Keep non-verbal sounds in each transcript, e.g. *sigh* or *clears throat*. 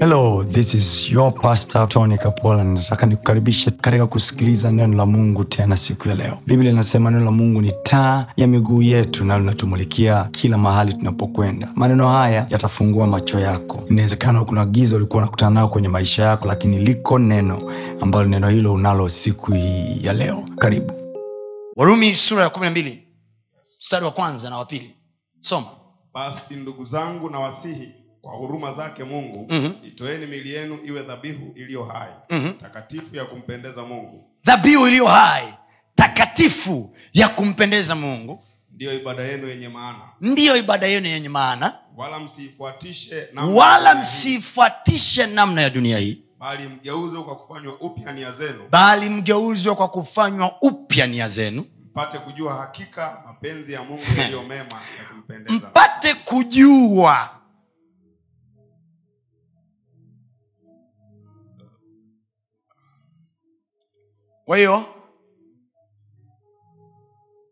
hello this is your pastor tony kapola. Nataka nikukaribishe katika kusikiliza neno la mungu tena siku ya leo. Biblia inasema neno la mungu ni taa ya miguu yetu na linatumulikia kila mahali tunapokwenda. Maneno haya yatafungua macho yako. Inawezekana kuna giza ulikuwa unakutana nao kwenye maisha yako lakini liko neno ambalo neno hilo unalo siku hii ya leo. Karibu. Warumi sura ya kumi na mbili mstari wa kwanza na wa pili. Soma. Basi ndugu zangu na wasihi kwa huruma zake mungu mm-hmm. itoeni mili yenu iwe dhabihu iliyo hai mm-hmm. takatifu ya kumpendeza mungu. Dhabihu iliyo hai takatifu ya kumpendeza mungu. Ndiyo ibada yenu yenye maana. Ndiyo ibada yenu yenye maana. Wala msiifuatishe namna wala ya dunia hii, namna ya dunia hii. Bali mgeuzwe kwa kufanywa upya nia zenu. Bali mgeuzwe kwa kufanywa upya nia zenu. Mpate kujua hakika mapenzi ya mungu yaliyo mema ya kumpendeza. Mpate kujua kwa hiyo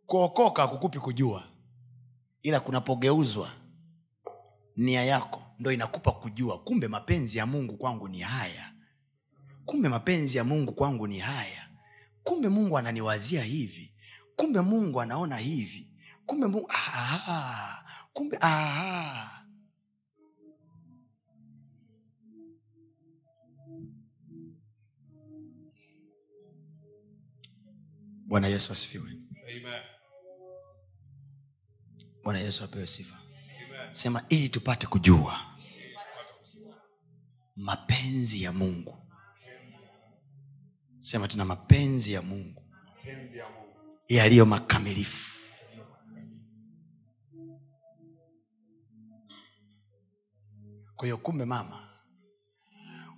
kuokoka kukupi kujua ila kunapogeuzwa nia yako ndo inakupa kujua kumbe mapenzi ya mungu kwangu ni haya. Kumbe mapenzi ya mungu kwangu ni haya. Kumbe mungu ananiwazia hivi. Kumbe mungu anaona hivi. Kumbe mungu aha, kumbe aha. Bwana yesu asifiwe. Bwana yesu apewe sifa. Amen. sema ili tupate kujua mapenzi ya mungu. Sema tuna mapenzi ya mungu. yaliyo makamilifu. Kwa hiyo kumbe mama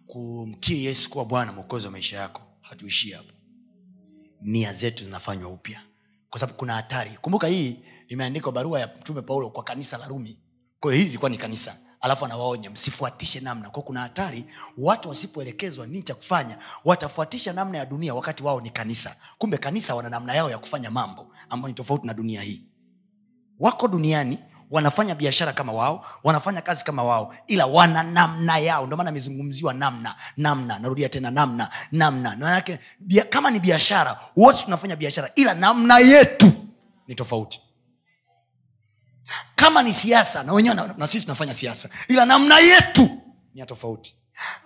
kumkiri yesu kuwa bwana mwokozi wa maisha yako hatuishii hapo nia zetu zinafanywa upya. Kwa sababu kuna hatari. Kumbuka hii imeandikwa barua ya mtume paulo kwa kanisa la rumi. Kwa hiyo hili ilikuwa ni kanisa. Alafu anawaonya msifuatishe namna. Kwa kuna hatari watu wasipoelekezwa nini cha kufanya watafuatisha namna ya dunia wakati wao ni kanisa. Kumbe kanisa wana namna yao ya kufanya mambo ambayo ni tofauti na dunia hii. Wako duniani wanafanya biashara kama wao wanafanya kazi kama wao ila wana namna yao. Ndio maana amezungumziwa namna namna. Narudia tena namna namna. Manake kama ni biashara wote tunafanya biashara ila namna yetu ni tofauti. Kama ni siasa na wenyewe na, na sisi tunafanya siasa ila namna yetu ni ya tofauti.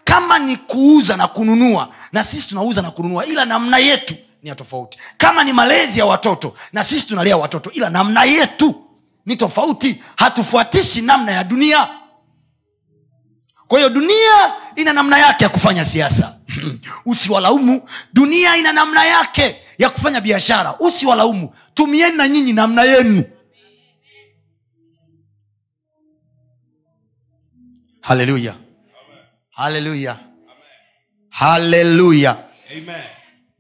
Kama ni kuuza na kununua na sisi tunauza na kununua ila namna yetu ni ya tofauti. Kama ni malezi ya watoto na sisi tunalea watoto ila namna yetu ni tofauti hatufuatishi namna ya dunia. Kwa hiyo dunia ina namna yake ya kufanya siasa. *clears throat* Usiwalaumu. Dunia ina namna yake ya kufanya biashara. Usiwalaumu. Tumieni na nyinyi namna yenu. Haleluya haleluya haleluya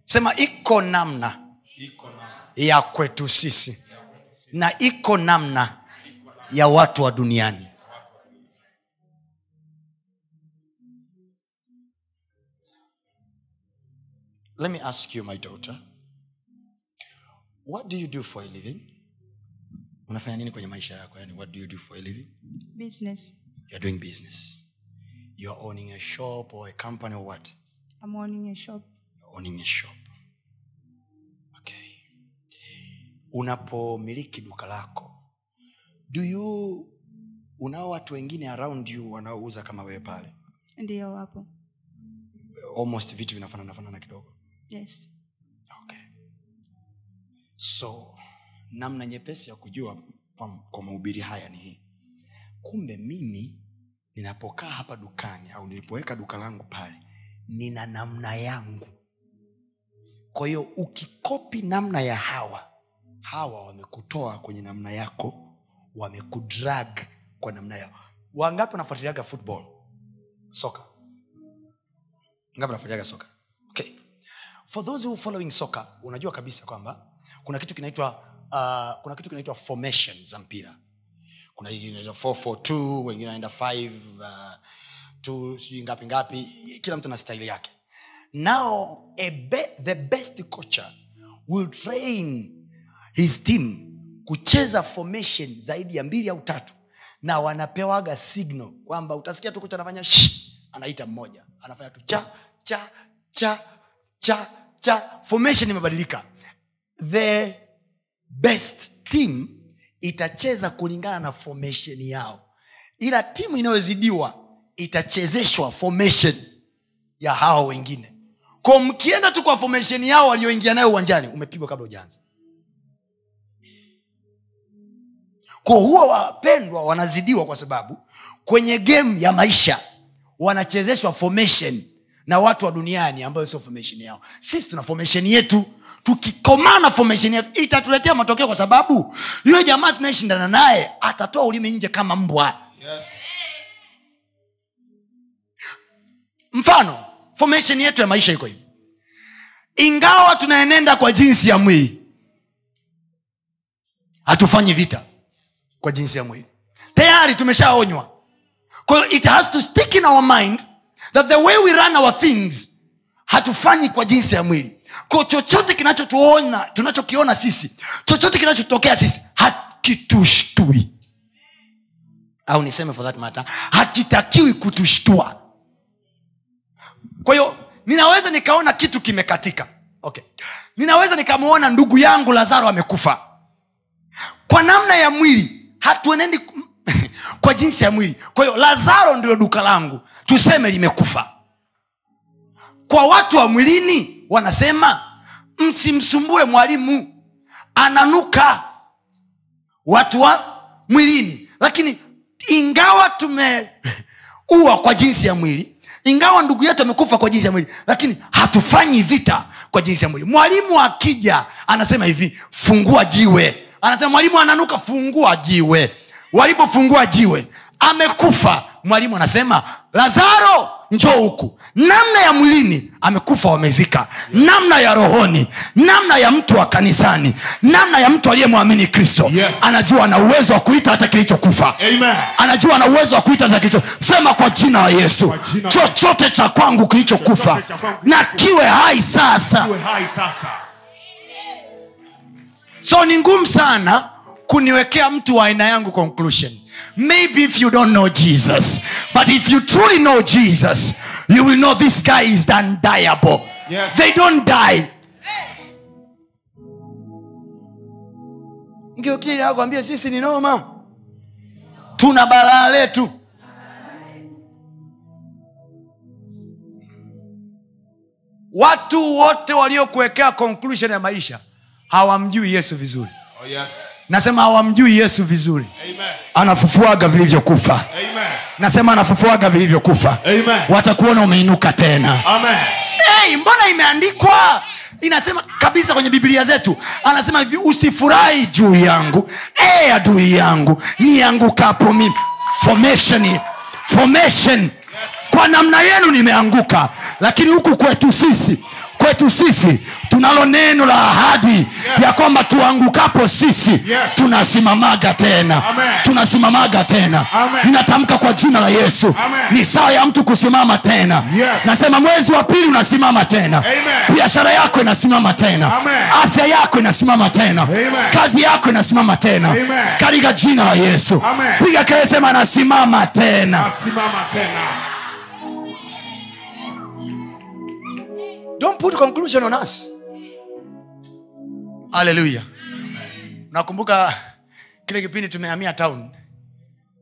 sema iko namna iko namna ya kwetu sisi na iko namna ya watu wa duniani. Let me ask you my daughter what do you do for a living? Unafanya nini kwenye maisha yako? Yani what do you do for a living? Business. you're doing business. You're owning a shop or a company or what? I'm owning a shop. You're owning a shop unapomiliki duka lako do you unao watu wengine around you wanaouza kama wewe pale ndio wapo. almost vitu vinafanana fanana kidogo Yes. okay. so namna nyepesi ya kujua kwa, kwa mahubiri haya ni hii kumbe mimi ninapokaa hapa dukani au nilipoweka duka langu pale nina namna yangu kwa hiyo ukikopi namna ya hawa hawa wamekutoa kwenye namna yako wamekudrag kwa namna yao. Wangapi wanafuatiliaga football? Soka. Ngapi wanafuatiliaga soka? Okay. For those who following soka unajua kabisa kwamba kuna kitu kinaitwa uh, kuna kitu kinaitwa formation za mpira. Kuna inaitwa 442 wengine wanaenda 5 uh, ngapi ngapi. Kila mtu na staili yake. Now a be, the best coacher will train his team kucheza formation zaidi ya mbili au tatu na wanapewaga signal kwamba utasikia tu kocha anafanya "Shh." anaita mmoja anafanya tu cha cha cha cha cha. Formation imebadilika. The best team itacheza kulingana na formation yao ila timu inayozidiwa itachezeshwa formation ya hao wengine. Ko mkienda tu kwa formation yao walioingia nayo uwanjani umepigwa kabla ujaanza ko huwa wapendwa wanazidiwa kwa sababu kwenye game ya maisha wanachezeshwa formation na watu wa duniani ambayo sio formation yao. Sisi tuna formation yetu. Tukikomana formation yetu itatuletea matokeo kwa sababu yule jamaa tunayeshindana naye atatoa ulimi nje kama mbwa. Yes. mfano formation yetu ya maisha iko hivi. Ingawa tunaenenda kwa jinsi ya mwili hatufanyi vita kwa jinsi ya mwili. Tayari tumeshaonywa. It has to stick in our mind that the way we run our things hatufanyi kwa jinsi ya mwili. Ko chochote kinachotuona tunachokiona sisi chochote kinachotokea sisi hakitushtui. Au niseme for that matter hakitakiwi kutushtua. Kwa hiyo ninaweza nikaona kitu kimekatika. Okay. Ninaweza nikamwona ndugu yangu lazaro amekufa. Kwa namna ya mwili hatuenendi *laughs* kwa jinsi ya mwili. Kwa hiyo lazaro ndio duka langu. Tuseme limekufa. Kwa watu wa mwilini wanasema msimsumbue mwalimu. Ananuka. Watu wa mwilini. Lakini ingawa tumeua kwa jinsi ya mwili ingawa ndugu yetu amekufa kwa jinsi ya mwili lakini hatufanyi vita kwa jinsi ya mwili. Mwalimu akija anasema hivi fungua jiwe anasema mwalimu ananuka fungua jiwe. Walipofungua jiwe amekufa. Mwalimu anasema lazaro njoo huku. Namna ya mwilini amekufa wamezika. Namna ya rohoni namna ya mtu wa kanisani namna ya mtu aliyemwamini kristo. Yes. anajua ana uwezo wa kuita hata kilichokufa. Anajua ana uwezo wa kuita hata kilicho sema kwa jina la yesu. Chochote cha kwangu kilichokufa na kiwe hai sasa. Kiwe hai sasa. So ni ngumu sana kuniwekea mtu wa aina yangu conclusion. Maybe if you don't know jesus but if you truly know jesus you will know this guy is undiable Yes. they don't die. Ngiokili akwambia sisi ni noma. Tuna balaa letu. Watu wote waliokuwekea conclusion ya maisha hawamjui yesu vizuri. Oh, yes. nasema hawamjui yesu vizuri. Amen. anafufuaga vilivyokufa. Nasema anafufuaga vilivyokufa. Watakuona umeinuka tena. Amen. hey, mbona imeandikwa? Inasema kabisa kwenye biblia zetu. Anasema hivi usifurahi juu yangu. E adui yangu. Niangukapo mimi. Formation formation. Kwa namna yenu nimeanguka. Lakini huku kwetu sisi kwetu sisi tunalo neno la ahadi yes. ya kwamba tuangukapo sisi Yes. tunasimamaga tena Amen. tunasimamaga tena ninatamka kwa jina la yesu Amen. ni saa ya mtu kusimama tena Yes. nasema mwezi wa pili unasimama tena biashara yako inasimama tena Amen. afya yako inasimama tena Amen. kazi yako inasimama tena katika jina la yesu Amen. piga kelele sema anasimama tena nasimama tena. don't put conclusion on us haleluya nakumbuka kile kipindi tumehamia town.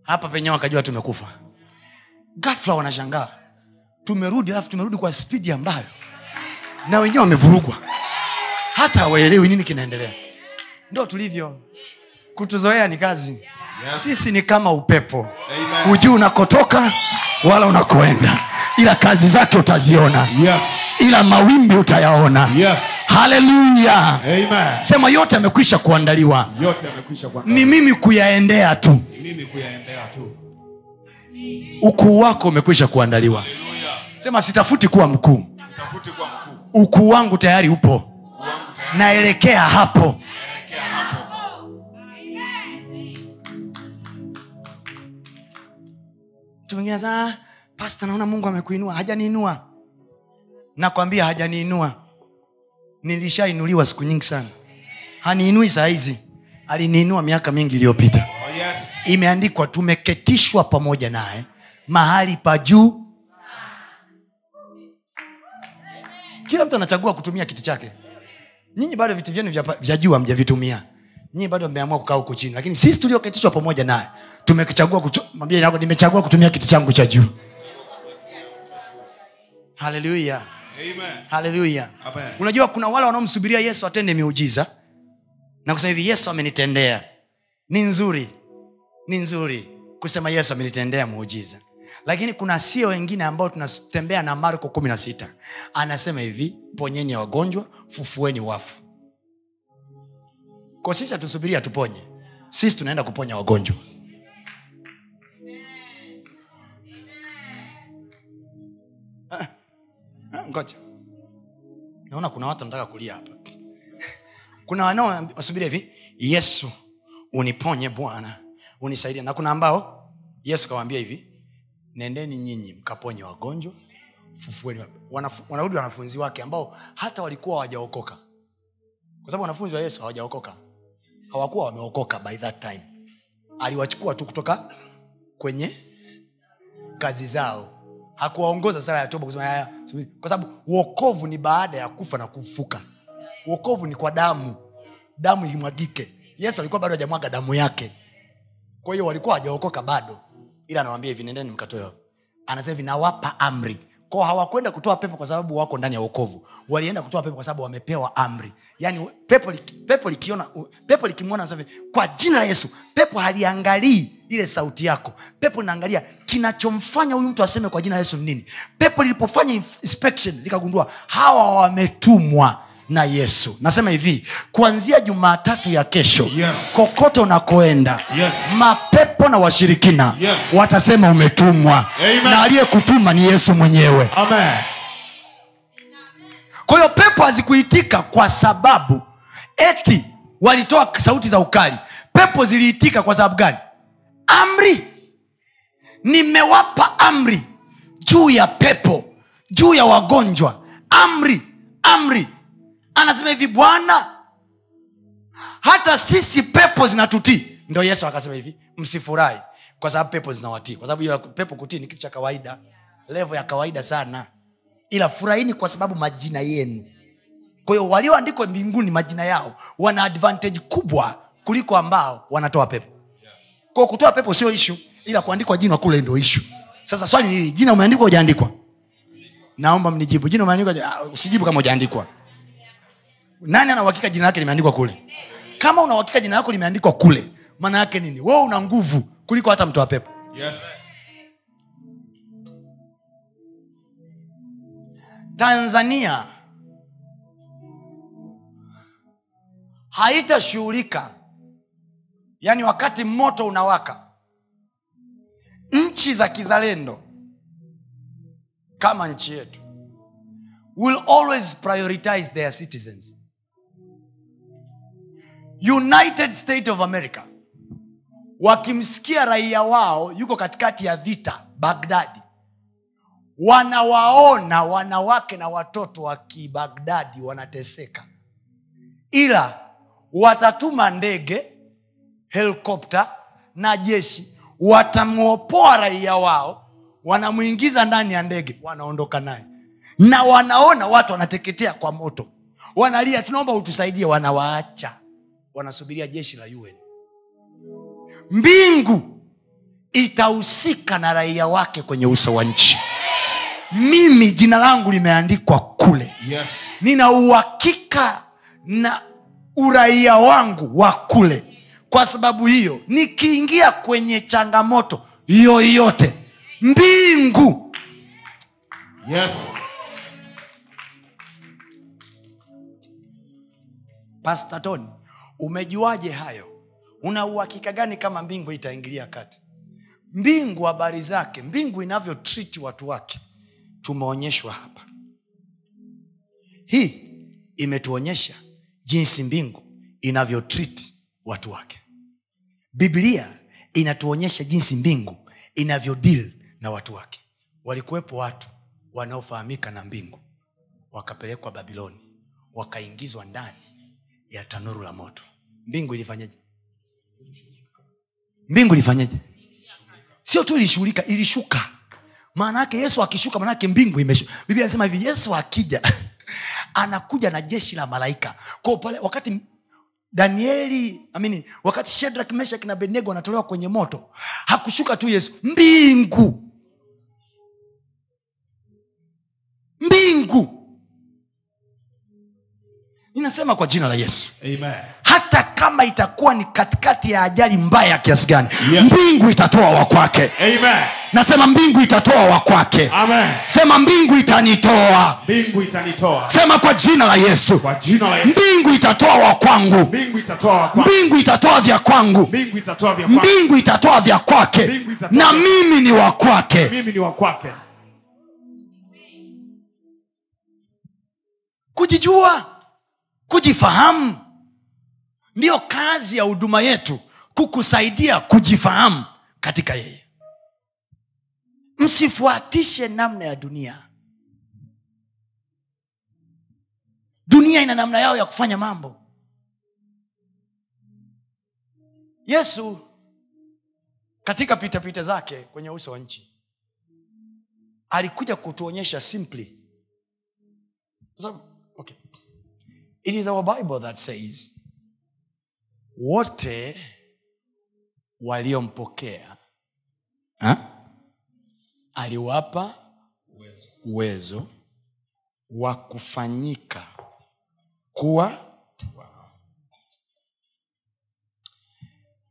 Hapa penyewe wakajua tumekufa. Gafla wanashangaa. Tumerudi alafu tumerudi kwa spidi ambayo na wenyewe wamevurugwa. Hata hawaelewi nini kinaendelea. Ndo tulivyo. Kutuzoea ni kazi. Yes. sisi ni kama upepo. Hujui unakotoka wala unakoenda. Ila kazi zake utaziona. Yes. ila mawimbi utayaona. Yes. Haleluya sema yote amekwisha kuandaliwa. Yote ni mimi kuyaendea tu. Mimi kuyaendea tu. ukuu wako umekwisha kuandaliwa. Haleluya. sema sitafuti kuwa mkuu. Sitafuti kwa mkuu. ukuu wangu tayari upo. Naelekea hapo. Naelekea hapo. mtu mwingine "Ah, pasta naona mungu amekuinua. Hajaniinua. Nakwambia hajaniinua nilishainuliwa siku nyingi sana. Haniinui hizi. Aliniinua miaka mingi iliyopita. Oh, yes. imeandikwa tumeketishwa pamoja naye mahali pa juu. Kila mtu anachagua kutumia kiti chake. Nyinyi bado vitu vyenu vya, vya juu hamjavitumia. Nyinyi bado mmeamua kukaa huko chini. Lakini sisi tulioketishwa pamoja naye tumechagua kutumia kiti changu cha juu. Haleluya haleluya unajua kuna wale wanaomsubiria yesu atende miujiza na kusema hivi yesu amenitendea. Ni nzuri ni nzuri kusema yesu amenitendea muujiza. Lakini kuna sio wengine ambao tunatembea na marko kumi na sita. Anasema hivi ponyeni ya wagonjwa fufueni wafu. Ko sisi hatusubiria tuponye sisi tunaenda kuponya wagonjwa ngoja. Naona kuna watu wanataka kulia hapa. *laughs* Kuna wanaowasubiria hivi yesu uniponye bwana unisaidia na kuna ambao yesu kawaambia hivi nendeni nyinyi mkaponye wagonjwa fufueni wanarudi wanafunzi wake ambao hata walikuwa hawajaokoka. Kwa sababu wanafunzi wa yesu hawajaokoka. Hawakuwa wameokoka by that time. Aliwachukua tu kutoka kwenye kazi zao hakuwaongoza sala ya toba kusema "Haya, kwa sababu uokovu ni baada ya kufa na kufuka uokovu ni kwa damu. Damu imwagike. Yesu alikuwa bado hajamwaga damu yake. Kwa hiyo walikuwa hawajaokoka bado. Ila anawambia hivi nendeni mkatoe. Anasema hivi nawapa amri kwao hawakwenda kutoa pepo kwa sababu wako ndani ya wokovu. Walienda kutoa pepo kwa sababu wamepewa amri. Yaani pepo, pepo likiona pepo likimwona kwa jina la yesu pepo haliangalii ile sauti yako. Pepo linaangalia kinachomfanya huyu mtu aseme kwa jina la yesu ni nini. Pepo lilipofanya inspection likagundua hawa wametumwa na yesu nasema hivi kuanzia jumatatu ya kesho Yes. kokote unakoenda Yes. mapepo na washirikina Yes. watasema umetumwa Amen. na aliyekutuma ni yesu mwenyewe Amen. kwa hiyo pepo hazikuitika kwa sababu eti walitoa sauti za ukali pepo ziliitika kwa sababu gani amri nimewapa amri juu ya pepo juu ya wagonjwa amri amri anasema hivi bwana hata sisi pepo zinatutii. Ndo yesu akasema hivi msifurahi kwa sababu pepo zinawatii. Kwa sababu pepo kutii ni kitu cha kawaida levo ya kawaida sana. Ila furahini kwa sababu majina yenu. Kwa walioandikwa mbinguni majina yao wana advantage kubwa kuliko ambao wanatoa pepo. Kwao kutoa pepo sio ishu ila kuandikwa jina kule ndo ishu sasa swali ni jina umeandikwa ujaandikwa naomba mnijibu jina umeandikwa ah, usijibu kama ujaandikwa nani ana uhakika jina lake limeandikwa kule? Kama una uhakika jina lako limeandikwa kule maana yake nini? Wewe una nguvu kuliko hata mtoa pepo. Yes. tanzania haitashughulika yaani wakati moto unawaka nchi za kizalendo kama nchi yetu will always prioritize their citizens united state of america. Wakimsikia raia wao yuko katikati ya vita bagdadi wanawaona wanawake na watoto wa kibagdadi wanateseka. Ila watatuma ndege helikopta na jeshi watamwopoa raia wao wanamwingiza ndani ya ndege wanaondoka naye. Na wanaona watu wanateketea kwa moto. Wanalia tunaomba utusaidie wanawaacha wanasubiria jeshi la un mbingu itahusika na raia wake kwenye uso wa nchi mimi jina langu limeandikwa kule Yes. nina uhakika na uraia wangu wa kule kwa sababu hiyo nikiingia kwenye changamoto yoyote mbingu Yes. Pastor Tony, umejuaje hayo? Una uhakika gani kama mbingu itaingilia kati? Mbingu habari zake mbingu inavyotriti watu wake. Tumeonyeshwa hapa. Hii imetuonyesha jinsi mbingu inavyotriti watu wake. Biblia inatuonyesha jinsi mbingu inavyodil na watu wake. Walikuwepo watu wanaofahamika na mbingu wakapelekwa babiloni wakaingizwa ndani ya tanuru la moto mbingu ilifanyaje? Mbingu ilifanyaje? Sio tu ilishughulika ilishuka. Maana yake yesu akishuka maanake mbingu imeshuka anasema hivi yesu akija *laughs* anakuja na jeshi la malaika. Kwao pale wakati danieli amini wakati shedrak meshak na abednego anatolewa kwenye moto hakushuka tu yesu. Mbingu! Mbingu ninasema kwa jina la yesu. Amen. hata kama itakuwa ni katikati ya ajali mbaya kiasi gani Yes. mbingu itatoa wa kwake. Nasema mbingu itatoa wa kwake. Sema mbingu itanitoa. Mbingu itanitoa. Sema kwa jina la yesu. Kwa jina la yesu. Mbingu itatoa wa kwangu. Mbingu itatoa vya kwangu. Mbingu itatoa vya kwake. Na mimi ni wa mimi ni wa kwake. Kujijua kujifahamu. Ndiyo kazi ya huduma yetu kukusaidia kujifahamu katika yeye. Msifuatishe namna ya dunia. Dunia ina namna yao ya kufanya mambo. Yesu katika pitapita zake kwenye uso wa nchi alikuja kutuonyesha simply. It is our bible that says wote waliompokea ha? aliwapa uwezo wa kufanyika kuwa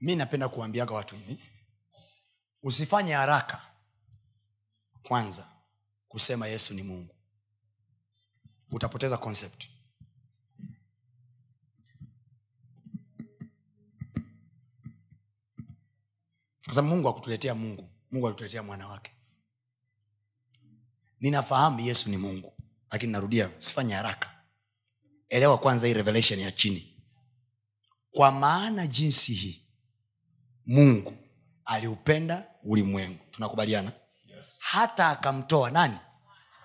mi napenda kuambiaga watu hivi usifanye haraka kwanza kusema yesu ni mungu utapoteza concept kwa sababu mungu akutuletea mungu. Mungu alituletea mwana wake. Ninafahamu yesu ni mungu lakini narudia usifanye haraka. Elewa kwanza hii revelation ya chini. Kwa maana jinsi hii mungu aliupenda ulimwengu. Tunakubaliana? Yes. hata akamtoa nani?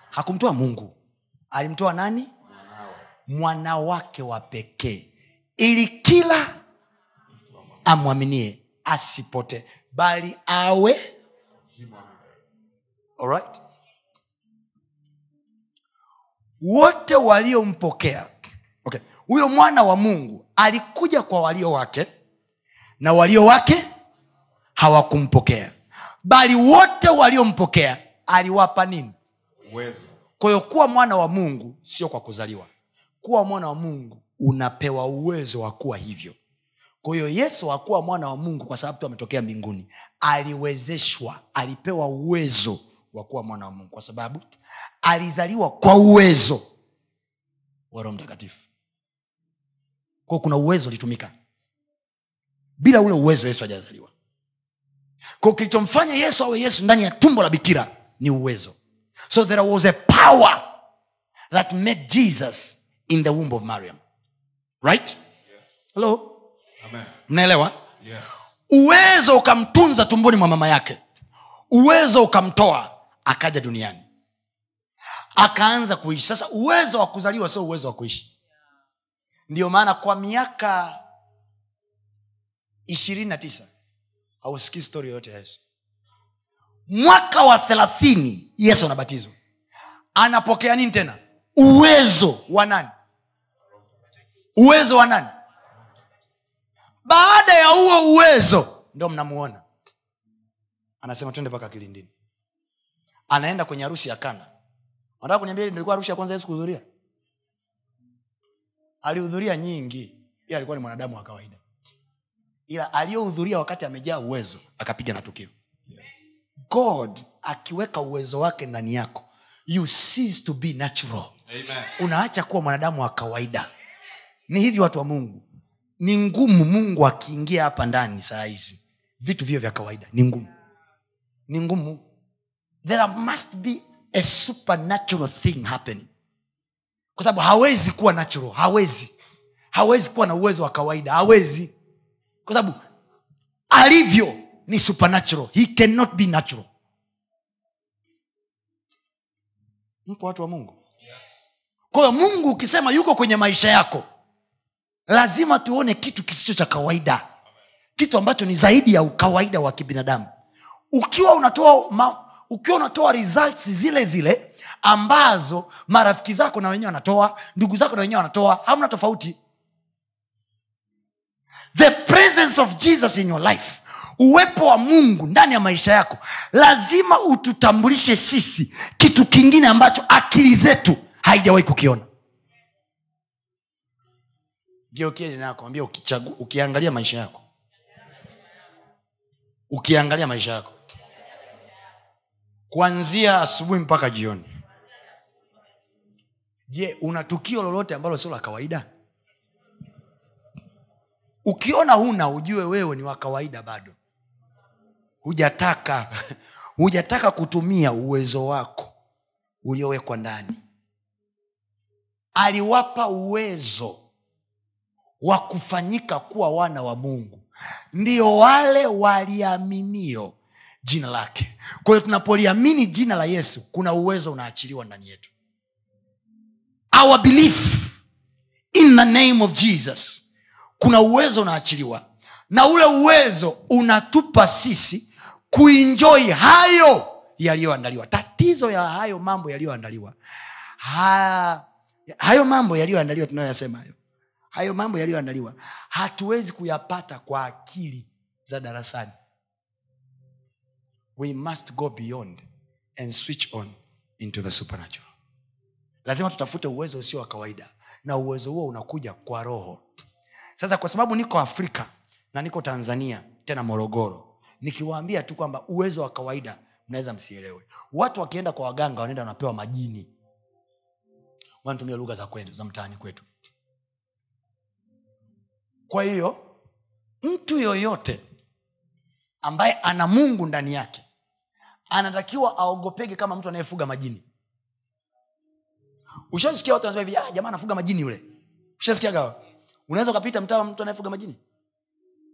Hakumtoa mungu. Alimtoa nani? Mwana wake wa pekee. Ili kila amwaminie asipote bali awe. Alright? wote waliompokea. Okay. huyo mwana wa mungu alikuja kwa walio wake na walio wake hawakumpokea. Bali wote waliompokea aliwapa nini? Kwahiyo kwa hiyo kuwa mwana wa mungu sio kwa kuzaliwa. Kuwa mwana wa mungu unapewa uwezo wa kuwa hivyo kwa hiyo yesu hakuwa mwana wa mungu kwa sababu tu ametokea mbinguni. Aliwezeshwa alipewa uwezo wa kuwa mwana wa mungu kwa sababu alizaliwa kwa uwezo wa roho mtakatifu. Kwao kuna uwezo ulitumika. Bila ule uwezo yesu hajazaliwa. Ko kilichomfanya yesu awe yesu ndani ya tumbo la bikira ni uwezo. So there was a power that made jesus in the womb of mariam. Right? Hello? Amen. Mnaelewa? Yes. uwezo ukamtunza tumboni mwa mama yake. Uwezo ukamtoa akaja duniani. Akaanza kuishi. Sasa uwezo wa kuzaliwa sio uwezo wa kuishi. Ndio maana kwa miaka ishirini na tisa hausikii stori yoyote ya yesu. Mwaka wa thelathini yesu anabatizwa. Anapokea nini tena? Uwezo wa nani? Uwezo wa nani baada ya huo uwezo ndo mnamuona. Anasema twende mpaka kilindini. Anaenda kwenye harusi ya kana. Nataka kuniambia ndilikuwa harusi ya kwanza yesu kuhudhuria? Alihudhuria nyingi. Ila alikuwa ni mwanadamu wa kawaida. Ila aliyohudhuria wakati amejaa uwezo akapiga na tukio god akiweka uwezo wake ndani yako you cease to be natural. Amen. unaacha kuwa mwanadamu wa kawaida. Ni hivi watu wa mungu ni ngumu mungu akiingia hapa ndani saa hizi. Vitu vio vya kawaida ni ngumu. Ni ngumu. There must be a supernatural thing happening. Kwa sababu hawezi kuwa natural hawezi. Hawezi kuwa na uwezo wa kawaida hawezi. Kwa sababu alivyo ni supernatural he cannot be natural. Mpo watu wa mungu? Kwa hiyo mungu ukisema yuko kwenye maisha yako lazima tuone kitu kisicho cha kawaida. Kitu ambacho ni zaidi ya ukawaida wa kibinadamu. Ukiwa unatoa ma, ukiwa unatoa results zile zile ambazo marafiki zako na wenyewe wanatoa ndugu zako na wenyewe wanatoa hamna tofauti. The presence of jesus in your life uwepo wa mungu ndani ya maisha yako lazima ututambulishe sisi kitu kingine ambacho akili zetu haijawahi kukiona ukichagu ukiangalia maisha yako. Ukiangalia maisha yako. Kuanzia asubuhi mpaka jioni. Je una tukio lolote ambalo sio la kawaida? Ukiona huna ujue wewe ni wa kawaida bado. Hujataka *laughs* hujataka kutumia uwezo wako uliowekwa ndani. Aliwapa uwezo wa kufanyika kuwa wana wa mungu. Ndio wale waliaminio jina lake. Kwa hiyo tunapoliamini jina la yesu kuna uwezo unaachiliwa ndani yetu. Our belief in the name of jesus kuna uwezo unaachiliwa. Na ule uwezo unatupa sisi kuinjoi hayo yaliyoandaliwa. Tatizo ya hayo mambo yaliyoandaliwa. Ha, hayo mambo yaliyoandaliwa tunayoyasema hayo hayo mambo yaliyoandaliwa hatuwezi kuyapata kwa akili za darasani. We must go beyond and switch on into the supernatural. Lazima tutafute uwezo usio wa kawaida na uwezo huo unakuja kwa roho. Sasa kwa sababu niko afrika na niko tanzania tena morogoro nikiwaambia tu kwamba uwezo wa kawaida mnaweza msielewe. Watu wakienda kwa waganga wanaenda wanapewa majini. Wanatumia lugha za za mtaani kwetu kwa hiyo mtu yoyote ambaye ana mungu ndani yake anatakiwa aogopege kama mtu anayefuga majini. Ushasikia watu wanasema hivi "Ah, jamaa anafuga majini yule. Ushasikiaga unaweza ukapita mtaa mtu anayefuga majini?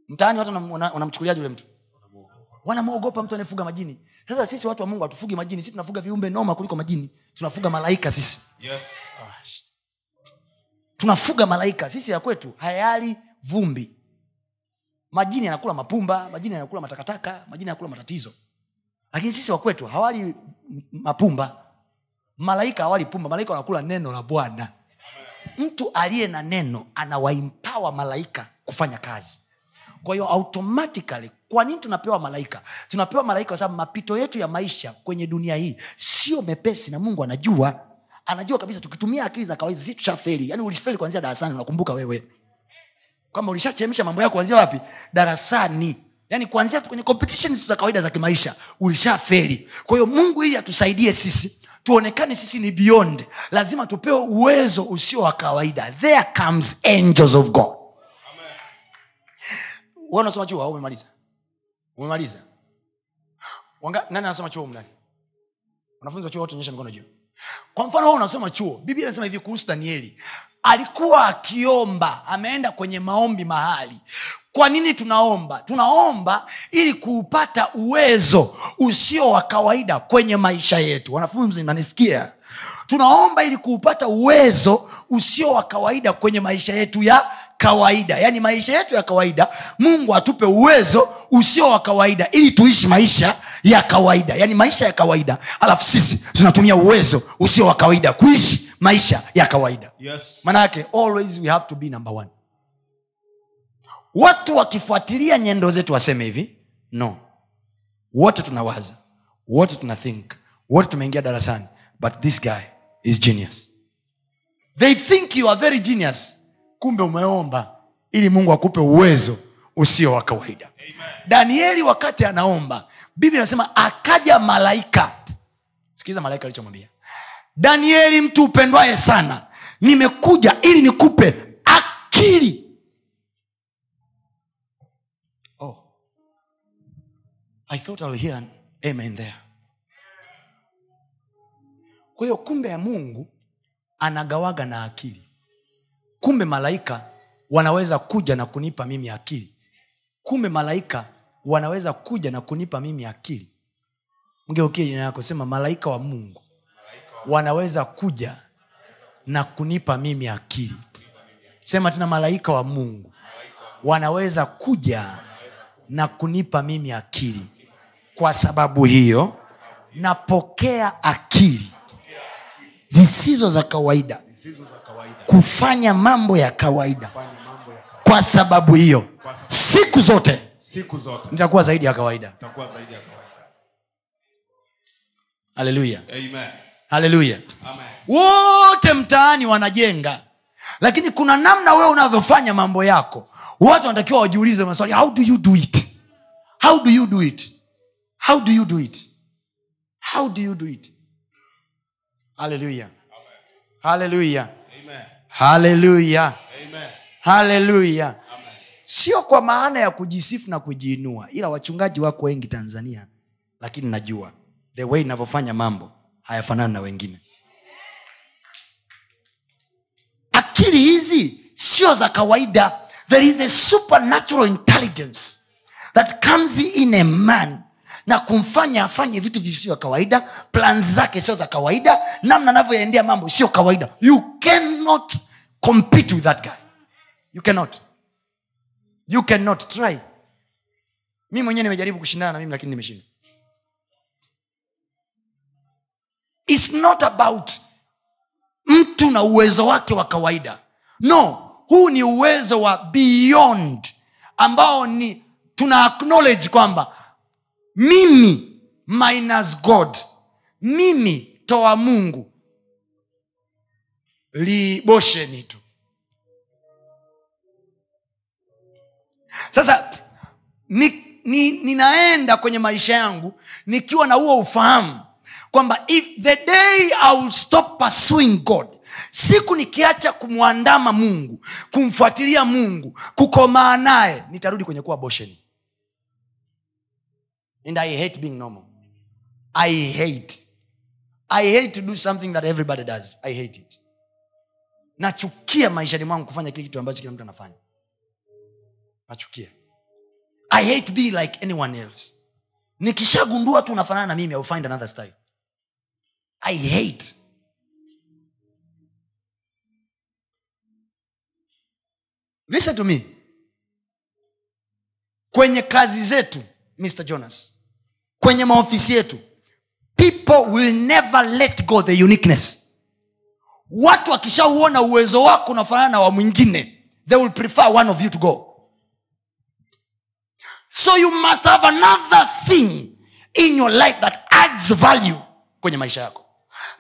Mtaani watu wanam- wanamchukuliaje yule mtu? Wanamwogopa mtu anayefuga majini. Sasa sisi watu wa mungu hatufugi majini sisi tunafuga viumbe noma kuliko majini. Tunafuga malaika sisi. Yes. tunafuga malaika. Sisi ya kwetu hayali vumbi. Majini yanakula mapumba majini yanakula matakataka majini yanakula matatizo. Lakini sisi wakwetu hawali mapumba. Malaika hawali pumba malaika wanakula neno la bwana. Mtu aliye na neno anawaimpawa malaika kufanya kazi. Kwa hiyo automatically kwa nini tunapewa malaika? Tunapewa malaika kwa sababu mapito yetu ya maisha kwenye dunia hii sio mepesi na mungu anajua. Anajua kabisa tukitumia akili za kawaida si tushafeli. Yaani ulifeli kuanzia darasani unakumbuka wewe kwamba ulishachemsha mambo yako kuanzia wapi? Darasani. Yaani kuanzia kwenye competition za kawaida za kimaisha ulishafeli. Kwa hiyo mungu ili atusaidie sisi tuonekane sisi ni beyond lazima tupewe uwezo usio wa kawaida. There comes angels of god. Unasoma chuo umemaliza? Umemaliza? Nani anasoma chuo mnani wanafunzi wa chuo wote onyesha mikono juu. Kwa mfano wewe unasoma chuo biblia inasema hivi kuhusu danieli alikuwa akiomba ameenda kwenye maombi mahali. Kwa nini tunaomba? Tunaomba ili kuupata uwezo usio wa kawaida kwenye maisha yetu. Wanafunzi nanisikia tunaomba ili kuupata uwezo usio wa kawaida kwenye maisha yetu ya kawaida. Yaani maisha yetu ya kawaida mungu atupe uwezo usio wa kawaida ili tuishi maisha ya kawaida. Yaani maisha ya kawaida alafu sisi tunatumia uwezo usio wa kawaida kuishi maisha ya kawaida. Yes. manayake always we have to be number one. Watu wakifuatilia nyendo zetu waseme hivi no. Wote tunawaza wote tuna think wote tumeingia darasani but this guy is genius. They think you are very genius kumbe umeomba ili mungu akupe uwezo usio wa kawaida. Danieli wakati anaomba biblia anasema akaja malaika. Sikiliza malaika alichomwambia danieli mtu upendwaye sana nimekuja ili nikupe akili. Oh. i thought I'll hear an amen there. Kwa hiyo kumbe ya mungu anagawaga na akili. Kumbe malaika wanaweza kuja na kunipa mimi akili. Kumbe malaika wanaweza kuja na kunipa mimi akili. Mgeukie jina yako sema malaika wa mungu wanaweza kuja na kunipa mimi akili. Sema tena malaika wa mungu. Wanaweza kuja na kunipa mimi akili. Kwa sababu hiyo napokea akili zisizo za kawaida kufanya mambo ya kawaida. Kwa sababu hiyo siku zote nitakuwa zaidi ya kawaida. Zaidi ya kawaida. Haleluya amen haleluya wote mtaani wanajenga lakini kuna namna wewe unavyofanya mambo yako. Watu wanatakiwa wajiulize maswali how do you do it? How do you do it? How do you do it? How do you do it? Haleluya haleluya haleluya haleluya sio kwa maana ya kujisifu na kujiinua ila wachungaji wako wengi tanzania lakini najua the way inavyofanya mambo hayafanani na wengine. Akili hizi sio za kawaida. There is a supernatural intelligence that comes in a man na kumfanya afanye vitu visivyo kawaida. Plan zake sio za kawaida. Namna anavyoendea mambo sio kawaida. You cannot compete with that guy. You cannot. You cannot try. Mi mwenyewe nimejaribu kushindana na mimi lakini nimeshindwa its not about mtu na uwezo wake wa kawaida. No huu ni uwezo wa beyond ambao ni tuna acknowledge kwamba mimi minus god mimi toa mungu. Libosheni tu. Sasa ni, ni, ninaenda kwenye maisha yangu nikiwa na huo ufahamu kwamba if the day I will stop pursuing god siku nikiacha kumwandama mungu kumfuatilia mungu kukomaa naye nitarudi kwenye kuwa bosheni. And i hate being normal. I hate. I hate to do something that everybody does. I hate it. Nachukia maishani mwangu kufanya kile kitu ambacho kila mtu anafanya. Nachukia. I hate be like anyone else. Nikishagundua tu unafanana na mimi I'll find another style i hate. Listen to me. Kwenye kazi zetu mr jonas kwenye maofisi yetu people will never let go the uniqueness. Watu wakishauona uwezo wako unafanana na wa mwingine they will prefer one of you to go. So you must have another thing in your life that adds value kwenye maisha yako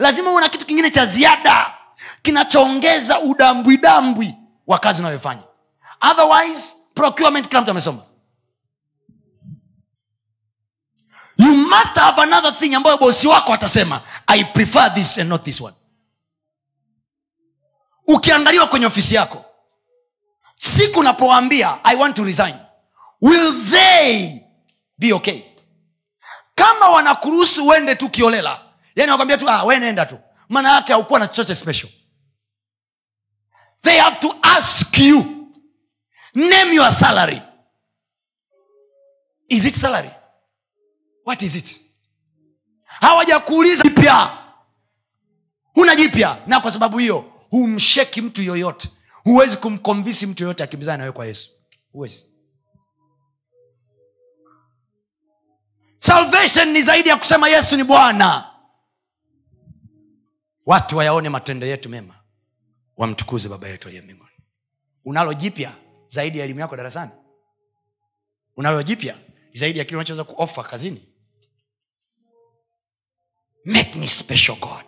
lazima uwe na kitu kingine cha ziada kinachoongeza udambwidambwi wa kazi unayofanya. Otherwise procurement kila mtu amesoma. You must have another thing ambayo bosi wako atasema i prefer this and not this one. Ukiangaliwa kwenye ofisi yako siku unapoambia i want to resign will they be okay? Kama wanakuruhusu uende tu kiolela yani wakwambia tu ah, nenda tu. Maana yake haukuwa na chochote special. They have to ask you name your salary. Is it salary? What is it? Hawajakuuliza jipya. Huna jipya. Na kwa sababu hiyo humsheki mtu yoyote. Huwezi kumkomvisi mtu yoyote akimbizana nawe kwa yesu. Huwezi. Salvation ni zaidi ya kusema yesu ni bwana watu wayaone matendo yetu mema wamtukuze baba yetu aliye mbinguni. Unalo jipya zaidi ya elimu yako darasani? Unalo jipya zaidi ya kile unachoweza kuofa kazini? Make me special god.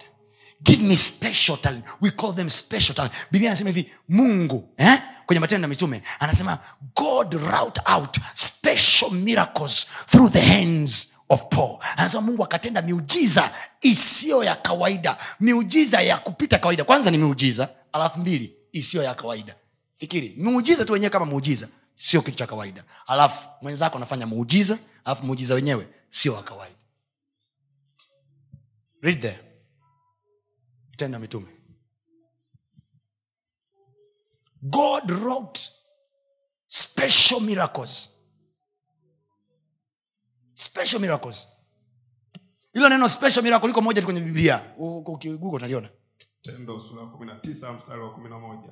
Give me special talent. We call them special talent. Biblia anasema hivi mungu eh? kwenye matendo ya mitume anasema god route out special miracles through the hands of paul. Anasema mungu akatenda miujiza isiyo ya kawaida. Miujiza ya kupita kawaida. Kwanza ni miujiza alafu mbili isiyo ya kawaida. Fikiri miujiza tu wenyewe kama muujiza sio kitu cha kawaida. Alafu mwenzako anafanya muujiza alafu muujiza wenyewe sio wa kawaida. Read mitume. God wrote special miracles special miracles. Hilo neno special miracle liko moja tu kwenye biblia. Ukigugo utaliona. Tendo sura ya kumi na tisa mstari wa kumi na moja.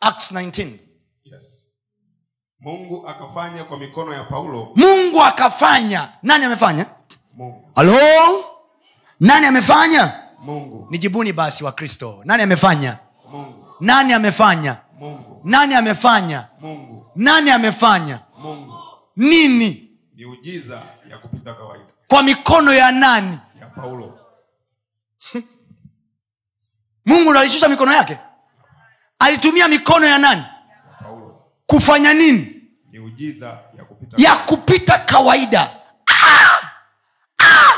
Acts 19 yes. Mungu akafanya kwa mikono ya paulo. Mungu akafanya. Nani amefanya? Halo nani amefanya? Mungu. Nijibuni basi wa kristo. Nani amefanya? Mungu. Nani amefanya? Mungu. Nani amefanya? Mungu. Nani amefanya? Mungu. Nini? Miujiza ya kupita kawaida. Kwa mikono ya nani? Ya paulo. *laughs* Mungu alishusha mikono yake? Alitumia mikono ya nani? Ya paulo. Kufanya nini? Miujiza ya kupita ya kupita kawaida. Ah! Ah!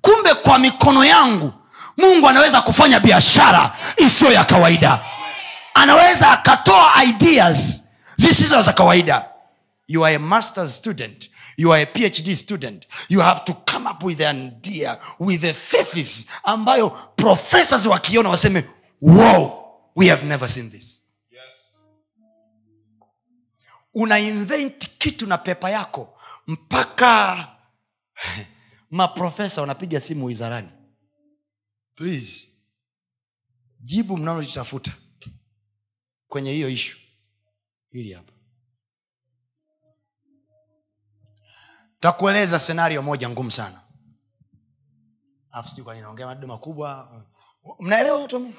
kumbe kwa mikono yangu mungu anaweza kufanya biashara isiyo ya kawaida. Anaweza akatoa ideas zisizo za kawaida. You are a master's student you are a phd student. You have to come up with an idea with a thesis ambayo professors wakiona waseme wow we have never seen this. Yes. una invent kitu na pepa yako mpaka *laughs* maprofesa wanapiga simu wizarani. Please jibu mnalolitafuta kwenye hiyo ishu hili hapa takueleza senario moja ngumu sana. Naongea maneno makubwa. Mnaelewa watu Mungu?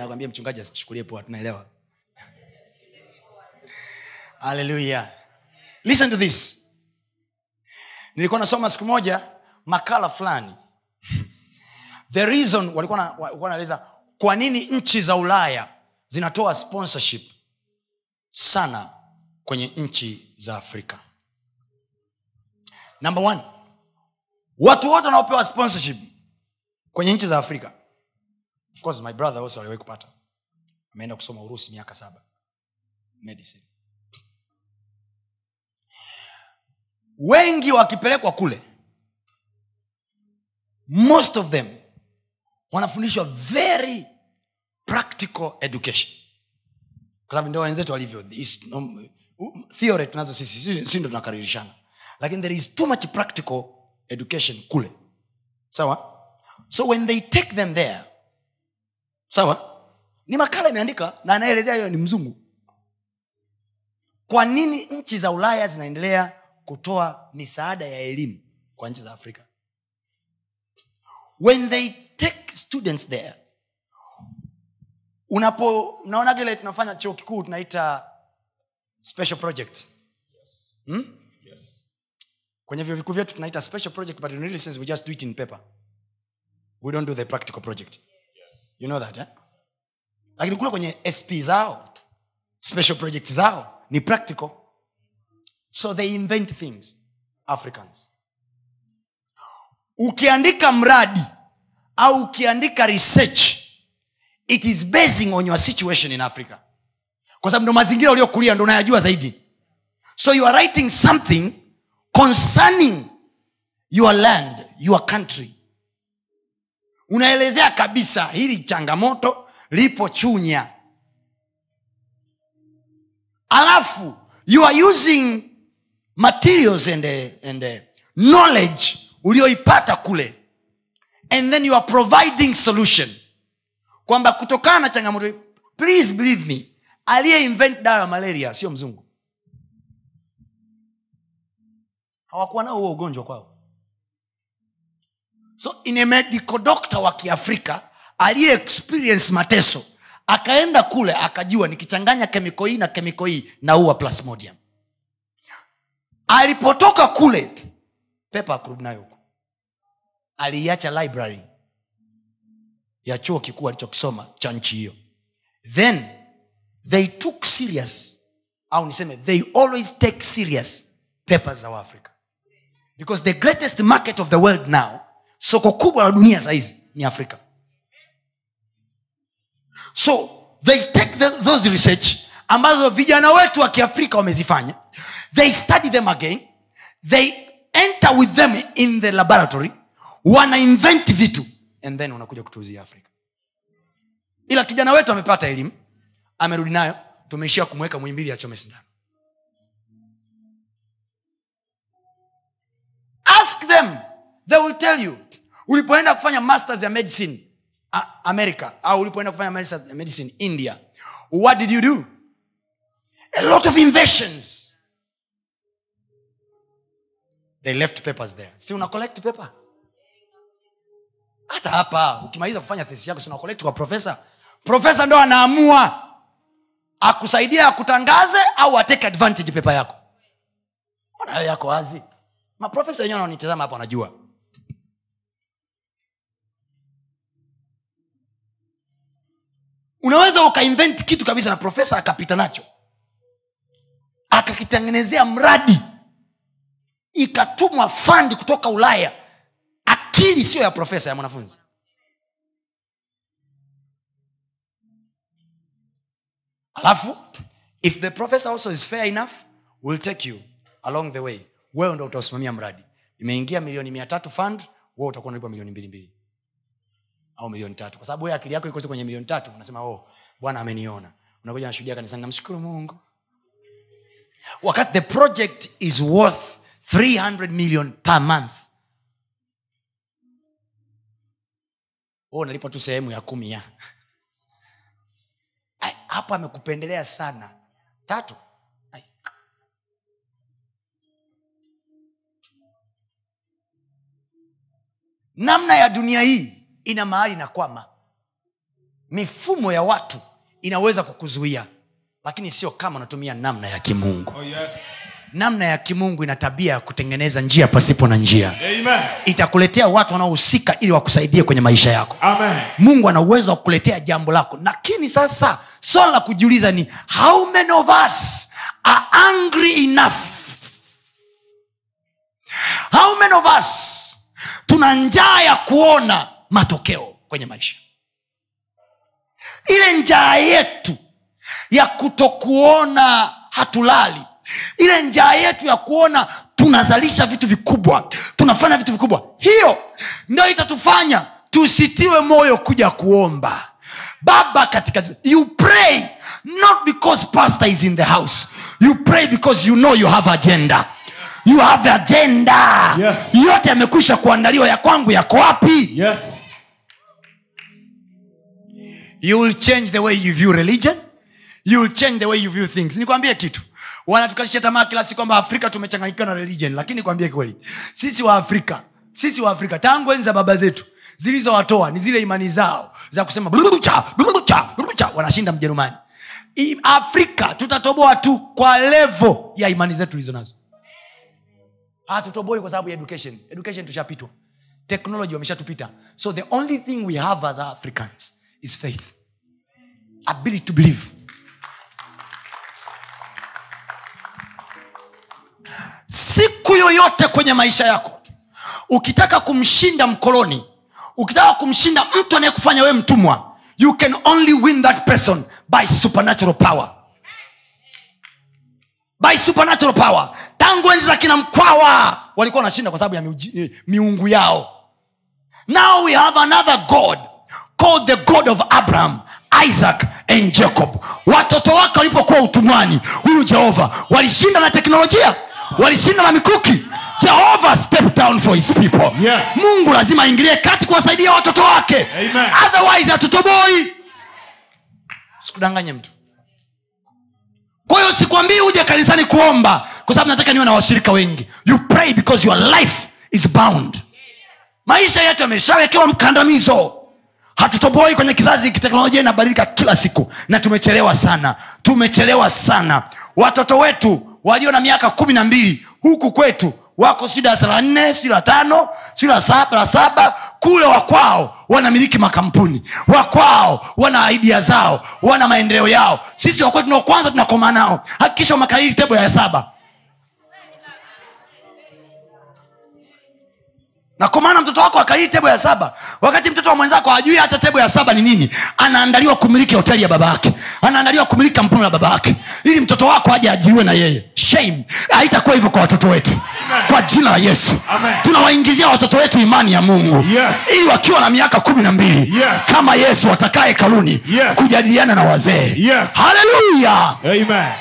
nakwambia mchungaji asichukulie poa tunaelewa. Haleluya listen to this. Nilikuwa nasoma siku moja makala fulani. The reason walikuwa na- walikuwa naeleza kwa nini nchi za ulaya zinatoa sponsorship sana kwenye nchi za afrika number one. Watu wote wanaopewa sponsorship kwenye nchi za afrika. Of course my brother also aliwahi kupata. Ameenda kusoma urusi miaka saba. Medicine. Wengi wakipelekwa kule most of them wanafundishwa very practical education. Kwa sababu ndio wenzetu walivyo um, theory tunazo sisi si- si ndo tunakaririshana lakini there is too much practical education kule. Sawa? So when they take them there sawa? Ni makala imeandika na anaelezea hiyo ni mzungu. Kwa nini nchi za ulaya zinaendelea kutoa misaada ya elimu kwa nchi za afrika? When they take students there unapo mnaona kile tunafanya chuo kikuu tunaita special project Yes. Kwenye vyo vikuu vyetu tunaita special project but in really sense we just do it in paper. We don't do the practical project. You know that eh? lakini kule kwenye sp zao special project zao ni practical. So they invent things. Africans. Ukiandika mradi au ukiandika research it is basing on your situation in africa. Kwa sababu ndo mazingira uliokulia ndo unayajua zaidi. So you are writing something concerning your land your country. Unaelezea kabisa hili changamoto lipo chunya. Alafu you are using materials and, uh, and uh, knowledge ulioipata kule. And then you are providing solution. Kwamba kutokana na changamoto please believe me aliye invent dawa ya malaria sio mzungu hawakuwa nao huo ugonjwa kwao. So in medical doctor wa kiafrika aliye experience mateso akaenda kule akajua nikichanganya kemiko hii na kemiko hii naua plasmodium alipotoka kule pepa akurudi nayo huko. Aliiacha library ya chuo kikuu alichokisoma cha nchi hiyo. Then they took serious au niseme they always take serious papers za waafrika because the greatest market of the world now soko kubwa la dunia sahizi ni afrika. So they take the, those research ambazo vijana wetu wa kiafrika wamezifanya. They study them again. They enter with them in the laboratory. Wanainvent vitu. And then unakuja kutuuzia afrika. Ila kijana wetu amepata elimu. Amerudi nayo. Tumeishia kumweka mwimbili achome sindano ask them they will tell you. Ulipoenda kufanya masters ya medicine america au ulipoenda kufanya masters ya medicine india what did you do? A lot of inventions. They left papers there. Si una collect paper? Hata hapa ukimaliza kufanya thesi yako sina collect kwa profesa profesa ndo anaamua akusaidia akutangaze au ateke advantage pepa yako. Ona yako wazi maprofesa wenyewe wanaonitazama hapa wanajua. Unaweza ukainvent kitu kabisa na profesa akapita nacho. Akakitengenezea mradi. Ikatumwa fandi kutoka ulaya. Akili siyo ya profesa ya mwanafunzi. Alafu if the professor also is fair enough will take you along the way wewe ndo utausimamia mradi. Imeingia milioni mia tatu fund wewe utakuwa unalipa milioni mbilimbili mbili. Au milioni tatu. Kwa sababu akili yako iko kwenye milioni tatu unasema oh bwana ameniona. Unakuja nashuhudia kanisani namshukuru mungu. Wakati the project is worth 300 million per month. Wewe unalipa tu sehemu ya kumi ya. Hapo amekupendelea sana. Tatu namna ya dunia hii ina mahali inakwama mifumo ya watu inaweza kukuzuia lakini sio kama unatumia namna ya kimungu Oh, yes. namna ya kimungu ina tabia ya kutengeneza njia pasipo na njia Amen. itakuletea watu wanaohusika ili wakusaidie kwenye maisha yako Amen. mungu ana uwezo wa kukuletea jambo lako lakini sasa swala la kujiuliza ni how many of us are angry enough how many of us tuna njaa ya kuona matokeo kwenye maisha. Ile njaa yetu ya kutokuona hatulali. Ile njaa yetu ya kuona tunazalisha vitu vikubwa tunafanya vitu vikubwa. Hiyo ndio itatufanya tusitiwe moyo kuja kuomba. Baba katika you pray not because pastor is in the house. You pray because you know you have agenda you have agenda. Yes. yote yamekwisha kuandaliwa. Ya kwangu yako wapi? Yes. you will change the way you view religion. You will change the way you view things. Nikwambie kitu. Wanatukatisha tamaa kila siku kwamba afrika tumechanganyikiwa na religion. Lakini nikwambie kweli. Sisi wa afrika sisi wa afrika tangu enzi za baba zetu zilizowatoa ni zile imani zao za kusema "Blucha, blucha, blucha." wanashinda mjerumani. I- afrika tutatoboa tu kwa levo ya imani zetu tulizo nazo hatutoboi kwa sababu ya education. Education tushapitwa. Technology wameshatupita. So the only thing we have as africans is faith. Ability to believe. Siku yoyote kwenye maisha yako ukitaka kumshinda mkoloni ukitaka kumshinda mtu anayekufanya wewe mtumwa you can only win that person by supernatural power by supernatural power. Tangu enzi za kina mkwawa walikuwa wanashinda kwa sababu ya miuji, eh, miungu yao. Now we have another god called the god of abraham isaac and jacob. Watoto wake walipokuwa utumwani huyu jehova walishinda na teknolojia walishinda na mikuki. Jehova step down for his people. Yes. mungu lazima aingilie kati kuwasaidia watoto wake. Amen. otherwise hatutoboi sikudanganye mtu kwa hiyo sikwambii uje kanisani kuomba kwa sababu nataka niwe na washirika wengi. You pray because your life is bound. Maisha yetu yameshawekewa mkandamizo. Hatutoboi kwenye kizazi kiteknolojia teknolojia inabadilika kila siku na tumechelewa sana. Tumechelewa sana. Watoto wetu walio na miaka kumi na mbili huku kwetu wako sijui darasa la nne sijui la tano sijui la saba la saba. Kule wakwao wanamiliki makampuni. Wakwao wana aidia zao wana maendeleo yao. Sisi wakwetu tunaokwanza kwanza tunakoma nao. Hakikisha makaili tebo ya saba na kwa maana mtoto wako akalii tebo ya saba wakati mtoto wa mwenzako hajui hata tebo ya saba ni nini anaandaliwa kumiliki hoteli ya baba yake anaandaliwa kumiliki kampuni la baba yake ili mtoto wako aje ajiriwe na yeye shame haitakuwa hivyo kwa watoto wetu kwa jina la yesu tunawaingizia watoto wetu imani ya mungu Yes. ili wakiwa na miaka kumi na mbili Yes. kama yesu watakaye kaluni Yes. kujadiliana na wazee Yes. haleluya Amen.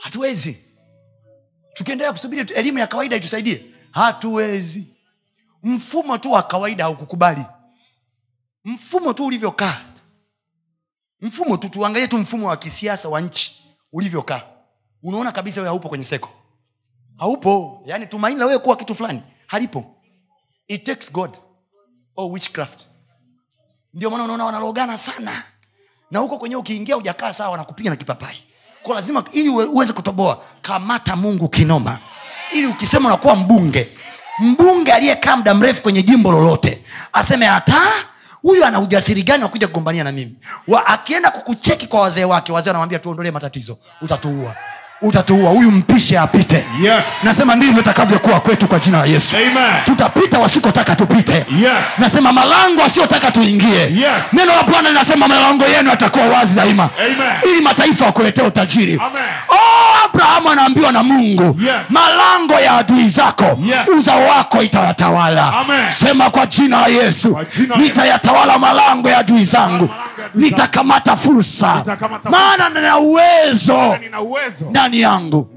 hatuwezi tukiendelea kusubiri elimu ya kawaida itusaidie? Hatuwezi. Mfumo tu wa kawaida haukukubali. Mfumo tu ulivyokaa. Mfumo tu tuangalie tu mfumo wa kisiasa wa nchi ulivyokaa. Unaona kabisa wewe haupo kwenye seko. Haupo. Yani tumaini la wewe kuwa kitu fulani halipo. It takes god. Or witchcraft. Ndio maana unaona wanalogana sana. Na huko kwenyewe ukiingia ujakaa sawa wanakupiga na kipapai kwa lazima ili uwe- uweze kutoboa kamata mungu kinoma. Ili ukisema unakuwa mbunge. Mbunge aliyekaa muda mrefu kwenye jimbo lolote aseme hata huyu ana ujasiri gani wa kuja kugombania na mimi? Wa, akienda kukucheki kwa wazee wake wazee wanamwambia tuondolee matatizo utatuua utatuua huyu mpishe apite Yes. nasema ndivyo itakavyokuwa kwetu kwa jina la yesu Amen. tutapita wasikotaka tupite Yes. nasema malango asiyotaka tuingie Yes. neno la bwana linasema malango yenu yatakuwa wazi daima Amen. ili mataifa wakuletea utajiri oh, abrahamu anaambiwa na mungu Yes. malango ya adui zako Yes. uzao wako itayatawala Amen. sema kwa jina la yesu nitayatawala malango ya adui zangu malango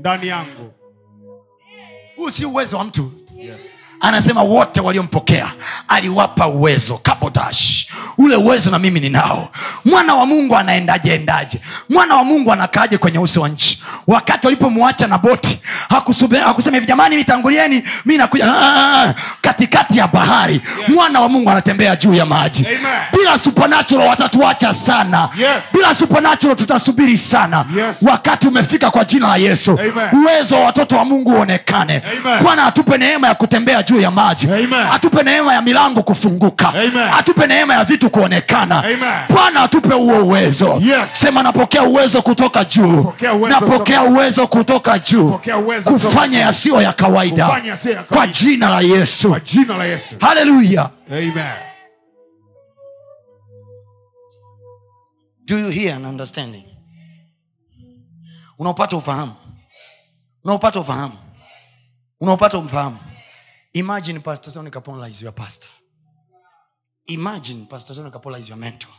ya wote waliompokea aliwapa uwezo kabodash ule uwezo na mimi ninao mwana wa mungu anaendaje mwana wa mungu anakaaje kwenye uso wa nchi wakati walipomwacha na boti hakusema hivi jamani mitangulieni mi nakuja Ah, ah, ah. katikati ya bahari yes. mwana wa mungu anatembea juu ya maji Amen. bila supernatural watatuacha sana Yes. bila supernatural tutasubiri sana Yes. wakati umefika kwa jina la yesu Amen. uwezo wa watoto wa mungu uonekane bwana atupe neema ya kutembea juu ya maji. Amen. atupe neema ya milango kufunguka. Amen. atupe neema ya vitu kuonekana. Bwana atupe huo uwezo. Yes. sema napokea uwezo kutoka juu. Napokea uwezo kutoka juu. Pokea uwezo kutoka kufanya yasiyo ya kawaida. Kwa jina la yesu. Kwa jina la Yesu. haleluya do you hear and understanding? Unaopata ufahamu. Unaopata ufahamu. Unaopata ufahamu imagine pastor Tony Kapola is your pastor imagine pastor Tony Kapola is your mentor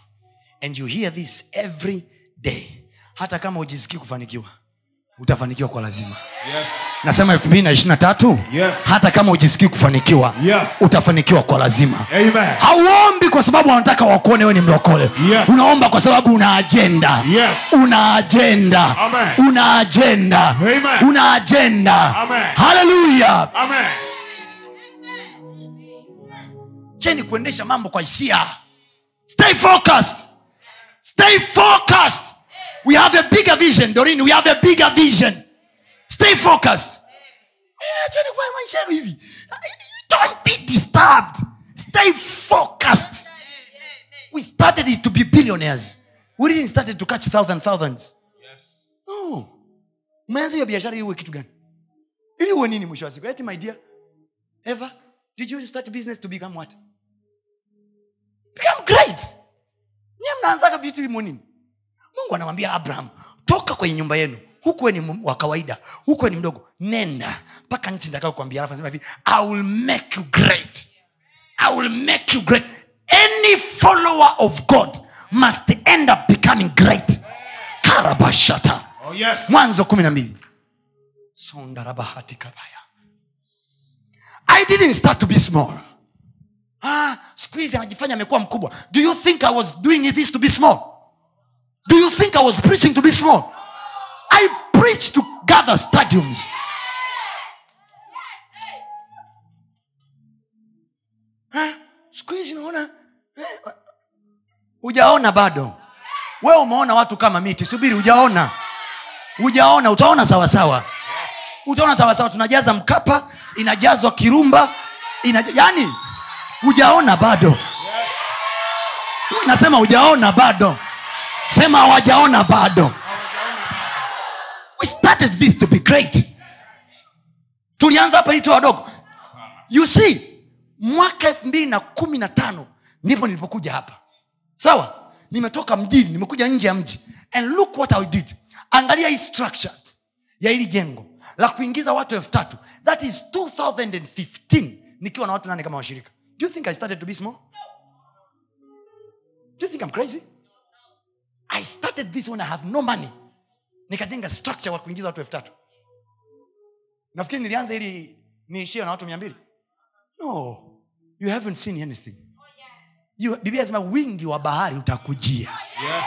and you hear this every day hata kama ujisikii kufanikiwa utafanikiwa kwa lazima Yes. nasema elfu mbili na ishirina tatu Yes. hata kama ujisikii kufanikiwa Yes. utafanikiwa kwa lazima Amen. hauombi kwa sababu wanataka wakuone we ni mlokole Yes. unaomba kwa sababu una ajenda Yes. una ajenda Amen. una ajenda Amen. una ajenda Amen. haleluya Amen. Cheni kuendesha mambo kwa hisia? Stay focused. Stay focused. We have a bigger vision dorin we have a bigger vision. Stay focused. Eh, cheni kufanya maisha yenu hivi? Don't be disturbed. Stay focused. We started it to be billionaires. We didn't start to catch thousand thousands. No umeanza hiyo biashara ili uwe kitu gani? Ili uwe nini mwisho wa siku? Eti my dear ever did you start business to become what become great nyie mnaanzaga vitu mungu anamwambia abraham toka kwenye nyumba yenu. Hukuwe ni wa kawaida. Hukuwe ni mdogo. Nenda mpaka nchi nitakao kuambia. Alafu nasema hivi i will make you great. I will make you great. Any follower of god must end up becoming great. Karabashata. Oh, yes. mwanzo kumi na mbili. Sondarabahati kabaya. I didn't start to be small ah, siku hizi anajifanya amekuwa mkubwa. Do you think i was doing this to be small? Do you think i was preaching to be small? I preach to gather stadiums. Ah, siku hizi naona eh, hujaona bado. Wewe umeona watu kama miti subiri hujaona. Hujaona utaona sawasawa. Utaona sawasawa tunajaza mkapa inajazwa kirumba inaja, yani hujaona bado. Nasema hujaona bado. Sema hawajaona bado. We started this to be great. Tulianza hapa ili wadogo. You see mwaka elfu mbili na kumi na tano ndipo nilipokuja hapa. Sawa? Nimetoka mjini nimekuja nje ya mji. And look what I did. Angalia hii structure ya hili jengo la kuingiza watu elfu tatu. That is 2015 nikiwa na watu nane kama washirika do you think i started to be small? Do you think i'm crazy? I started this when i have no money. Nikajenga structure wa kuingiza watu elfu tatu. Nafikiri nilianza ili niishie na watu mia mbili. No. You haven't seen anything. You- biblia inasema wingi wa bahari utakujia. Yes.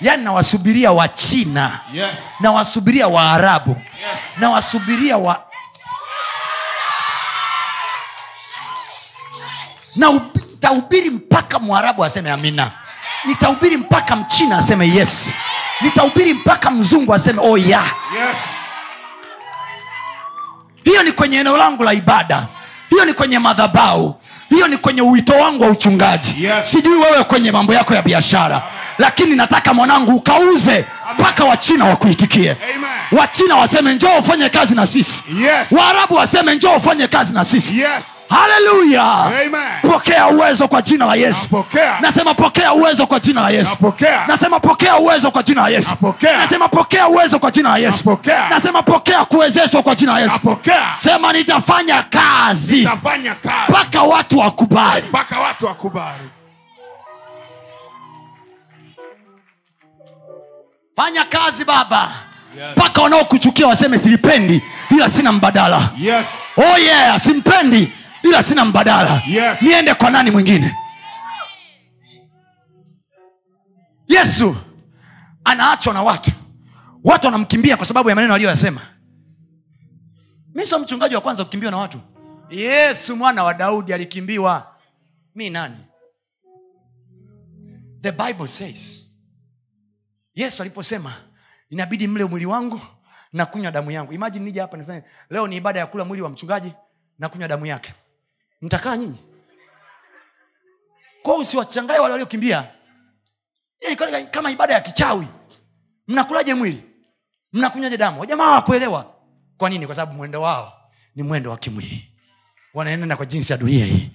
yaani nawasubiria wa china. Yes. nawasubiria waarabu Yes. nawasubiria wa na nitahubiri mpaka mwarabu aseme amina. Nitahubiri mpaka mchina aseme yes. Nitahubiri mpaka mzungu aseme oh yeah. Yes. hiyo ni kwenye eneo langu la ibada. Hiyo ni kwenye madhabau hiyo ni kwenye wito wangu wa uchungaji. Yes. sijui wewe kwenye mambo yako ya biashara lakini nataka mwanangu ukauze mpaka wachina wakuitikie wachina waseme njoo ufanye kazi na sisi Yes. waarabu waseme njoo ufanye kazi na sisi Yes. haleluya pokea uwezo kwa jina la yesu Napokea. nasema pokea uwezo kwa jina la yesu Napokea. nasema pokea uwezo kwa jina la yesu Napokea. nasema pokea uwezo kwa jina la yesu Napokea. nasema pokea kuwezeshwa kwa jina la yesu Napokea. sema nitafanya kazi Tafanya kazi mpaka watu wakubali Paka watu wakubali. Fanya kazi baba. Mpaka wanaokuchukia waseme silipendi ila sina mbadala. Yes. oh yeah simpendi ila sina mbadala. Yes. niende kwa nani mwingine? Yesu anaachwa na watu. Watu wanamkimbia kwa sababu ya maneno aliyoyasema. Mi sio mchungaji wa kwanza kukimbiwa na watu. Yesu mwana wa daudi alikimbiwa. Mi nani? The bible says yesu aliposema inabidi mle mwili wangu na kunywa damu yangu. Imajini nija hapa nifanye leo ni ibada ya kula mwili wa mchungaji na kunywa damu yake. Mtakaa nyinyi? Kwao usiwachangae wale waliokimbia. Kama ibada ya kichawi. Mnakulaje mwili? Mnakunywaje damu? Wajamaa wakuelewa kwa nini? Kwa sababu mwendo wao ni mwendo wa kimwili. Wanaenenda kwa jinsi ya dunia hii.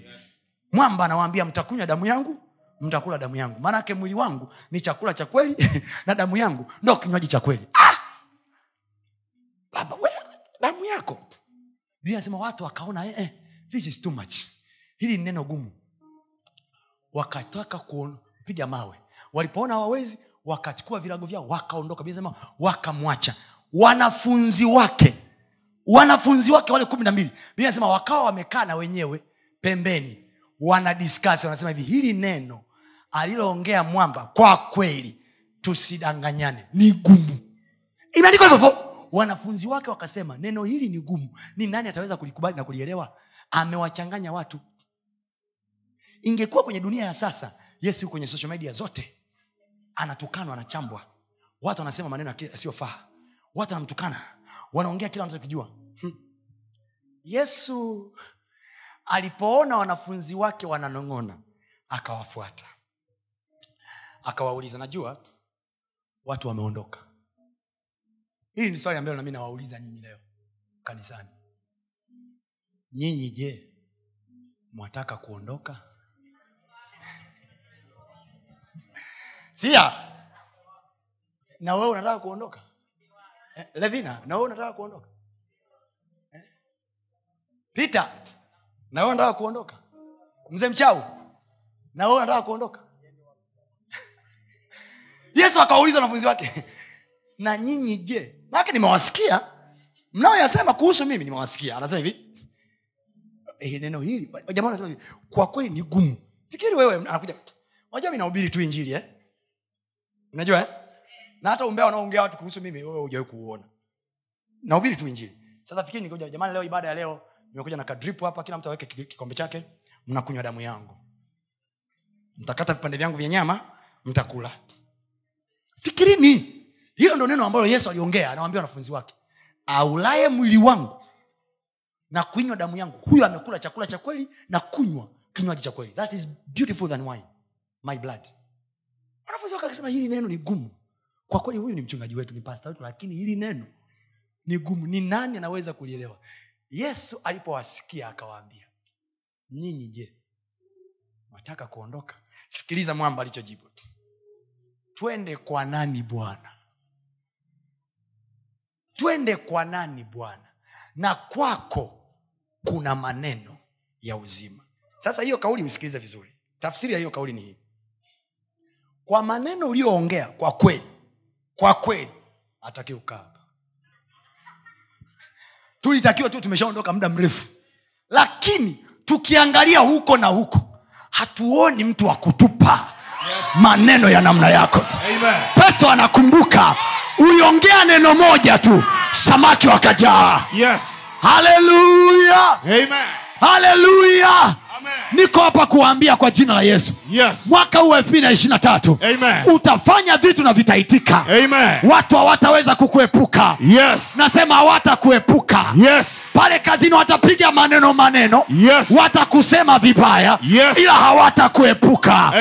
Mwamba anawaambia mtakunywa damu yangu mtakula damu yangu. Maanake mwili wangu ni chakula cha kweli *laughs* na damu yangu ndo kinywaji cha kweli. Ah! damu yako. Biblia watu wakaona eh, eh, this is too much. Hili ni neno gumu. Wakataka kupiga mawe. Walipoona hawawezi wakachukua virago vyao wakaondoka. Sema wakamwacha. Wanafunzi wake wanafunzi wake wale kumi na mbili inasema wakawa wamekaa na wenyewe pembeni. Wanadiskasi wanasema hivi hili neno aliloongea mwamba kwa kweli tusidanganyane ni gumu. Imeandikwa hivyo hivyo. wanafunzi wake wakasema neno hili ni gumu. Ni nani ataweza kulikubali na kulielewa? Amewachanganya watu. Ingekuwa kwenye dunia ya sasa yesu kwenye social media zote anatukanwa anachambwa watu wanasema maneno yasiyofaa. Watu wanamtukana. Wanaongea kila wanachokijua. Hmm. yesu alipoona wanafunzi wake wananong'ona akawafuata akawauliza najua watu wameondoka. Hili ni swali ambalo nami nawauliza nyinyi leo kanisani. Nyinyi je mwataka kuondoka? *laughs* Sia! Na wewe unataka kuondoka? Eh, levina na wewe unataka kuondoka? Eh? peter na wewe unataka kuondoka? Mzee mchau na wewe unataka kuondoka yesu akawauliza wanafunzi wake *laughs* na nyinyi je? Maake nimewasikia. Mnaoyasema kuhusu mimi nimewasikia. Anasema hivi eh, neno hili. Jamaa anasema hivi kwa kweli ni gumu. Fikiri wewe anakuja. Unajua mi nahubiri tu injili eh? unajua eh? na hata umbea wanaoongea watu kuhusu mimi wewe hujawai kuuona. Nahubiri tu injili. Sasa fikiri nikuja jamani leo ibada ya leo nimekuja na kadripu hapa kila mtu aweke kikombe chake mnakunywa damu yangu. Mtakata vipande vyangu vya nyama mtakula fikirini. Hilo ndo neno ambalo yesu aliongea anawambia wanafunzi wake. Aulaye mwili wangu na kunywa damu yangu. Huyo amekula chakula cha kweli na kunywa kinywaji cha kweli. That is beautiful than wine. My blood. Wanafunzi wake akasema hili neno ni gumu. Kwa kweli huyu ni mchungaji wetu ni pasta wetu lakini hili neno ni gumu. Ni nani anaweza kulielewa? Yesu alipowasikia akawaambia nyinyi je wataka kuondoka? Sikiliza mwamba alichojibu twende kwa nani bwana? Twende kwa nani bwana? Na kwako kuna maneno ya uzima. Sasa hiyo kauli usikilize vizuri. Tafsiri ya hiyo kauli ni hii. Kwa maneno uliyoongea kwa kweli kwa kweli ataki ukaa tulitakiwa tu tumeshaondoka muda mrefu. Lakini tukiangalia huko na huko hatuoni mtu wa kutupa maneno ya namna yako Amen. petro anakumbuka uliongea neno moja tu samaki wakajaa Yes. haleluya haleluya niko hapa kuwaambia kwa jina la yesu Yes. mwaka huu elfu mbili na ishiri na tatu utafanya vitu na vitaitika Amen. watu hawataweza kukuepuka Yes. nasema hawatakuepuka Yes. Pale kazini watapiga maneno maneno Yes. watakusema vibaya Yes. ila hawatakuepuka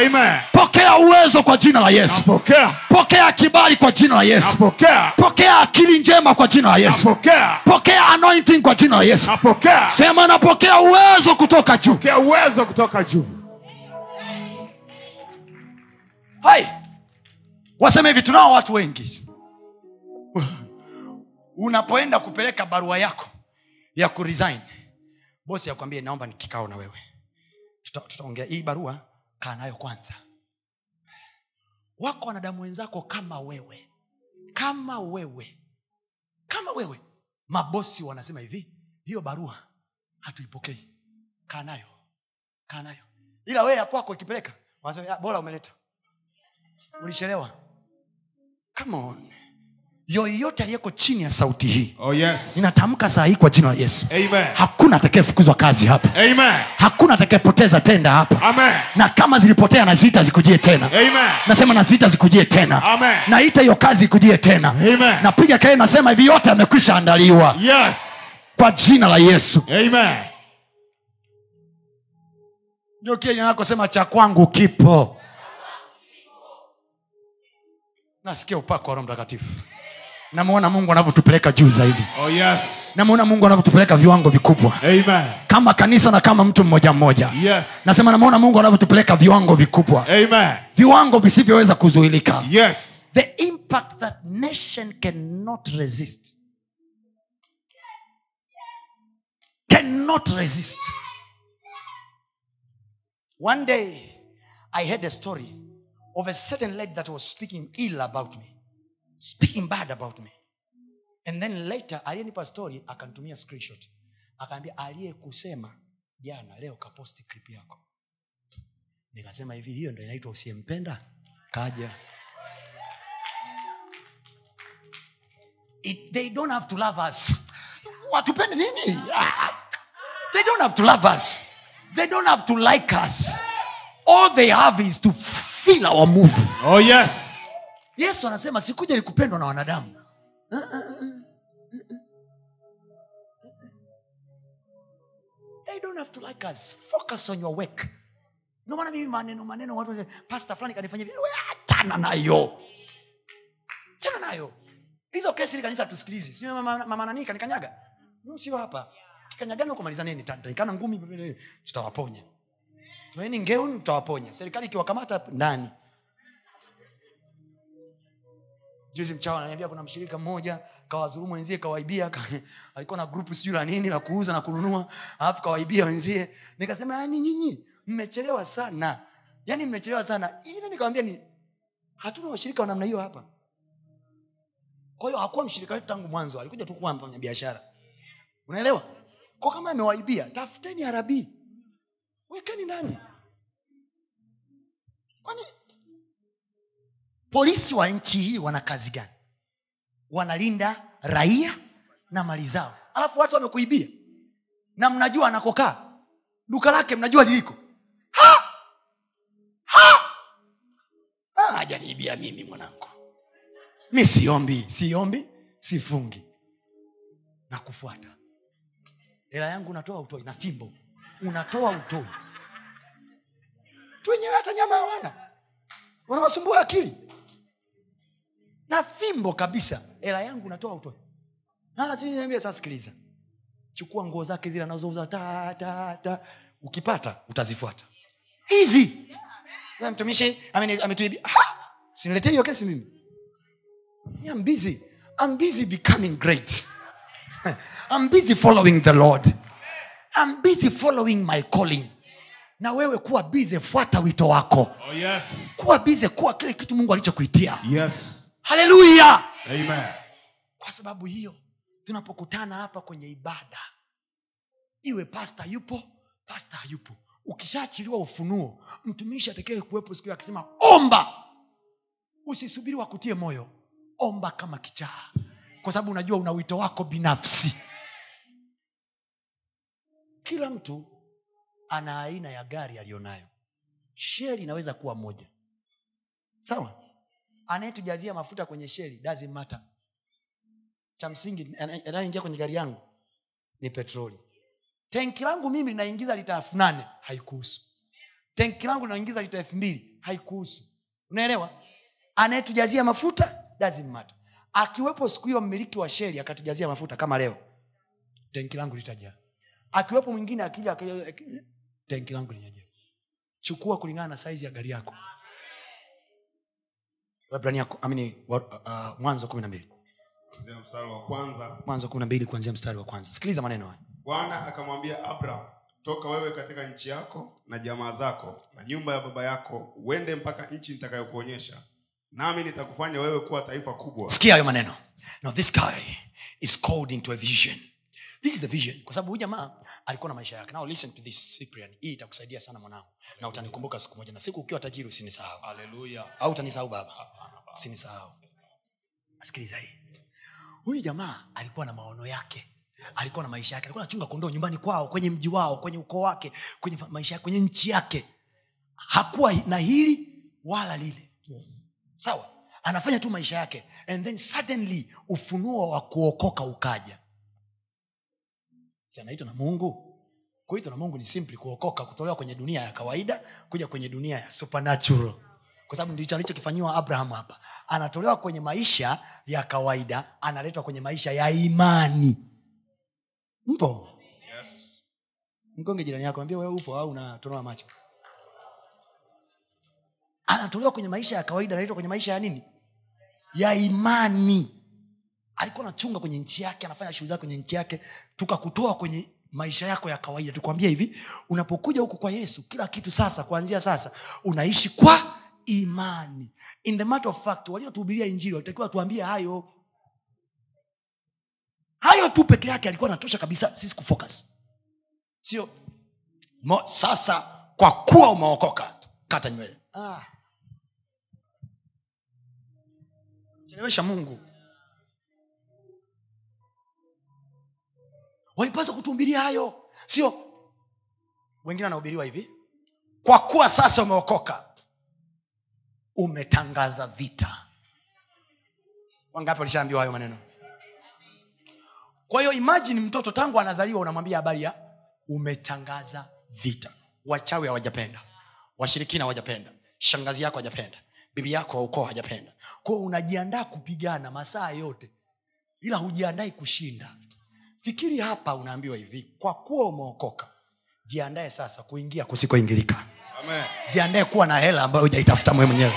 pokea uwezo kwa jina la yesu Napokea. pokea kibali kwa jina la yesu Napokea. pokea akili njema kwa jina la yesu Napokea. pokea anointing kwa jina la yesu Napokea. sema napokea uwezo kutoka juu Pokea uwezo kutoka juu. hai waseme hivi tunao watu wengi unapoenda kupeleka barua yako ya kuresign. Bosi akwambie naomba ni kikao na wewe. Tuta- tutaongea. Hii barua kaa nayo kwanza. Wako wanadamu wenzako kama wewe. Kama wewe. Kama wewe. Mabosi wanasema hivi hiyo barua hatuipokei. Kaa nayo. Kaa nayo. Ila wewe yakwako ikipeleka wanasema bora umeleta. Ulichelewa. Come on yoyote aliyeko chini ya sauti hii Oh yes. ninatamka saa hii kwa jina la yesu Amen. hakuna atakayefukuzwa kazi hapa Amen. hakuna atakayepoteza tenda hapa Amen. na kama zilipotea naziita zikujie tena Amen. nasema naziita zikujie tena Amen. naita hiyo kazi ikujie tena Amen. napiga kae nasema hivi yote amekwisha andaliwa Yes. kwa jina la yesu Amen. nakosema cha kwangu kipo nasikia upako wa roho mtakatifu namwona mungu anavyotupeleka juu zaidi Oh yes. namwona mungu anavyotupeleka viwango vikubwa Amen. kama kanisa na kama mtu mmoja mmoja Yes. nasema namwona mungu anavyotupeleka viwango vikubwa Amen. viwango visivyoweza kuzuilika Yes. the impact that nation cannot resist cannot resist one day i heard a story of a certain lady that was speaking ill about me speaking bad about me. And then later aliyenipa story akanitumia screenshot. Akaambia aliyekusema jana leo kaposti clip yako. Nikasema hivi hiyo ndo inaitwa usiyempenda kaja. It, they don't have to love us. Watupende nini? They don't have to love us. They don't have to like us. All they have is to feel our move. Oh yes. Yesu anasema sikuja likupendwa na wanadamu. They don't have to like us. Focus on your work. Ndio mimi maneno maneno watu pasta fulani kanifanya hivi achana nayo. Chana nayo. Hizo kesi kanisa tusikilizi si mama, nani kanikanyaga? Sio hapa. Kikanyagani kumaliza nini? Tantaikana ngumi tutawaponya. Toeni ngeuni tutawaponya. Serikali ikiwakamata ndani juzi mchawa ananiambia kuna mshirika mmoja kawadhulumu wenzie kawaibia ka, *laughs* alikuwa na grupu sijui la nini la kuuza na kununua alafu kawaibia wenzie. Nikasema yani nyinyi mmechelewa sana. Yani mmechelewa sana. Ile nikawambia ni hatuna washirika wa namna hiyo hapa. Kwa hiyo hakuwa mshirika wetu tangu mwanzo alikuja tu kuwa mfanya biashara unaelewa? Kwa kama amewaibia tafuteni arabii wekeni ndani. Kwani polisi wa nchi hii wana kazi gani? Wanalinda raia na mali zao. Alafu watu wamekuibia. Na mnajua anakokaa duka lake mnajua liliko. Ha! Mimi mwanangu. Mi siombi siombi sifungi. Na kufuata hela yangu unatoa utoi na fimbo. Unatoa utoi. Tu wenyewe hata nyama hawana. Wanawasumbua akili na fimbo kabisa hela yangu natoa utoe sasa sikiliza chukua nguo zake zile anazouza ta, ta, ta. ukipata utazifuata hizi Na mtumishi ametuibia siniletee hiyo kesi mimi I'm busy. I'm busy becoming great. *laughs* I'm busy following the Lord. I'm busy following my calling. Na wewe kuwa bize, fuata wito wako. Oh yes. Kuwa bize, kuwa kile kitu Mungu alichokuitia. Yes. Haleluya! Kwa sababu hiyo, tunapokutana hapa kwenye ibada, iwe pasta yupo, pasta hayupo, ukishaachiliwa ufunuo, mtumishi atekee kuwepo siku akisema omba, usisubiri wakutie moyo, omba kama kichaa, kwa sababu unajua una wito wako binafsi. Kila mtu ana aina ya gari aliyonayo. Sheli inaweza kuwa moja. Sawa anayetujazia mafuta kwenye sheli doesn't matter. Cha msingi ana- anayeingia kwenye gari yangu ni petroli. Tenki langu mimi linaingiza lita elfu nane haikuhusu. Tenki langu linaingiza lita elfu mbili haikuhusu. Unaelewa? Anayetujazia mafuta doesn't matter. Akiwepo siku hiyo mmiliki wa sheli akatujazia mafuta kama leo tenki langu litajaa. Akiwepo mwingine akija- tenki langu linajaa chukua kulingana na saizi ya gari yako Waebrania amini wa- uh, mwanzo kumi na mbili. Mwanzo kumi na mbili kuanzia mstari wa kwanza. Sikiliza maneno haya. Bwana akamwambia abraham toka wewe katika nchi yako na jamaa zako na nyumba ya baba yako uende mpaka nchi nitakayokuonyesha nami nitakufanya wewe kuwa taifa kubwa. Sikia hayo maneno. Now this guy is called into a vision this is the vision. Kwa sababu huyu jamaa alikuwa na maisha yake. Now listen to this cyprian. Hii itakusaidia sana mwanangu. Na utanikumbuka siku moja. Na siku ukiwa tajiri usinisahau. Au utanisahau baba? Usinisahau sikiliza hii. Huyu jamaa alikuwa na maono yake. Alikuwa na maisha yake. Alikuwa anachunga kondoo nyumbani kwao kwenye mji wao kwenye ukoo wake kwenye maisha yake kwenye nchi yake. Hakuwa na hili wala lile. Sawa? Anafanya tu maisha yake. And then suddenly ufunuo wa kuokoka ukaja si anaitwa na mungu kuitwa na mungu ni simply kuokoka kutolewa kwenye dunia ya kawaida kuja kwenye dunia ya supernatural. Kwa sababu ndicho alichokifanyiwa abraham hapa. Anatolewa kwenye maisha ya kawaida analetwa kwenye maisha ya imani. Mpo? Yes. mgonge jirani yako ambia wewe upo au unatonoa macho? Anatolewa kwenye maisha ya kawaida analetwa kwenye maisha ya nini? Ya imani alikuwa anachunga kwenye nchi yake anafanya shughuli zake kwenye nchi yake. Tukakutoa kwenye maisha yako ya kawaida. Tukwambia hivi unapokuja huku kwa yesu kila kitu sasa kuanzia sasa unaishi kwa imani. In the matter of fact waliotuhubiria injili walitakiwa tuambie hayo. Hayo tu peke yake alikuwa anatosha kabisa sisi kufocus. Sio mo, sasa kwa kuwa umeokoka kata nywele. Ah. chelewesha mungu walipaswa kutuhubiria hayo. Sio wengine wanahubiriwa hivi. Kwa kuwa sasa umeokoka umetangaza vita. Wangapi walishaambiwa hayo maneno? Kwa hiyo imajini mtoto tangu anazaliwa unamwambia habari ya umetangaza vita. Wachawi hawajapenda. Washirikina hawajapenda. Shangazi yako hajapenda. Bibi yako wa ukoo hajapenda. Kwao unajiandaa kupigana masaa yote ila hujiandai kushinda fikiri hapa unaambiwa hivi kwa kuwa umeokoka jiandae sasa kuingia kusikoingilika. Jiandae kuwa na hela ambayo hujaitafuta mwe mwenyewe.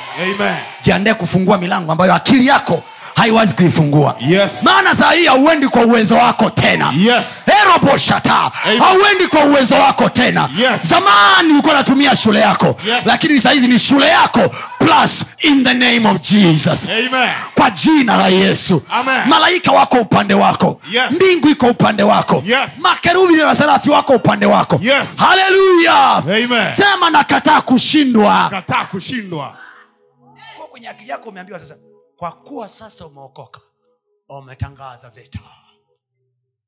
Jiandae kufungua milango ambayo akili yako haiwezi kuifungua Yes. maana saa hii hauendi kwa uwezo wako tena Yes. eroboshata Amen. hauendi kwa uwezo wako tena Yes. zamani ulikuwa natumia shule yako Yes. lakini sahizi ni shule yako plus in the name of jesus Amen. kwa jina la yesu Amen. malaika wako upande wako Yes. mbingu iko upande wako Yes. makerubi na sarafi wako upande wako Yes. haleluya sema nakataa kushindwa kataa kushindwa kwenye akili yako umeambiwa sasa kwa kuwa sasa umeokoka umetangaza vita.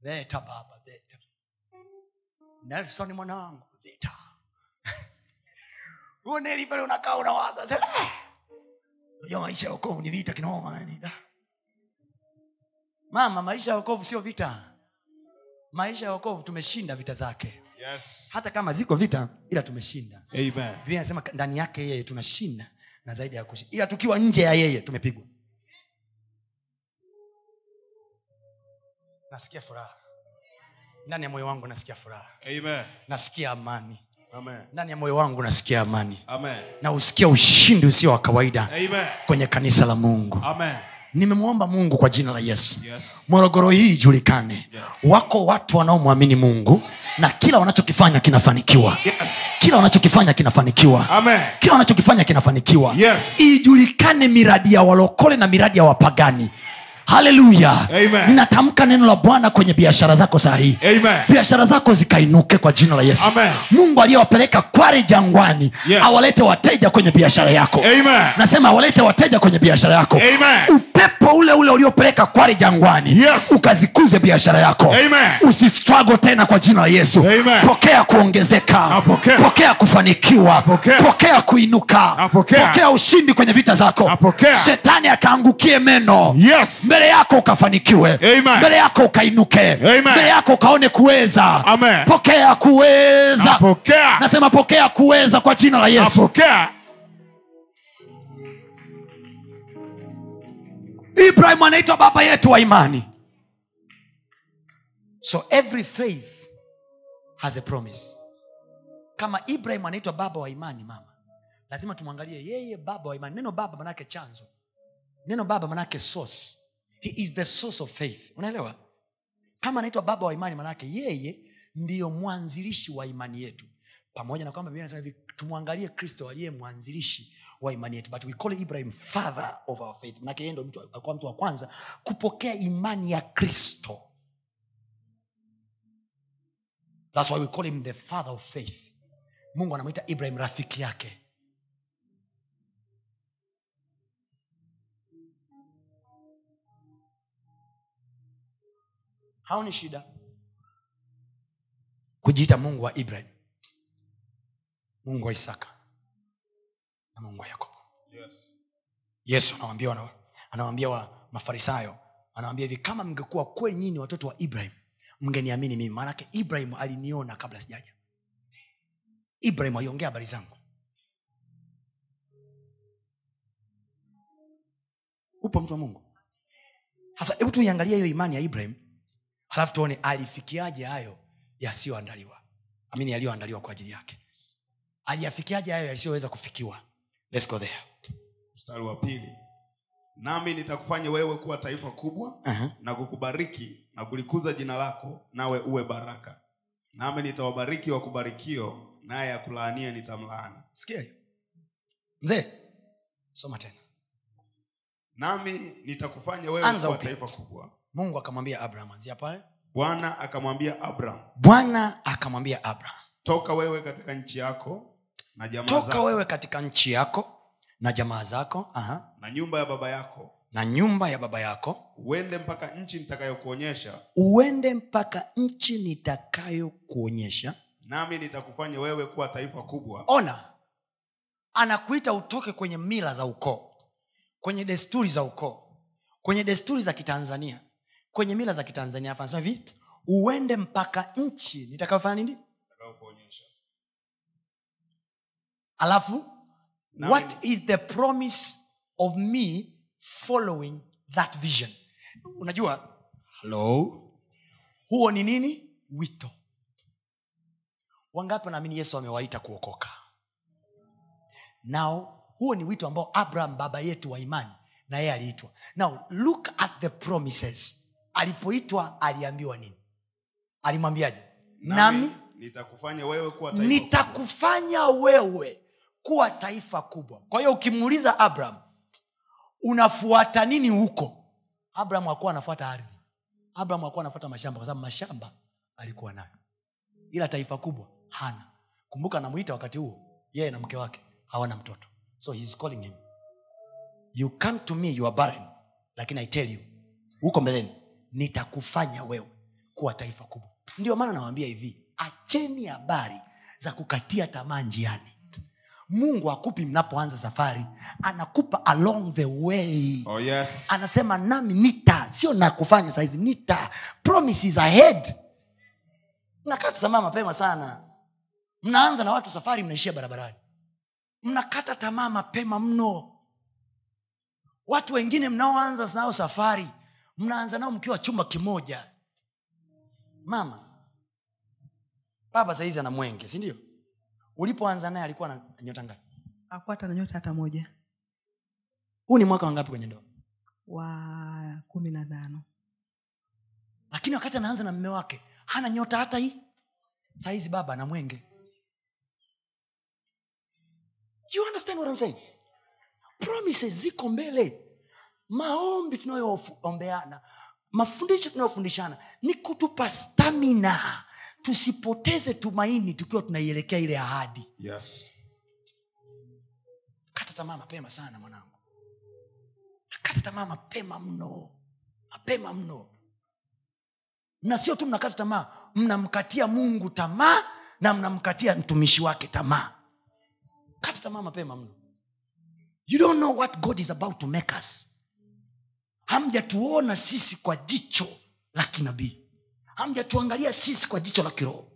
Vita baba vita. Nelson mwanangu vita. Uneli pale unakaa unawaza sasa, "Ah, maisha ya okovu ni vita kinoma yani." Mama maisha ya okovu sio vita. Maisha ya okovu tumeshinda vita zake. Yes. hata kama ziko vita ila tumeshinda. Amen. biblia inasema ndani yake yeye tunashinda na zaidi ya kushinda. Ila tukiwa nje ya yeye tumepigwa nasikia furaha ndani ya moyo wangu nasikia furaha Amen. nasikia amani Amen. ndani ya moyo wangu nasikia amani Amen. na usikia ushindi usio wa kawaida Amen. kwenye kanisa la mungu Amen. nimemwomba mungu kwa jina la yesu Yes. morogoro hii ijulikane Yes. wako watu wanaomwamini mungu na kila wanachokifanya kinafanikiwa Yes. kila wanachokifanya kinafanikiwa Amen. kila wanachokifanya kinafanikiwa Yes. ijulikane miradi ya walokole na miradi ya wapagani haleluya ninatamka neno la bwana kwenye biashara zako saa hii biashara zako zikainuke kwa jina la yesu Amen. mungu aliyewapeleka kwari jangwani Yes. awalete wateja kwenye biashara yako Amen. nasema awalete wateja kwenye biashara yako Amen. upepo ule ule uliopeleka kwari jangwani Yes. ukazikuze biashara yako usistrago tena kwa jina la yesu Amen. pokea kuongezeka Napokea. pokea kufanikiwa Napokea. pokea kuinuka pokea ushindi kwenye vita zako shetani akaangukie meno Yes. Mbele yako ukafanikiwe Amen. mbele yako ukainuke Amen. mbele yako ukaone kuweza Amen. pokea kuweza Apokea. nasema pokea kuweza kwa jina la yesu Apokea. ibrahim anaitwa baba yetu wa imani so every faith has a promise kama ibrahim anaitwa baba wa imani mama lazima tumwangalie yeye baba wa imani neno baba manake chanzo neno baba manake source he is the source of faith. Unaelewa? Kama anaitwa baba wa imani manake yeye ndiyo mwanzilishi wa imani yetu. Pamoja na kwamba biblia hivi tumwangalie kristo aliye mwanzilishi wa imani yetu. But we call ibrahim father of our faith. Manake yeye ndo mtu alikuwa mtu wa kwanza kupokea imani ya kristo. Thats why we call him the father of faith. Mungu anamwita ibrahim rafiki yake haoni shida. Kujiita mungu wa ibrahim. Mungu wa isaka. Na mungu wa yakobo. Yes. yesu anawambia anawambia wa mafarisayo anawambia hivi kama mngekuwa kweli nyini watoto wa ibrahim mngeniamini mimi. Maanake ibrahim aliniona kabla sijaja. Ibrahim aliongea habari zangu. Upo mtu wa mungu? Sasa hebu tuiangalia hiyo imani ya ibrahim halafu tuone alifikiaje hayo yasiyoandaliwa. Amini yaliyoandaliwa kwa ajili yake. Aliyafikiaje hayo yasiyoweza kufikiwa? Let's go there. mstari wa pili. Nami nitakufanya wewe kuwa taifa kubwa Uh-huh. na kukubariki na kulikuza jina lako nawe uwe baraka. Nami nitawabariki wakubarikio naye akulaania nitamlaani sikia mzee soma tena. Nami nitakufanya wewe kuwa taifa kubwa mungu akamwambia abraham anzia pale. Bwana akamwambia abraham bwana akamwambia abraham toka wewe katika nchi yako na jamaa toka zako wewe katika nchi yako na jamaa zako aha, na nyumba ya baba yako. na nyumba ya baba yako. Uende mpaka nchi nitakayokuonyesha. Uende mpaka nchi nitakayokuonyesha. Nami nitakufanya wewe kuwa taifa kubwa. Ona anakuita utoke kwenye mila za ukoo kwenye desturi za ukoo kwenye desturi za kitanzania kwenye mila za kitanzania Hapa anasema hivi uende mpaka nchi nitakayofanya nini? Alafu Nami- what is the promise of me following that vision? Unajua hello? huo ni nini? Wito. Wangapi wanaamini yesu amewaita kuokoka? Nao huo ni wito ambao abraham baba yetu wa imani na yeye aliitwa. Now look at the promises alipoitwa aliambiwa nini? Alimwambiaje? Nami nitakufanya wewe kuwa taifa kubwa. nitakufanya wewe kuwa taifa kubwa. Kwa hiyo ukimuuliza abraham unafuata nini huko? Abraham hakuwa anafuata ardhi. Abraham hakuwa anafuata mashamba kwa sababu mashamba alikuwa nayo. Ila taifa kubwa hana. Kumbuka anamwita wakati huo yeye na mke wake hawana mtoto. So he is calling him. You come to me you are barren lakini i tell you huko mbeleni nitakufanya wewe kuwa taifa kubwa. Ndio maana nawambia hivi acheni habari za kukatia tamaa njiani. Mungu akupi mnapoanza safari anakupa along the way. Oh, yes. anasema nami nita sio nakufanya saizi nita. Promises ahead. Mnakata tamaa mapema sana. Mnaanza na watu safari mnaishia barabarani. Mnakata tamaa mapema mno. Watu wengine mnaoanza nao safari mnaanza nao mkiwa chumba kimoja. Mama baba saizi ana mwenge sindio ulipoanza naye alikuwa na nyota ngapi? Akwata na nyota hata moja. Huu ni mwaka wangapi kwenye ndoa? Wa kumi na tano. Lakini wakati anaanza na mme wake hana nyota hata hii. Sahizi baba ana mwenge. You understand what I'm saying? promises ziko mbele maombi tunayoombeana mafundisho tunayofundishana ni kutupa stamina. Tusipoteze tumaini tukiwa tunaielekea ile ahadi. Yes. kata tamaa mapema sana mwanangu. Kata tamaa mapema mno mapema mno. Na sio tu mnakata tamaa mnamkatia mungu tamaa na mnamkatia mtumishi wake tamaa. Kata tamaa mapema mno. You don't know what god is about to make us hamjatuona sisi kwa jicho la kinabii. Hamjatuangalia sisi kwa jicho la kiroho.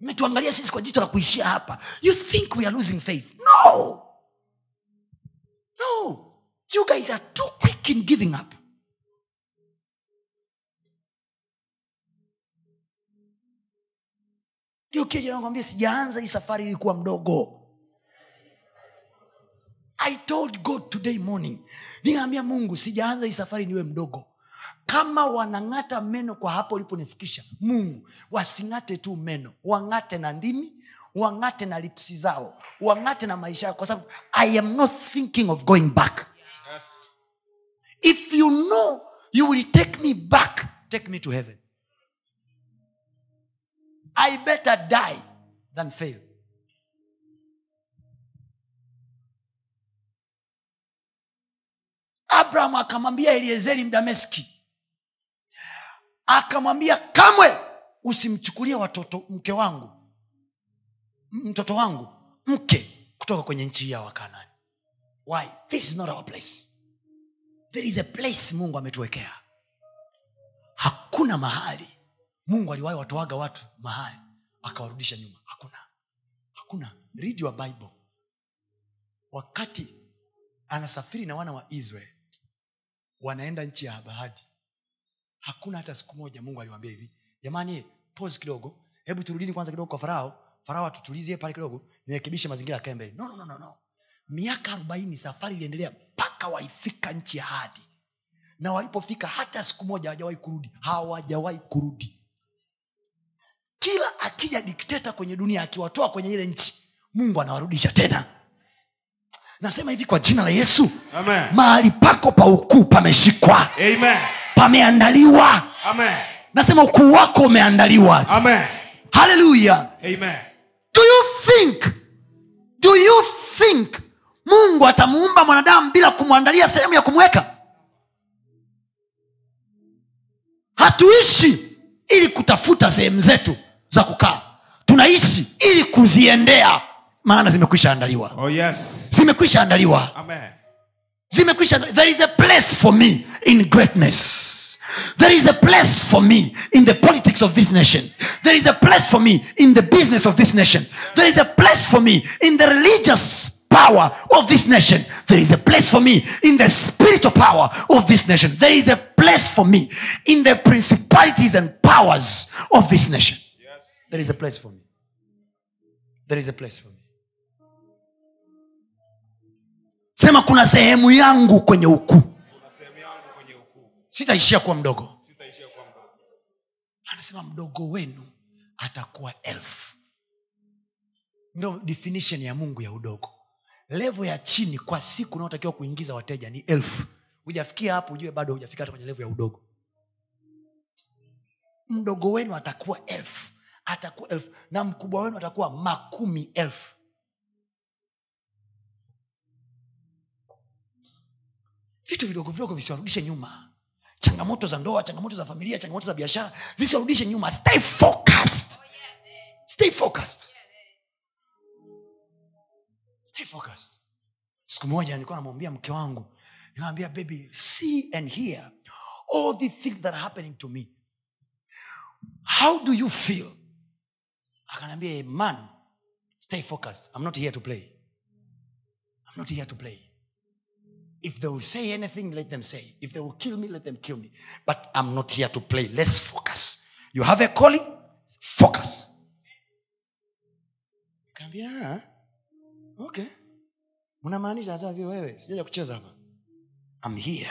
Mmetuangalia sisi kwa jicho la kuishia hapa. You think we are losing faith? No! No! You guys are too quick in giving up. Kiokienakwambia sijaanza hii safari ilikuwa mdogo i told god today morning niambia mungu sijaanza hii safari niwe mdogo. Kama wanang'ata meno kwa hapo uliponifikisha mungu wasing'ate tu meno wang'ate na ndimi wang'ate na lipsi zao wang'ate na maisha yao kwa sababu i am not thinking of going back. Yes. if you know you will take me back. Take me to heaven. I better die than fail abraham akamwambia eliezeri mdameski akamwambia kamwe usimchukulie watoto mke wangu mtoto wangu mke kutoka kwenye nchi ya wakanani why? This is not our place. There is a place mungu ametuwekea. Hakuna mahali mungu aliwahi watoaga watu mahali akawarudisha nyuma. Hakuna. Hakuna. Read your bible. Wakati anasafiri na wana wa israel wanaenda nchi ya bahadi hakuna hata siku moja mungu aliwambia hivi jamani pose kidogo hebu turudini kwanza kidogo kwa farao. Farao atutulizie pale kidogo nirekebishe mazingira yakae mbele. No, no, no, no, no. miaka arobaini safari iliendelea mpaka walifika nchi ya hadi na walipofika hata siku moja hawajawahi kurudi hawajawahi kurudi. Kila akija dikteta kwenye dunia akiwatoa kwenye ile nchi mungu anawarudisha tena nasema hivi kwa jina la yesu. Amen. mahali pako pa ukuu pameshikwa. Pameandaliwa. Nasema ukuu wako umeandaliwa. Amen. haleluya do you think do you think mungu atamuumba mwanadamu bila kumwandalia sehemu ya kumweka? Hatuishi ili kutafuta sehemu zetu za kukaa. Tunaishi ili kuziendea maana zimekwisha andaliwa. Oh yes. zimekwisha andaliwa. Amen. zimekwisha there is a place for me in greatness. There is a place for me in the politics of this nation. There is a place for me in the business of this nation. There is a place for me in the religious power of this nation. There is a place for me in the spiritual power of this nation. There is a place for me in the principalities and powers of this nation. Yes. there is a place for me. There is a place for me sema kuna sehemu yangu kwenye ukuu. Sitaishia kuwa mdogo. anasema mdogo wenu atakuwa elfu ndo definition ya mungu ya udogo. Levo ya chini kwa siku unaotakiwa kuingiza wateja ni elfu hujafikia hapo ujue bado hujafika hata kwenye levo ya udogo. Mdogo wenu atakuwa elfu atakuwa elfu na mkubwa wenu atakuwa makumi elfu vitu vidogo vidogo visiwarudishe nyuma. Changamoto za ndoa changamoto za familia changamoto za biashara zisiwarudishe nyuma. Stay focused. Stay focused. Stay focused. Siku moja nilikuwa namwambia mke wangu nimwambia baby see and hear all the things that are happening to me. How do you feel? Akanaambia man stay focused. I'm not here to play. I'm not here to play if they will say anything let them say. If they will kill me let them kill me. But i'm not here to play. Let's focus. You have a calling? Focus. Kaambia "Ah, okay. Unamaanisha sasa wewe? Sijaja kucheza hapa. I'm here.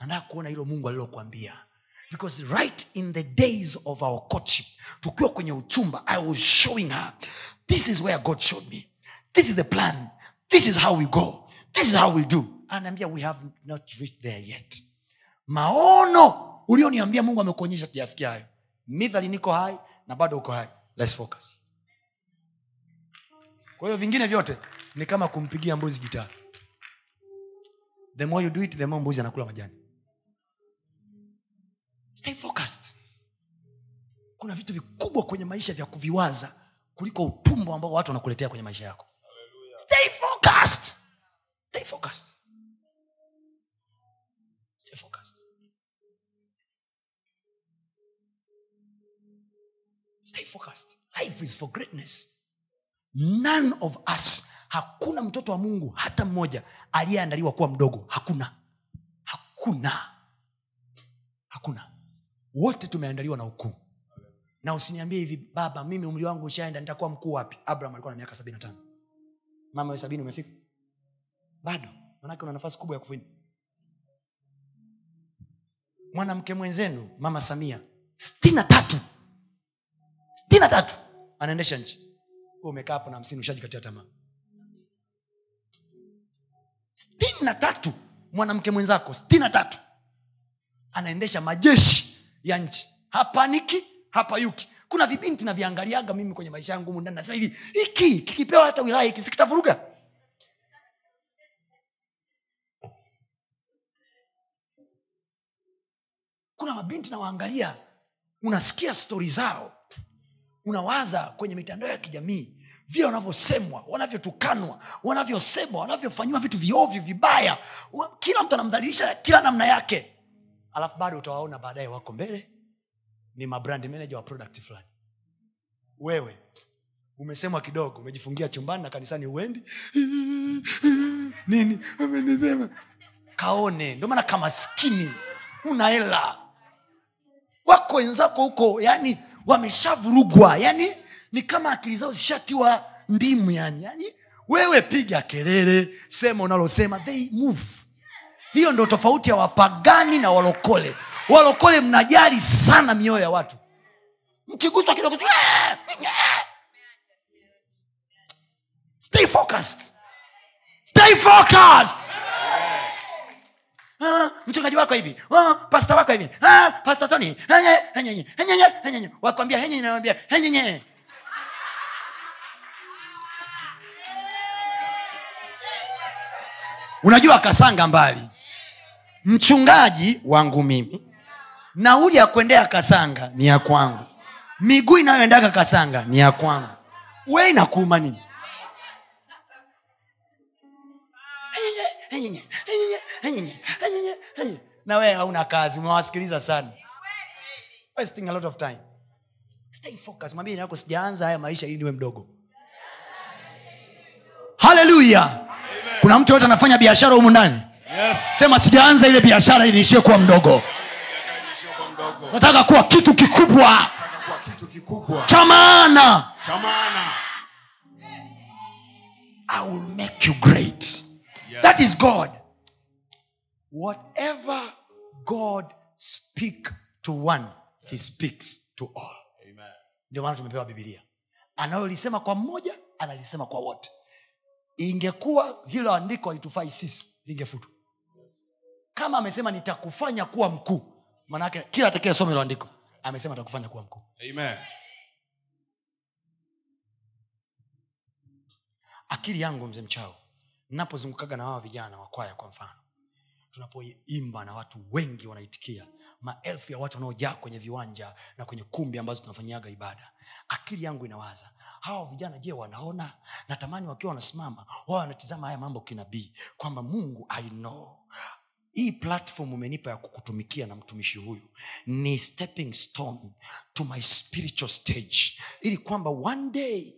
Nataka kuona hilo mungu alilokuambia. Because right in the days of our courtship tukiwa kwenye uchumba i was showing her this is where god showed me. This is the plan. This is how we go this is how we do. Anaambia we have not reached there yet. Maono. Ulioniambia mungu amekuonyesha tujafikia hayo. Midhali niko hai na bado uko hai. Let's focus. Kwa hiyo vingine vyote ni kama kumpigia mbuzi gitaa. The more you do it the more mbuzi anakula majani. Stay focused. Kuna vitu vikubwa kwenye maisha vya kuviwaza kuliko utumbo ambao watu wanakuletea kwenye maisha yako. Stay focused stay focused. Stay focused. Stay focused. Life is for greatness. None of us hakuna mtoto wa mungu hata mmoja aliyeandaliwa kuwa mdogo hakuna. Hakuna. Hakuna. Wote tumeandaliwa na ukuu. Na usiniambie hivi baba mimi umri wangu ushaenda nitakuwa mkuu wapi? Abraham alikuwa na miaka sabini na tano. Mama we sabini umefika bado manake una nafasi kubwa ya kufini mwanamke mwenzenu mama samia sitini tatu. Sitini tatu. Anaendesha nchi. Wewe umekaa hapo na hamsini ushajikatia tamaa. Sitini na tatu. Mwanamke mwenzako sitini na tatu. Anaendesha majeshi ya nchi. Hapaniki hapayuki kuna vibinti naviangaliaga mimi kwenye maisha yangu humu ndani. Nasema hivi hiki kikipewa hata wilaya hiki sikitavuruga kuna mabinti nawaangalia unasikia stori zao unawaza kwenye mitandao ya kijamii vile wanavyosemwa wanavyotukanwa wanavyosemwa wanavyofanyiwa vitu viovyo vibaya. Kila mtu anamdhalilisha kila namna yake. Alafu bado utawaona baadaye wako mbele ni mabrand manager wa product fulani. Wewe umesemwa kidogo umejifungia chumbani na kanisani uendi. Nini? Amenisema kaone ndio maana kamaskini una hela wako wenzako huko yani wameshavurugwa yani ni kama akili zao zishatiwa ndimu yani yani wewe piga kelele sema unalosema they move. Hiyo ndo tofauti ya wapagani na walokole. Walokole mnajali sana mioyo ya watu. Mkiguswa kidogo tu, "Eh, eh." stay focused. Stay focused Ah, mchungaji wako hivi. Ah, pasta wako hivi. Ah, pasta henyenye. wakwambia henyenye nawambia henyenye unajua kasanga mbali. Mchungaji wangu mimi nauli ya kuendea kasanga ni ya kwangu. Miguu inayoendaka kasanga ni ya kwangu. We inakuuma nini na wewe hauna kazi umewasikiliza sana. Wasting a lot of time. Stay focus mwambie yako sijaanza haya maisha ili niwe mdogo. Haleluya kuna mtu yote anafanya biashara humu ndani? Yes. sema sijaanza ile biashara ili niishie kuwa mdogo. Nataka kuwa kitu kikubwa. Cha maana. i will make you great Yes. that is god. Whatever god speak to one he speaks to all. Ndio maana tumepewa bibilia analolisema kwa mmoja analisema kwa wote. Ingekuwa hilo andiko alitufai sisi lingefutwa. Kama amesema nitakufanya kuwa mkuu manake kila atakaye soma hilo andiko amesema atakufanya kuwa mkuu. Amen. akili yangu mzee mchao napozungukaga na hawa vijana wakwaya kwa mfano tunapoimba na watu wengi wanaitikia maelfu ya watu wanaojaa kwenye viwanja na kwenye kumbi ambazo tunafanyiaga ibada akili yangu inawaza hawa vijana je wanaona? Natamani wakiwa wanasimama wao wanatizama haya mambo kinabii kwamba mungu i know. Hii platform umenipa ya kukutumikia na mtumishi huyu. Ni stepping stone to my spiritual stage. Ili kwamba one day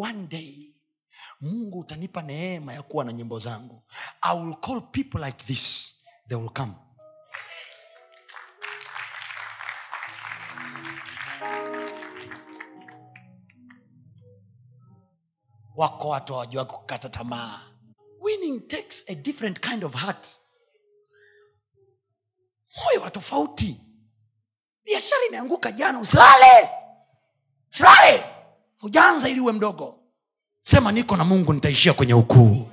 one day mungu utanipa neema ya kuwa na nyimbo zangu. I will call people like this. They will come. Wako watu hawajua kukata tamaa. Winning takes a different kind of heart. Moyo wa tofauti. Biashara imeanguka jana usilale. Usilale. Hujaanza ili uwe mdogo sema niko na mungu nitaishia kwenye ukuu.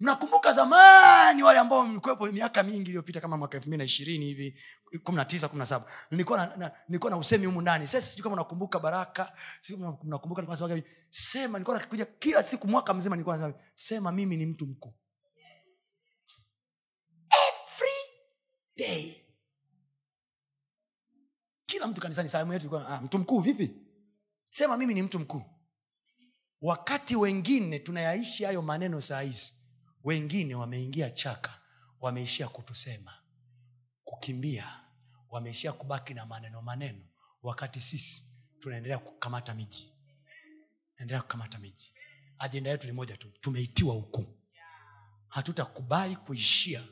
Mnakumbuka zamani wale ambao mlikuwepo miaka mingi iliyopita kama mwaka elfu mbili na ishirini hivi kumi na tisa kumi na saba. Nilikuwa na, na, nilikuwa na usemi humu ndani. Sasa sijui kama nakumbuka baraka nakumbuka nilikuwa sema nilikuwa nakuja kila siku mwaka mzima nilikuwa nasema sema mimi ni mtu mkuu. Every day. Kila mtu kanisani salamu yetu ilikuwa ah, mtu mkuu vipi? Sema mimi ni mtu mkuu wakati wengine tunayaishi hayo maneno saa hizi wengine wameingia chaka wameishia kutusema kukimbia wameishia kubaki na maneno maneno. Wakati sisi tunaendelea kukamata miji naendelea kukamata miji. Ajenda yetu ni moja tu tumeitiwa huku. Hatutakubali kuishia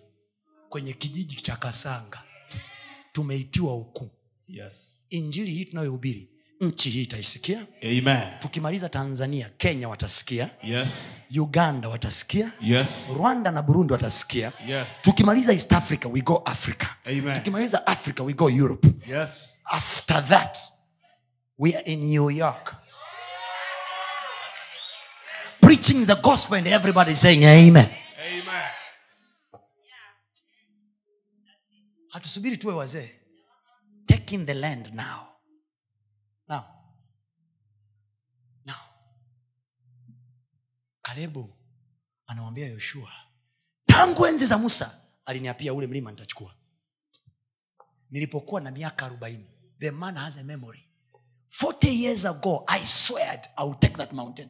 kwenye kijiji cha kasanga. Tumeitiwa huku. Yes. injili hii tunayohubiri nchi hii itaisikia Amen. tukimaliza tanzania kenya watasikia Yes. uganda watasikia Yes. rwanda na burundi watasikia Yes. tukimaliza east africa we go africa Amen. tukimaliza africa we go europe Yes. after that we are in new york preaching the gospel and everybody is saying amen Amen. hatusubiri tuwe wazee taking the land now now. Now. Kalebu anamwambia yoshua tangu enzi za musa aliniapia ule mlima nitachukua. Nilipokuwa na miaka arobaini the man has a memory. 40 years ago i sweared i will take that mountain.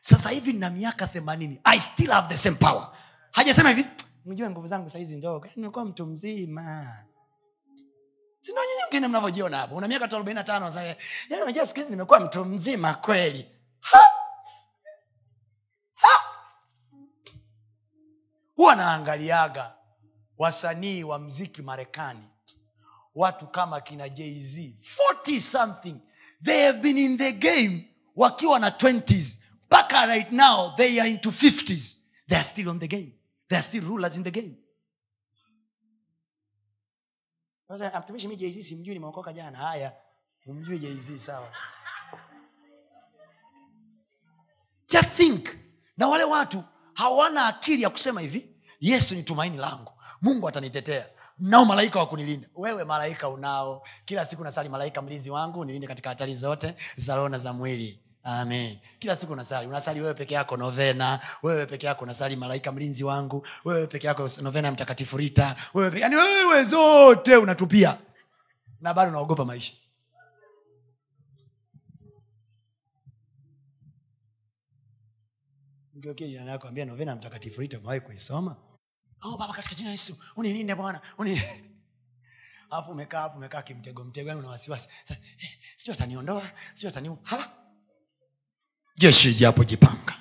Sasa hivi na miaka themanini i still have the same power. Hajasema hivi mjue nguvu zangu sahizi ndogo nimekuwa mtu mzima sindo nyinyi wengine mnavyojiona hapo una miaka tu arobaini na tano yaani unajua siku hizi nimekuwa mtu mzima kweli. Huwa naangaliaga wasanii wa mziki marekani watu kama kina jz 40 something. They have been in the game wakiwa na 20s mpaka right now they are into 50s they are still on the game. They are still rulers in the game sasa mtumishi mi jz simjui nimeokoka jana. Haya umjui jz sawa. Just think. Na wale watu hawana akili ya kusema hivi yesu ni tumaini langu. Mungu atanitetea. Nao malaika wa kunilinda. Wewe malaika unao. Kila siku nasali malaika mlinzi wangu nilinde katika hatari zote za roho na za mwili amen. Kila siku unasali. Unasali wewe peke yako novena. Wewe peke yako unasali malaika mlinzi wangu. Wewe peke yako novena ya mtakatifu rita. Wewe peke, yani wewe zote unatupia. Na bado unaogopa maisha. Mgeukie jirani yako mtakatifu rita umewahi kuisoma? Oh baba katika jina yesu unilinde bwana. Uni alafu umekaa umekaa kimtego mtego yani una wasiwasi. Eh, sijui ataniondoa sijui ataniu ha jeshi japo jipanga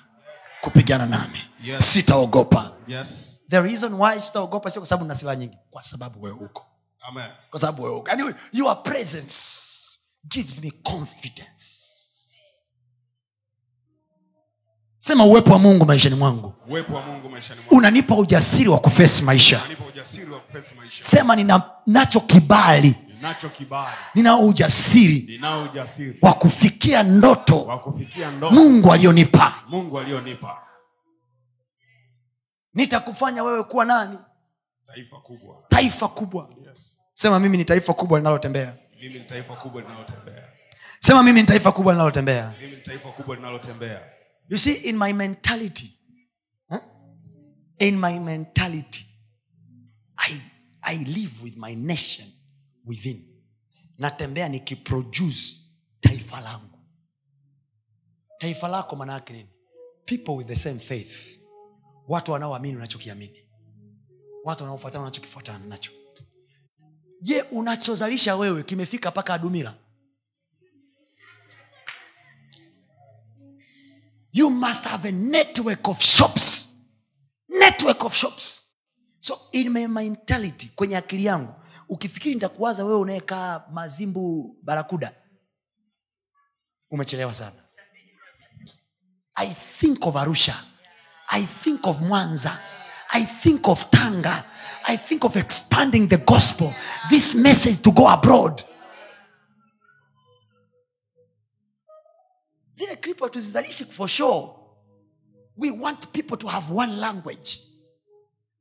kupigana nami Yes. sitaogopa Yes. the reason why sitaogopa sio kwa sababu na silaha nyingi kwa sababu wewe uko Amen. kwa sababu wewe uko your presence gives me confidence sema uwepo wa mungu maishani mwangu mwangu. unanipa ujasiri wa kufesi maisha Unanipa ujasiri wa kufesi maisha. sema nina nacho kibali Ninacho kibali. ninao ujasiri Ninao ujasiri wa kufikia ndoto wa kufikia ndoto mungu alionipa Mungu alionipa. nitakufanya wewe kuwa nani Taifa kubwa. taifa kubwa Yes. sema mimi ni taifa kubwa linalotembea Mimi ni taifa kubwa linalotembea. sema mimi ni taifa kubwa linalotembea Mimi ni taifa kubwa linalotembea. you see in my mentality huh? in my mentality I, i live with my nation within. Natembea nikiproduce taifa langu. Taifa lako manaake nini? People with the same faith. Watu wanaoamini unachokiamini. Watu wanaofuatana unachokifuatana nacho. Je unachozalisha wewe kimefika mpaka adumira? You must have a network of shops. Network of shops so in my mentality kwenye akili yangu ukifikiri nitakuwaza wewe unayekaa mazimbu barakuda umechelewa sana. I think of arusha. I think of mwanza. I think of tanga. I think of expanding the gospel this message to go abroad. Zile clip hatuzizalishi for sure. We want people to have one language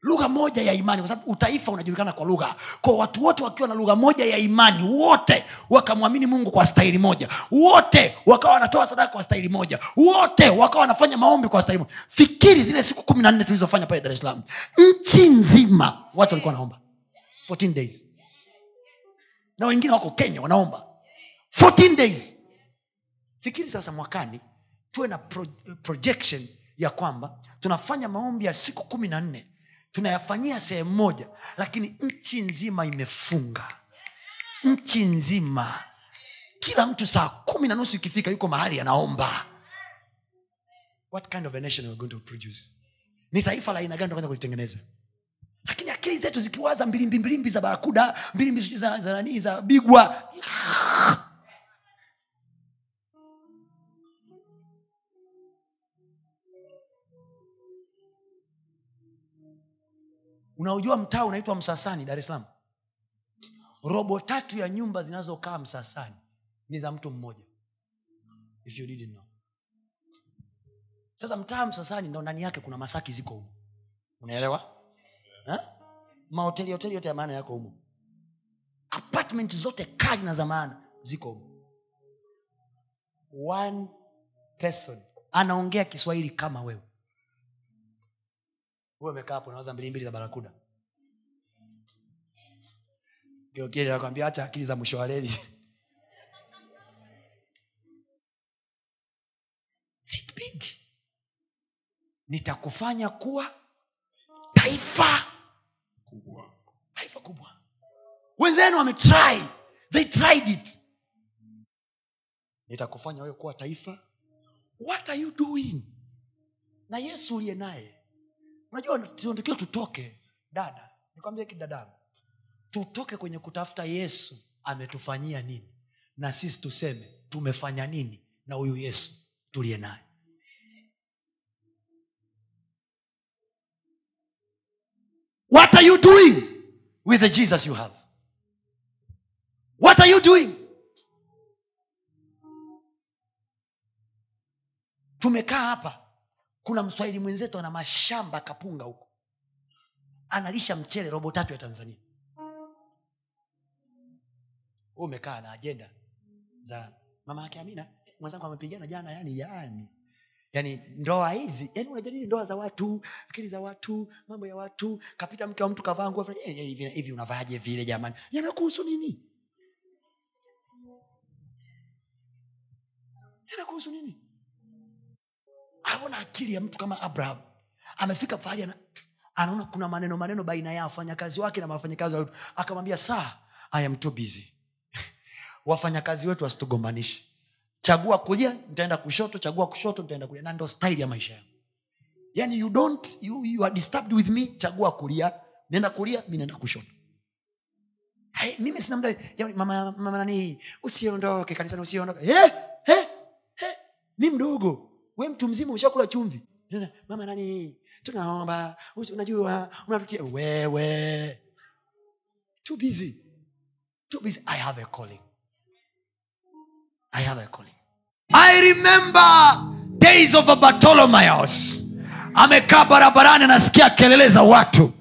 lugha moja ya imani kwa sababu utaifa unajulikana kwa lugha. Kwa watu wote wakiwa na lugha moja ya imani wote wakamwamini mungu kwa staili moja. Wote wakawa wanatoa sadaka kwa staili moja. Wote wakawa wanafanya maombi kwa staili moja. Fikiri zile siku kumi na nne tulizofanya pale dar salaam. Nchi nzima watu walikuwa wanaomba. 14 days. Na wengine wako kenya wanaomba. 14 days. Fikiri sasa mwakani tuwe na pro, projection ya kwamba tunafanya maombi ya siku kumi na nne tunayafanyia sehemu moja lakini nchi nzima imefunga. Nchi nzima. Kila mtu saa kumi na nusu ikifika yuko mahali anaomba. What kind of a nation are we going to produce? Ni taifa la aina gani tunakwenda kulitengeneza? Lakini akili zetu zikiwaza mbilimbi mbilimbi za barakuda mbilimbi za nanii za bigwa unaojua mtaa unaitwa msasani dar es salaam? Robo tatu ya nyumba zinazokaa msasani ni za mtu mmoja. If you didn't know. Sasa mtaa msasani ndo ndani yake kuna masaki ziko humo unaelewa? Ha? mahoteli hoteli yote ya maana yako humo apartment zote kali na za maana ziko humo one person anaongea kiswahili kama wewe wewe umekaa hapo unawaza mbili mbili za barakuda nakwambia acha akili za mwisho wa reli. Think big. Nitakufanya kuwa taifa. Kubwa. Taifa kubwa. Wenzenu wametry. They tried it. Nitakufanya wewe kuwa taifa. What are you doing? Na yesu uliye naye unajua tunatakiwa tutoke dada. Nikwambia kidadangu tutoke kwenye kutafuta yesu ametufanyia nini? Na sisi tuseme tumefanya nini na huyu yesu tuliye naye? What are you doing with the jesus you have? What are you doing? Tumekaa hapa kuna mswahili mwenzetu ana mashamba kapunga huko. Analisha mchele robo tatu ya tanzania. Huu umekaa na ajenda za mama yake amina? Mwenzangu amepigana jana yani yani. Yani ndoa hizi yani unajadili ndoa za watu akili za watu mambo ya watu kapita mke wa mtu kavaa nguo eh, hivi unavaaje vile jamani? Yanakuhusu nini? Yanakuhusu nini aona akili ya mtu kama abraham. Amefika pahali ana, anaona kuna maneno maneno baina ya wafanyakazi wake na wafanyakazi wa akamwambia saa i am too busy. *laughs* Wafanyakazi wetu wasitugombanishe. Chagua kulia nitaenda kushoto chagua kushoto nitaenda kulia. Na ndo style ya maisha yangu. Yani you don't you, you are disturbed with me chagua kulia. Nenda kulia mi naenda kushoto. Hai, mimi sina mda mama, mama nani usiondoke kanisani usiondoke. Eh, eh, eh, mi mdogo we mtu mzima ushakula chumvi? Mama nani? Tunaomba. Unajua unatutia. Wewe. I a a remember days of bartolomeus amekaa barabarani anasikia kelele za watu.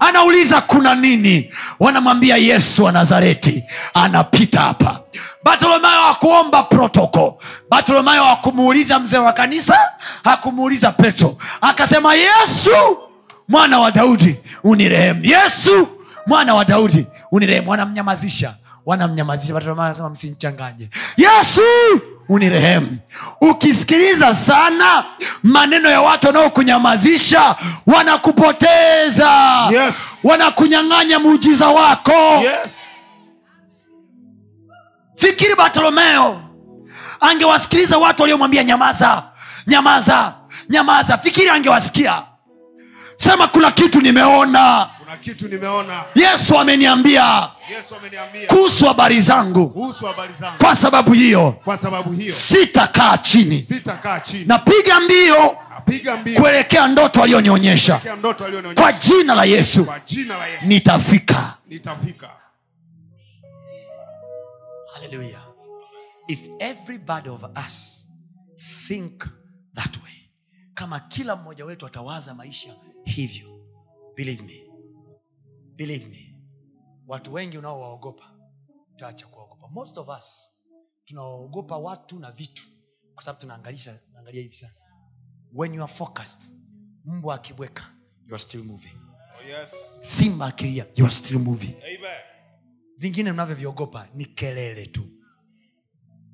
Anauliza kuna nini? Wanamwambia yesu wa nazareti anapita hapa. Bartolomayo hakuomba protoko bartolomayo hakumuuliza mzee wa kanisa hakumuuliza petro. Akasema yesu mwana wa daudi unirehemu. Yesu mwana wa daudi unirehemu. Wanamnyamazisha wanamnyamazisha. Bartolomayo anasema msinchanganye yesu unirehemu. Ukisikiliza sana maneno ya watu wanaokunyamazisha wanakupoteza. Yes. wanakunyang'anya muujiza wako. Yes. Fikiri bartolomeo angewasikiliza watu waliomwambia nyamaza nyamaza nyamaza. Fikiri angewasikia. Sema kuna kitu nimeona kitu nimeona. Yesu ameniambia kuhusu habari zangu. Kwa sababu hiyo hiyo. sitakaa chini. Sita chini. Napiga mbio kuelekea ndoto aliyonionyesha. Kuelekea ndoto alionionyesha kwa jina la yesu. Jina la yesu. Nitafika. Nitafika. Haleluya if everybody of us think that way kama kila mmoja wetu atawaza maisha hivyo believe me believe me watu wengi unaowaogopa utaacha kuwaogopa. Most of us tunawaogopa watu na vitu kwa sababu tunaangalia hivi sana. When you are focused mbwa akibweka you are still moving. Oh, yes. simba akilia you are still moving. Amen. vingine mnavyoviogopa ni kelele tu.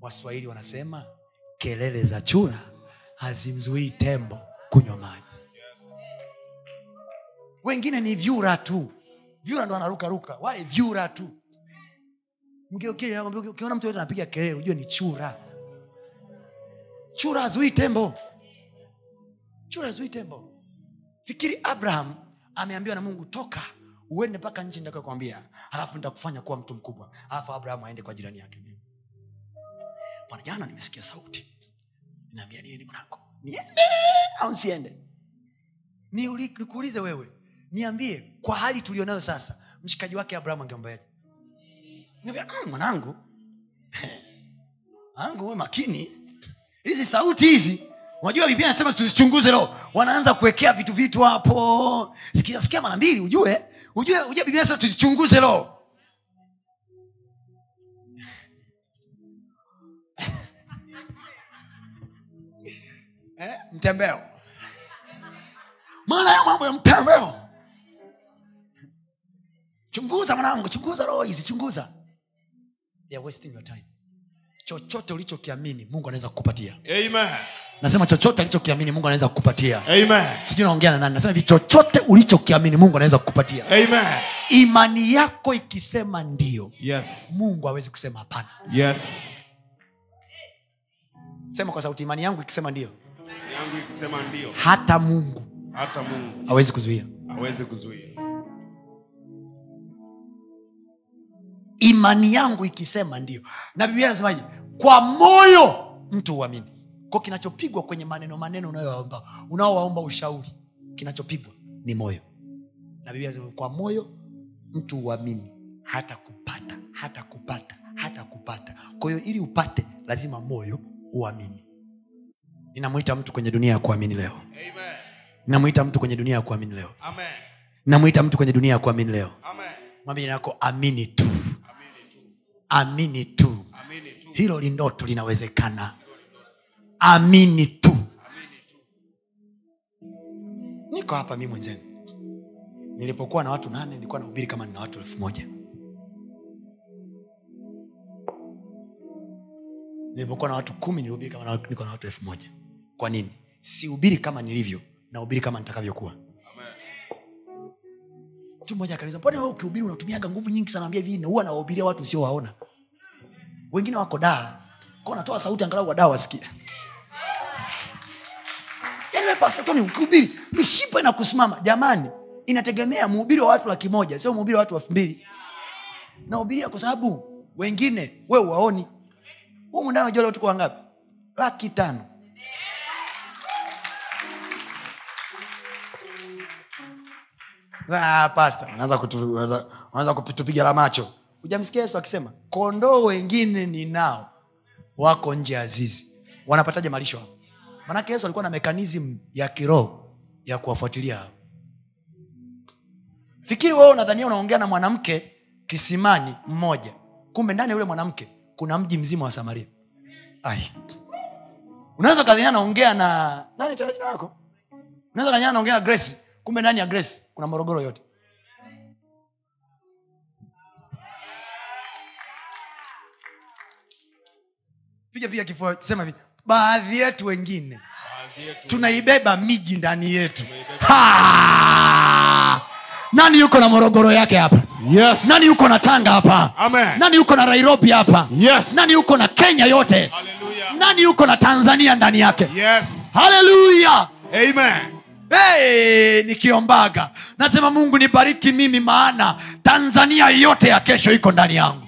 Waswahili wanasema kelele za chura hazimzuii tembo kunywa maji. Wengine ni vyura tu vyura ndo anarukaruka wale vyura tu. Ukiona mtu anapiga kelele ujue ni chura. Chura hazuii tembo. Chura hazuii tembo. Fikiri abraham ameambiwa na mungu toka uende mpaka nchi nitakayokwambia halafu nitakufanya kuwa mtu mkubwa. Alafu abraham aende kwa jirani yake bwana jana nimesikia sauti. Naambia nini mwanangu? Niende au nsiende nikuulize wewe. Niambie kwa hali tulionayo sasa mshikaji wake abraham angeambaje "Mm, mwanangu. *laughs* Angu uwe makini. Hizi sauti hizi unajua biblia anasema tuzichunguze roho. Wanaanza kuwekea vitu vitu hapo. Sikia sikia mara mbili ujue ujue ujue biblia anasema tuzichunguze roho. *laughs* Eh, mtembeo. Maana ya mambo ya mtembeo chunguza mwanangu chunguza roho hizi chunguza. They are wasting your time. Chochote ulichokiamini mungu anaweza kukupatia. Amen. nasema chochote alichokiamini mungu anaweza kukupatia. Sijui naongea na nani. Nasema hivi chochote ulichokiamini mungu anaweza kukupatia. Amen. imani yako ikisema ndio Yes. mungu awezi kusema hapana. Yes. sema kwa sauti imani yangu ikisema ndio. Hata mungu hata Mungu. hawezi kuzuia. Awezi kuzuia. Imani yangu ikisema ndio. Na biblia anasemaje kwa moyo mtu uamini ko kinachopigwa kwenye maneno maneno unayowaomba unaowaomba ushauri kinachopigwa ni moyo. Na biblia anasema kwa moyo mtu uamini hata kupata hata kupata hata kupata. Kwa hiyo ili upate lazima moyo uamini. Ninamwita mtu kwenye dunia ya kuamini leo. Amen. ninamwita mtu kwenye dunia ya kuamini leo. Amen. ninamwita mtu kwenye dunia ya kuamini leo. Amen. mwambie yako Amini tu. Amini tu. Amini tu. hilo lindoto linawezekana. Amini tu. Niko hapa mi mwenzenu nilipokuwa na watu nane nilikuwa nahubiri kama nina watu elfu moja. Nilipokuwa na watu kumi nilihubiri kama na- niko na watu elfu moja. Kwa nini? Sihubiri kama nilivyo nahubiri kama nitakavyokuwa mtu mmoja akaliza mbona wewe ukihubiri unatumiaga nguvu nyingi sana? Ambia hivi huwa nawahubiria watu usiowaona. Wengine wako daa kwa natoa sauti angalau wadaa wasikia yaani Tony ukihubiri mishipa na kusimama jamani inategemea mhubiri wa watu laki moja sio mhubiri wa watu elfu mbili. Nahubiria kwa sababu wengine we uwaoni huu mundani unajua leo tuko wangapi? Laki tano Ah, unaanza kutupiga la macho. Hujamsikia yesu akisema kondoo wengine ninao wako nje ya wanapataje malisho hapo? Manake yesu alikuwa na mekanism ya kiroho ya kuwafuatilia hao. Fikiri wewe unadhania unaongea na mwanamke kisimani mmoja. Kumbe ndani ya yule mwanamke kuna mji mzima wa samaria. Unaweza kadhania naongea na nani tarajina jina unaweza kadhania naongea na grace kumbe ndani ya grace kuna morogoro yote piga piga kifua sema hivi baadhi yetu wengine tunaibeba miji ndani yetu nani yuko na morogoro yake hapa Yes. nani yuko na tanga hapa Amen. nani yuko na nairobi hapa Yes. nani yuko na kenya yote Hallelujah. nani yuko na tanzania ndani yake Yes. haleluya Amen. Hey, nikiombaga nasema mungu nibariki mimi maana tanzania yote ya kesho iko ndani yangu.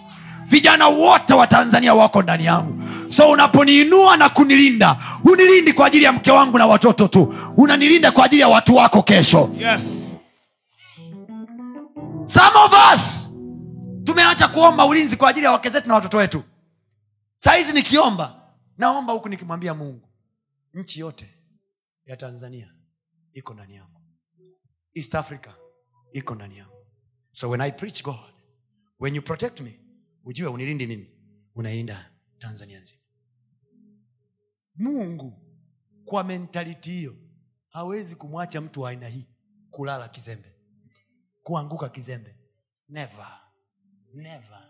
Vijana wote wa tanzania wako ndani yangu. So unaponiinua na kunilinda unilindi kwa ajili ya mke wangu na watoto tu. Unanilinda kwa ajili ya watu wako kesho. Yes. some of us tumeacha kuomba ulinzi kwa ajili ya wake zetu na watoto wetu. Sahizi nikiomba naomba huku nikimwambia mungu nchi yote ya tanzania iko ndani yangu. East africa iko ndani yangu. So when i preach god when you protect me ujue unilindi mimi unailinda tanzania nzima. Mungu kwa mentality hiyo hawezi kumwacha mtu wa aina hii kulala kizembe kuanguka kizembe. Never. Never.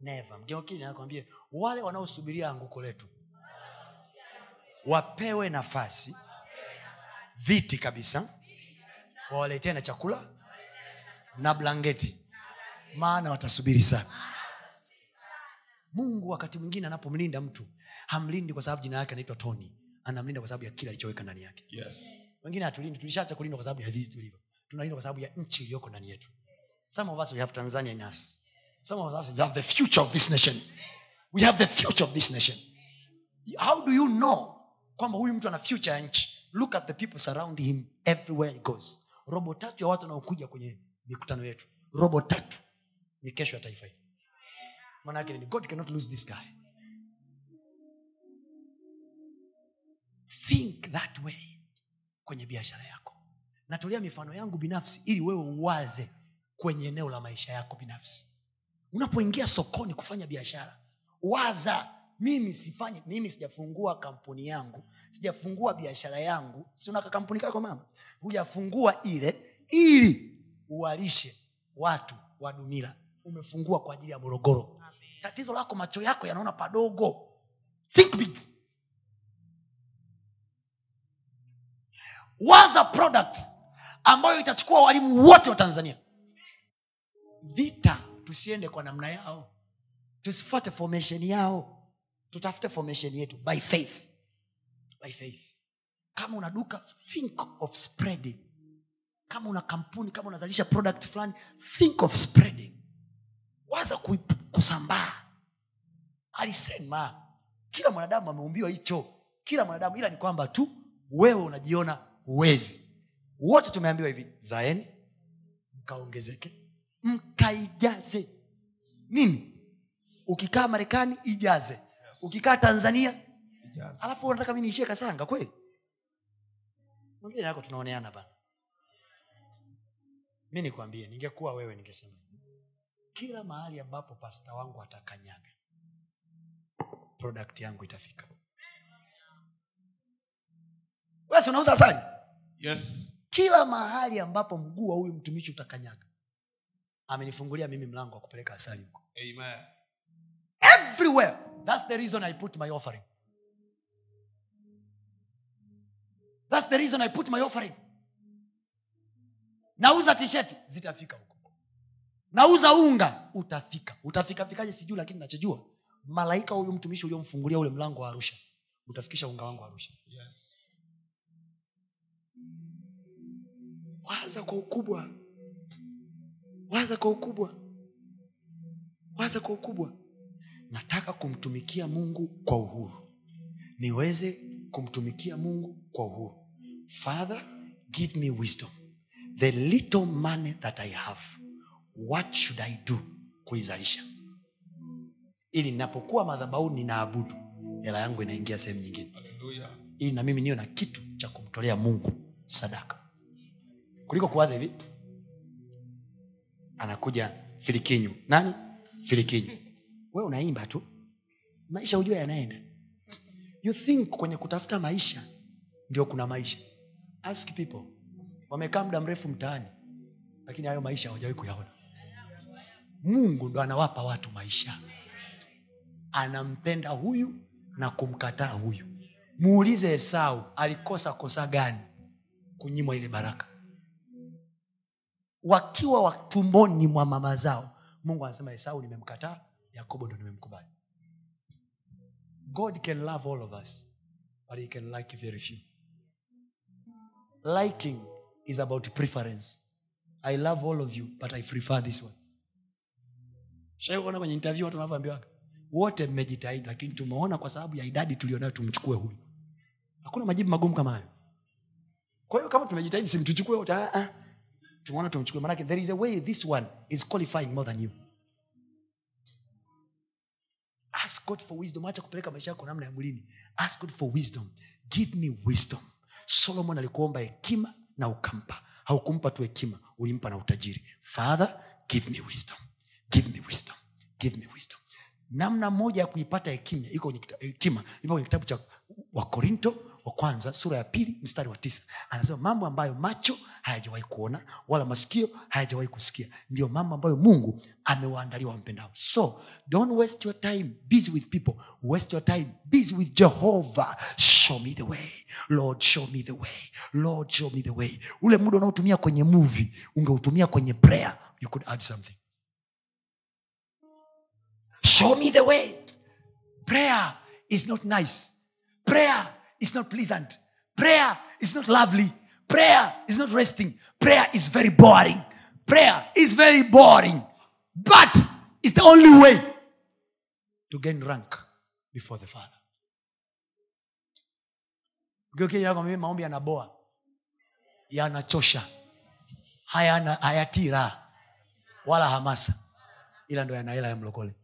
Never. Mgeokili nakwambia wale wanaosubiria anguko letu wapewe nafasi viti kabisa. Wawaletee na chakula na blanketi. Maana watasubiri sana. Mungu wakati mwingine anapomlinda mtu hamlindi kwa sababu jina yake anaitwa tony. Anamlinda kwa sababu ya kile alichoweka ndani yake. Yes. wengine hatulindi tulishaacha kulindwa kwa sababu ya vizi tulivyo. Tunalindwa kwa sababu ya nchi iliyoko ndani yetu. Some of us we have tanzania in us. Some of us we have the future of this nation. We have the future of this nation. How do you know kwamba huyu mtu ana future ya nchi look at the people surround him everywhere he goes. Robo tatu ya watu wanaokuja kwenye mikutano yetu. Robo tatu ni kesho ya taifa hili manake ni god cannot lose this guy. Think that way kwenye biashara yako. Natolea mifano yangu binafsi ili wewe uwaze kwenye eneo la maisha yako binafsi. Unapoingia sokoni kufanya biashara waza mimi sifanye mimi sijafungua kampuni yangu sijafungua biashara yangu. Si una kampuni kako mama? Hujafungua ile ili uwalishe watu wa dumila. Umefungua kwa ajili ya morogoro. Tatizo lako macho yako yanaona padogo. Think big. Waza product ambayo itachukua walimu wote wa tanzania. Vita tusiende kwa namna yao. Tusifuate formation yao tutafute formation yetu by faith. By faith. Kama una duka think of spreading. Kama una kampuni kama unazalisha product fulani think of spreading. Waza kusambaa. Alisema kila mwanadamu ameumbiwa hicho. Kila mwanadamu ila ni kwamba tu wewe unajiona huwezi. Wote tumeambiwa hivi zaeni mkaongezeke mkaijaze. Nini? Ukikaa marekani ijaze ukikaa tanzania. Ijaze. alafu unataka mi niishie kasanga kweli? Mwambie nako tunaoneana bana. Mi nikwambie ningekuwa wewe ningesema kila mahali ambapo pasta wangu atakanyaga product yangu itafika. Wesi unauza asali? Yes. kila mahali ambapo mguu wa huyu mtumishi utakanyaga amenifungulia mimi mlango wa kupeleka asali huko. Everywhere that's the reason i put my offering. That's the reason i put my offering. Nauza tisheti zitafika huko. Nauza unga utafika. Utafika fikaje? Sijui lakini nachojua malaika huyu mtumishi uliomfungulia ule mlango wa arusha utafikisha unga wangu arusha. Yes. waza kwa ukubwa. Waza kwa ukubwa. Waza kwa ukubwa nataka kumtumikia mungu kwa uhuru. Niweze kumtumikia mungu kwa uhuru. Father give me wisdom. The little money that i have what should i do kuizalisha? Ili ninapokuwa madhabau ninaabudu. Hela yangu inaingia sehemu nyingine. Ili na mimi niyo na kitu cha kumtolea mungu sadaka. Kuliko kuwaza hivi anakuja filikinyu nani? Filikinyu we unaimba tu. Maisha hujua yanaenda. You think kwenye kutafuta maisha ndio kuna maisha. Ask people. Wamekaa muda mrefu mtaani lakini hayo maisha hawajawahi kuyaona. Mungu ndo anawapa watu maisha. Anampenda huyu na kumkataa huyu. Muulize esau alikosa kosa gani kunyimwa ile baraka? Wakiwa watumboni mwa mama zao mungu anasema esau nimemkataa yakobo ndo nimemkubali. God can love all of us but he can like very few. Liking is about preference. I love all of you but i prefer this one. Shaona kwenye interview watu wanavyoambiwaga? Wote mmejitahidi lakini tumeona kwa sababu ya idadi tulionayo tumchukue huyu. Hakuna majibu magumu kama hayo. Kwa hiyo kama tumejitahidi simtuchukue wote ah, ah. tumeona tumchukue. Manake there is a way this one is qualifying more than you ask god for wisdom. Acha kupeleka maisha yako namna ya mwilini. Ask god for wisdom. Give me wisdom. Solomon alikuomba hekima na ukampa. Haukumpa tu hekima ulimpa na utajiri. Father give me wisdom. Give me wisdom. Give me wisdom. Namna moja ya kuipata hekima iko kwenye kitabu cha wakorinto wa kwanza sura ya pili mstari wa tisa. Anasema mambo ambayo macho hayajawahi kuona wala masikio hayajawahi kusikia. Ndio mambo ambayo mungu amewaandalia wampendao. So don't waste your time busy with people. Waste your time busy with jehovah show me the way. Lord show me the way. Lord show me the way. Ule muda unaotumia kwenye movie ungeutumia kwenye prayer you could add something. Show me the way. Prayer is not nice. Prayer is not pleasant. Prayer is not lovely. Prayer is not resting. Prayer is very boring. Prayer is very boring. But it's the only way to gain rank before the father. Maombi yanaboa. Yanachosha. Hayatira. Wala hamasa. Ila ndo yana ya mlokole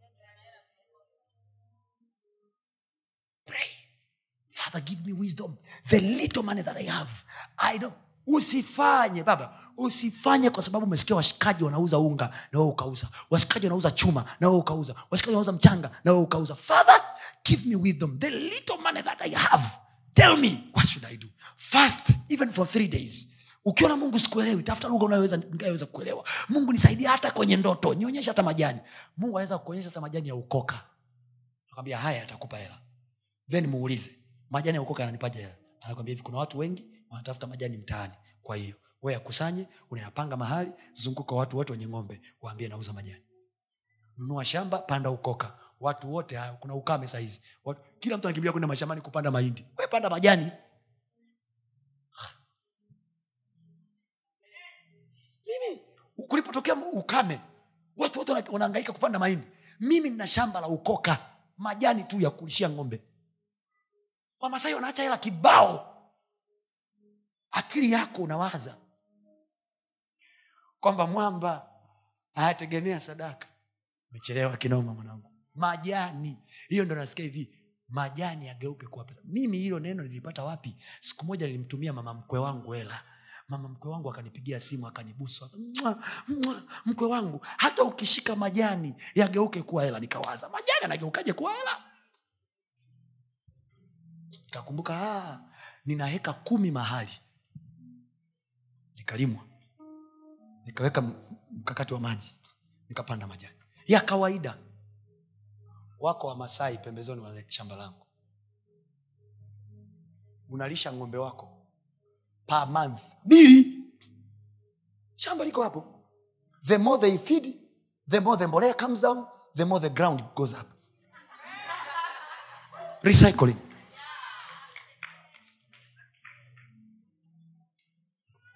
father give me wisdom. The little money that i have i don't usifanye baba usifanye kwa sababu umesikia washikaji wanauza unga na wewe ukauza. Washikaji wanauza chuma na wewe ukauza. Washikaji wanauza mchanga na wewe ukauza. Father give me wisdom. The little money that i have tell me what should i do? Fast even for three days. Ukiona mungu sikuelewi tafuta lugha unayoweza kuelewa. Mungu nisaidia hata kwenye ndoto nionyesha hata majani. Mungu anaweza kuonyesha hata majani ya ukoka. Akwambia haya atakupa hela. Then muulize majani ya yananipaja hela anakwambia hivi kuna watu wengi wanatafuta majani mtaani. Kwa hiyo we yakusanye unayapanga mahali zunguka watu wote wenye ng'ombe waambie nauza majani. Nunua shamba panda ukoka. Watu wote kuna ukame sahizi watu, kila mtu anakimbia kwenda mashambani kupanda mahindi. We panda majani. Mimi kulipotokea ukame watu wote wanaangaika kupanda mahindi. Mimi nina shamba la ukoka. Majani tu ya kulishia ng'ombe wamasai wanaacha hela kibao. Akili yako unawaza. Kwamba mwamba ayategemea sadaka. Mechelewa kinoma mwanangu. Majani. Hiyo ndo nasikia hivi majani ageuke kuwa pesa. Mimi hilo neno nilipata wapi? Siku moja nilimtumia mama mkwe wangu hela. Mama mkwe wangu akanipigia simu akanibusu. Aka- "Mwa, mwa, mkwe wangu hata ukishika majani yageuke kuwa hela. Nikawaza majani anageukaje kuwa hela kakumbuka ah, nina heka kumi mahali. Nikalimwa. Nikaweka mkakati wa maji. Nikapanda majani. Ya kawaida. Wako wamasai pembezoni wa shamba langu. Unalisha ng'ombe wako per month. Bili! Shamba liko hapo. The more they feed the more the mbolea comes down the more the ground goes up. Recycling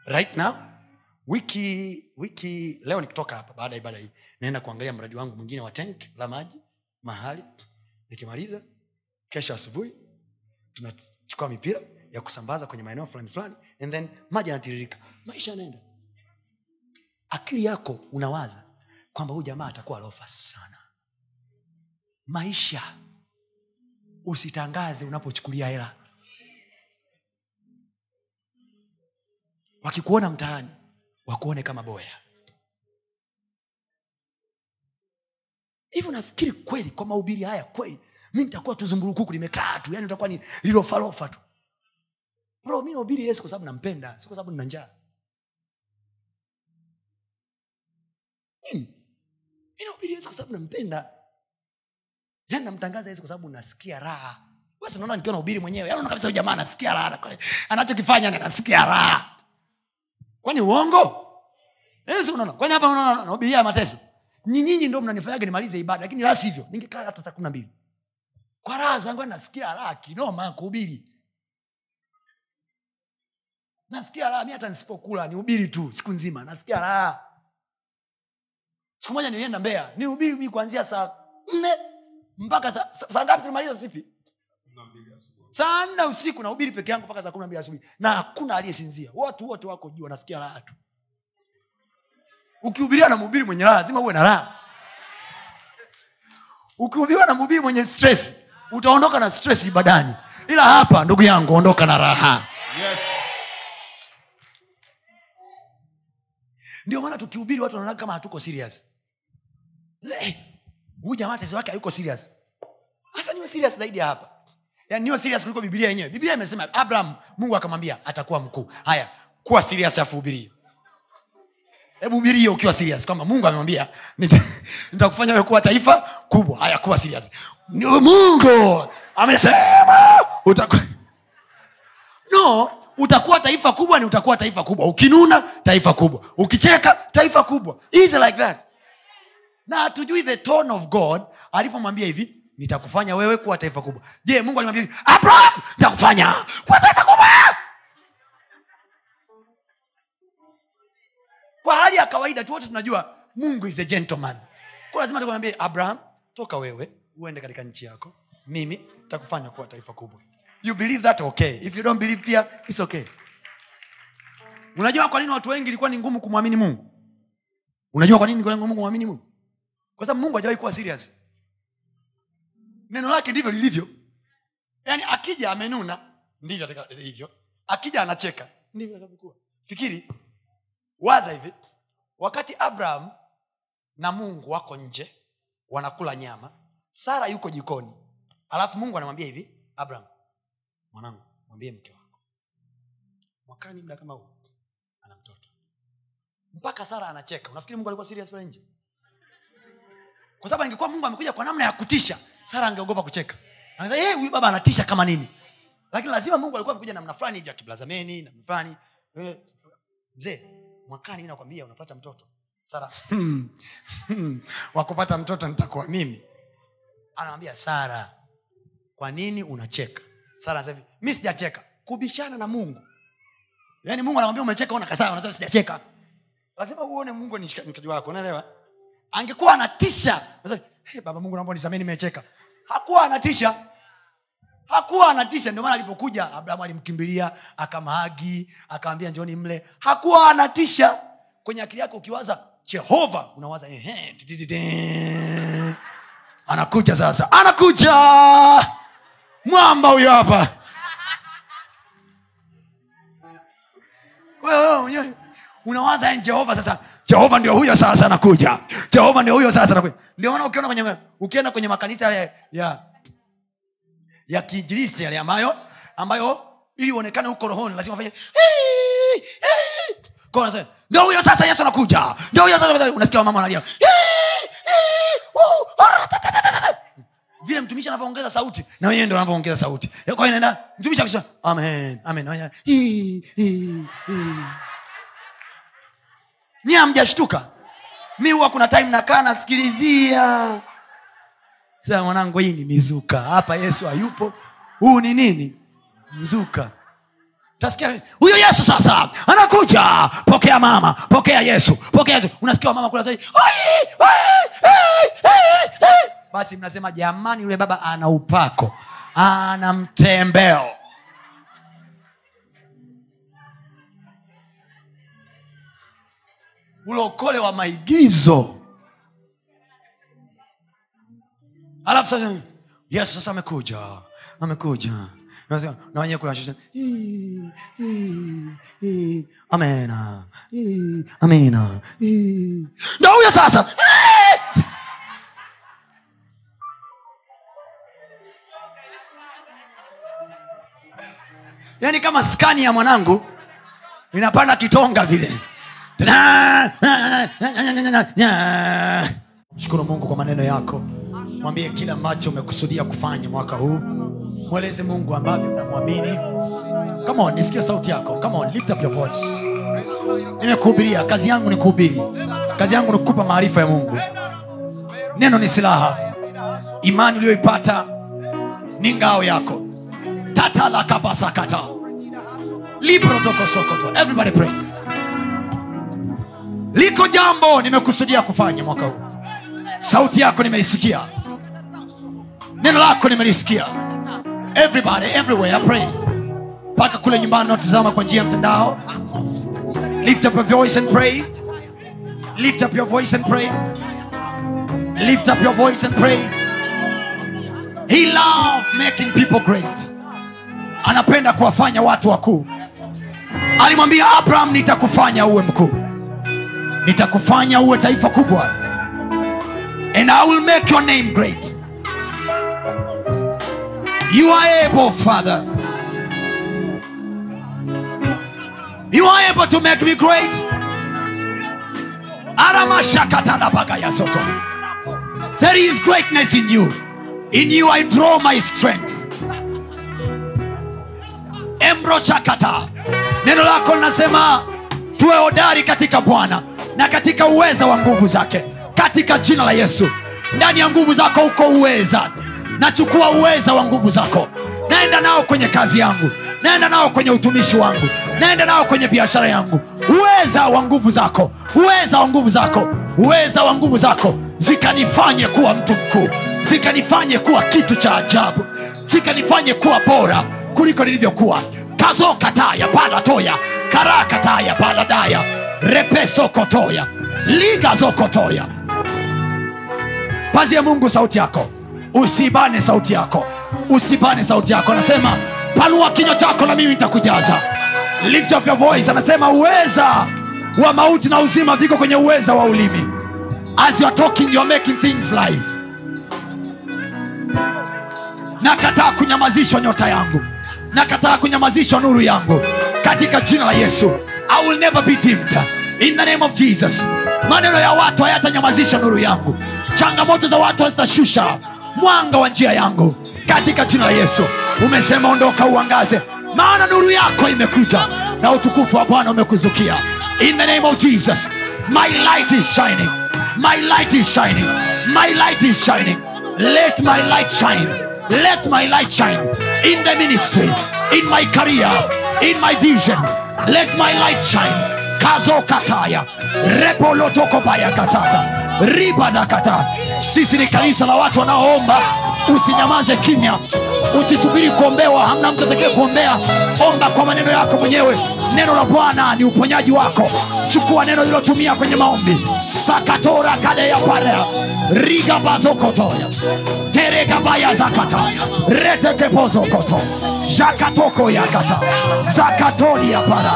right now wiki wiki leo nikitoka hapa baada ya ibada hii naenda kuangalia mradi wangu mwingine wa tank la maji mahali nikimaliza kesho asubuhi tunachukua mipira ya kusambaza kwenye maeneo fulani fulani and then maji yanatiririka maisha yanaenda. Akili yako unawaza kwamba huyu jamaa atakuwa lofa sana. Maisha usitangaze unapochukulia hela wakikuona mtaani wakuone kama boya. Hivi unafikiri kweli kwa mahubiri haya kweli? Mi nitakuwa tu zumburukuku limekaa tu yani utakuwa ni lilofalofa tu. Bro mi nahubiri yesu kwa sababu nampenda si kwa sababu nina njaa. Mimi mi nahubiri yesu kwa sababu nampenda. Yani namtangaza yesu kwa sababu nasikia raha. Basi naona nikiwa nahubiri mwenyewe yani kabisa jamaa anasikia raha anachokifanya anasikia raha kwani uongo? Yesu unaona? Kwani hapa unaona nahubiria mateso? Nyinyinyi ndo mnanifanyaga nimalize ibada lakini la sivyo ningekaa hata saa kumi na mbili. Kwa raha zangu nasikia raha kinoma kuhubiri. Nasikia raha mi hata nisipokula nihubiri tu siku nzima nasikia raha. Siku moja nilienda mbea nihubiri mi kuanzia saa nne mpaka saa sa, ngapi tulimaliza sipi saa nne usiku nahubiri peke yangu mpaka saa kumi na mbili asubuhi. Na hakuna aliyesinzia. Watu wote wako juu wanasikia raha tu. Ukihubiria na mhubiri mwenye raha lazima uwe na raha. Ukihubiriwa na mhubiri mwenye stress utaondoka na stress ibadani. Ila hapa ndugu yangu ondoka na raha. Yes. ndio maana tukihubiri watu wanaona kama hatuko serious. Eh, huyu jamaa tezo wake hayuko serious. Hasa niwe serious zaidi ya hapa yaani niwe serious kuliko biblia yenyewe. Biblia imesema abraham mungu akamwambia atakuwa mkuu. Haya kuwa serious afu hubirie hebu hubiri ukiwa serious kwamba mungu amemwambia nitakufanya nita kuwa taifa kubwa. Haya kuwa serious. Mungu amesema utaku... no utakuwa taifa kubwa ni utakuwa taifa kubwa. Ukinuna taifa kubwa. Ukicheka taifa kubwa. Like that. Na hatujui the tone of god alipomwambia hivi nitakufanya wewe kuwa taifa kubwa. Je mungu alimwambia abraham nitakufanya kuwa taifa kubwa. Kwa hali ya kawaida tu wote tunajua mungu is a gentleman. Kwa lazima tukamwambie abraham toka wewe uende katika nchi yako. Mimi takufanya kuwa taifa kubwa. You believe that? Okay. If you don't believe pia it's okay. Unajua kwa nini watu wengi ilikuwa ni ngumu kumwamini mungu? Unajua kwa nini ngumu kumwamini mungu? Kwa sababu mungu hajawahi kuwa serious neno lake ndivyo lilivyo. Yaani akija amenuna ndivyo hivyo akija anacheka ndivyo atakavyokuwa. Fikiri waza hivi. Wakati abraham na mungu wako nje wanakula nyama sara yuko jikoni. Alafu mungu anamwambia hivi abraham mwanangu mwambie mke wako. Mwakani mda kama huu ana mtoto. Mpaka sara anacheka. Unafikiri mungu alikuwa serious pale nje? Kwa sababu angekuwa mungu amekuja kwa namna ya kutisha sara angeogopa kucheka. Angesema hey, huyu baba anatisha kama nini? Lakini lazima mungu alikuwa amekuja namna fulani hivi akiblazameni namna fulani. Eh, mzee mwakani nakwambia unapata mtoto. Sara hmm, hmm, wakupata mtoto nitakuwa mimi. Anamwambia sara kwa nini unacheka? Sara anasema mi sijacheka. Kubishana na mungu. Yaani mungu anamwambia umecheka? Unakasaa unasema sijacheka. Lazima uone mungu ni wako unaelewa angekuwa anatisha hey, baba mungu naomba nisamee nimecheka. Hakuwa anatisha hakuwa anatisha ndio maana alipokuja abrahamu alimkimbilia akamhagi akaambia njoni mle. Hakuwa anatisha kwenye akili yako ukiwaza jehova unawaza ehe, anakuja sasa. Anakuja. Mwamba huyo hapa unawaza jehova sasa. Jehova ndio huyo sasa nakuja jehova ndio huyo sasa anakuja. Ndio maana ukiona kwenye ukienda kwenye makanisa yale ya ya kiinjilisti yale ambayo ambayo ili uonekane huko rohoni lazima unasema, ndio huyo sasa yesu anakuja. Ndio huyo sasa. Unasikia mama analia vile mtumishi anavyoongeza sauti na wenyewe ndo anavyoongeza sauti. Kwa inaenda mtumishi akisema amen amen. "Hii, hii, hii." Nyie hamjashtuka. Mi huwa kuna time nakaa nasikilizia. Sema mwanangu hii ni mizuka. Hapa yesu hayupo. Huu ni nini? Mzuka. Tasikia huyo yesu sasa anakuja. Pokea mama. Pokea yesu. Pokea yesu. Unasikia mama kula zaidi "Oi, oi, oi, oi, oi." basi mnasema jamani yule baba ana upako. Ana mtembeo ulokole wa maigizo. Alafu sasa yesu sasa amekuja amekuja. Na wenyewe kuna shusha, "Hii, hii, hii, amena amena ndo huyo sasa "Hii." yaani kama skani ya mwanangu inapanda kitonga vile shukuru mungu kwa maneno yako. Mwambie kila ambacho umekusudia kufanya mwaka huu. Mweleze mungu ambavyo unamwamini. Come on nisikie sauti yako. Nimekuhubiria. Kazi yangu ni kuhubiri. Kazi yangu ni kukupa maarifa ya mungu. Neno ni silaha. Imani uliyoipata ni ngao yako. Tatalakabasakata. Librotokosokoto everybody pray liko jambo nimekusudia kufanya mwaka huu. Sauti yako nimeisikia. Neno lako nimelisikia. Everybody everywhere I pray. Mpaka kule nyumbani naotizama kwa njia ya mtandao. Lift up your voice and pray. Lift up your voice and pray. Lift up your voice and pray. He love making people great. Anapenda kuwafanya watu wakuu. Alimwambia abraham nitakufanya uwe mkuu nitakufanya uwe taifa kubwa. And i will make your name great. You are able father. You are able to make me great. There is greatness in you. In you i draw my strength. Embroshakata neno lako linasema tuwe hodari katika bwana na katika uweza wa nguvu zake katika jina la yesu. Ndani ya nguvu zako uko uweza. Nachukua uweza wa nguvu zako. Naenda nao kwenye kazi yangu. Naenda nao kwenye utumishi wangu. Naenda nao kwenye biashara yangu. Uweza wa nguvu zako. Uweza wa nguvu zako. Uweza wa nguvu zako. Zikanifanye kuwa mtu mkuu. Zikanifanye kuwa kitu cha ajabu. Zikanifanye kuwa bora kuliko nilivyokuwa. Kazo kataya palatoya kara kataya paladaya repesokotoya ligazokotoya pazie mungu sauti yako. Usibane sauti yako. Usibane sauti yako. Anasema panua kinywa chako na mimi nitakujaza. Lift of your voice. Anasema uweza wa mauti na uzima viko kwenye uweza wa ulimi. As you are talking you are making things live. Nakataa kunyamazishwa nyota yangu. Nakataa kunyamazishwa nuru yangu. Katika jina la yesu i will never be dimmed. In the name of jesus. Maneno ya watu hayatanyamazisha nuru yangu. Changamoto za watu hazitashusha mwanga wa njia yangu. Katika jina la yesu. Umesema ondoka uangaze. Maana nuru yako imekuja na utukufu wa bwana umekuzukia. In the name of jesus. My light is shining. My light is shining. My light is shining. Let my light shine. Let my light shine. In the ministry. In my career. In my vision let my light shine. Kazo kataya. Repolotokobaya kasata kata. Sisi ni kanisa la watu wanaoomba. Usinyamaze kimya. Usisubiri kuombewa. Hamna mtu atakaye kuombea. Omba kwa maneno yako mwenyewe. Neno la bwana ni uponyaji wako. Chukua neno lilotumia kwenye maombi. Sakatora kadeya parea. Rigabazokotoya teregabaya zakata. Retekepozokoto. Zakatoko yakata. Zakatoni ya para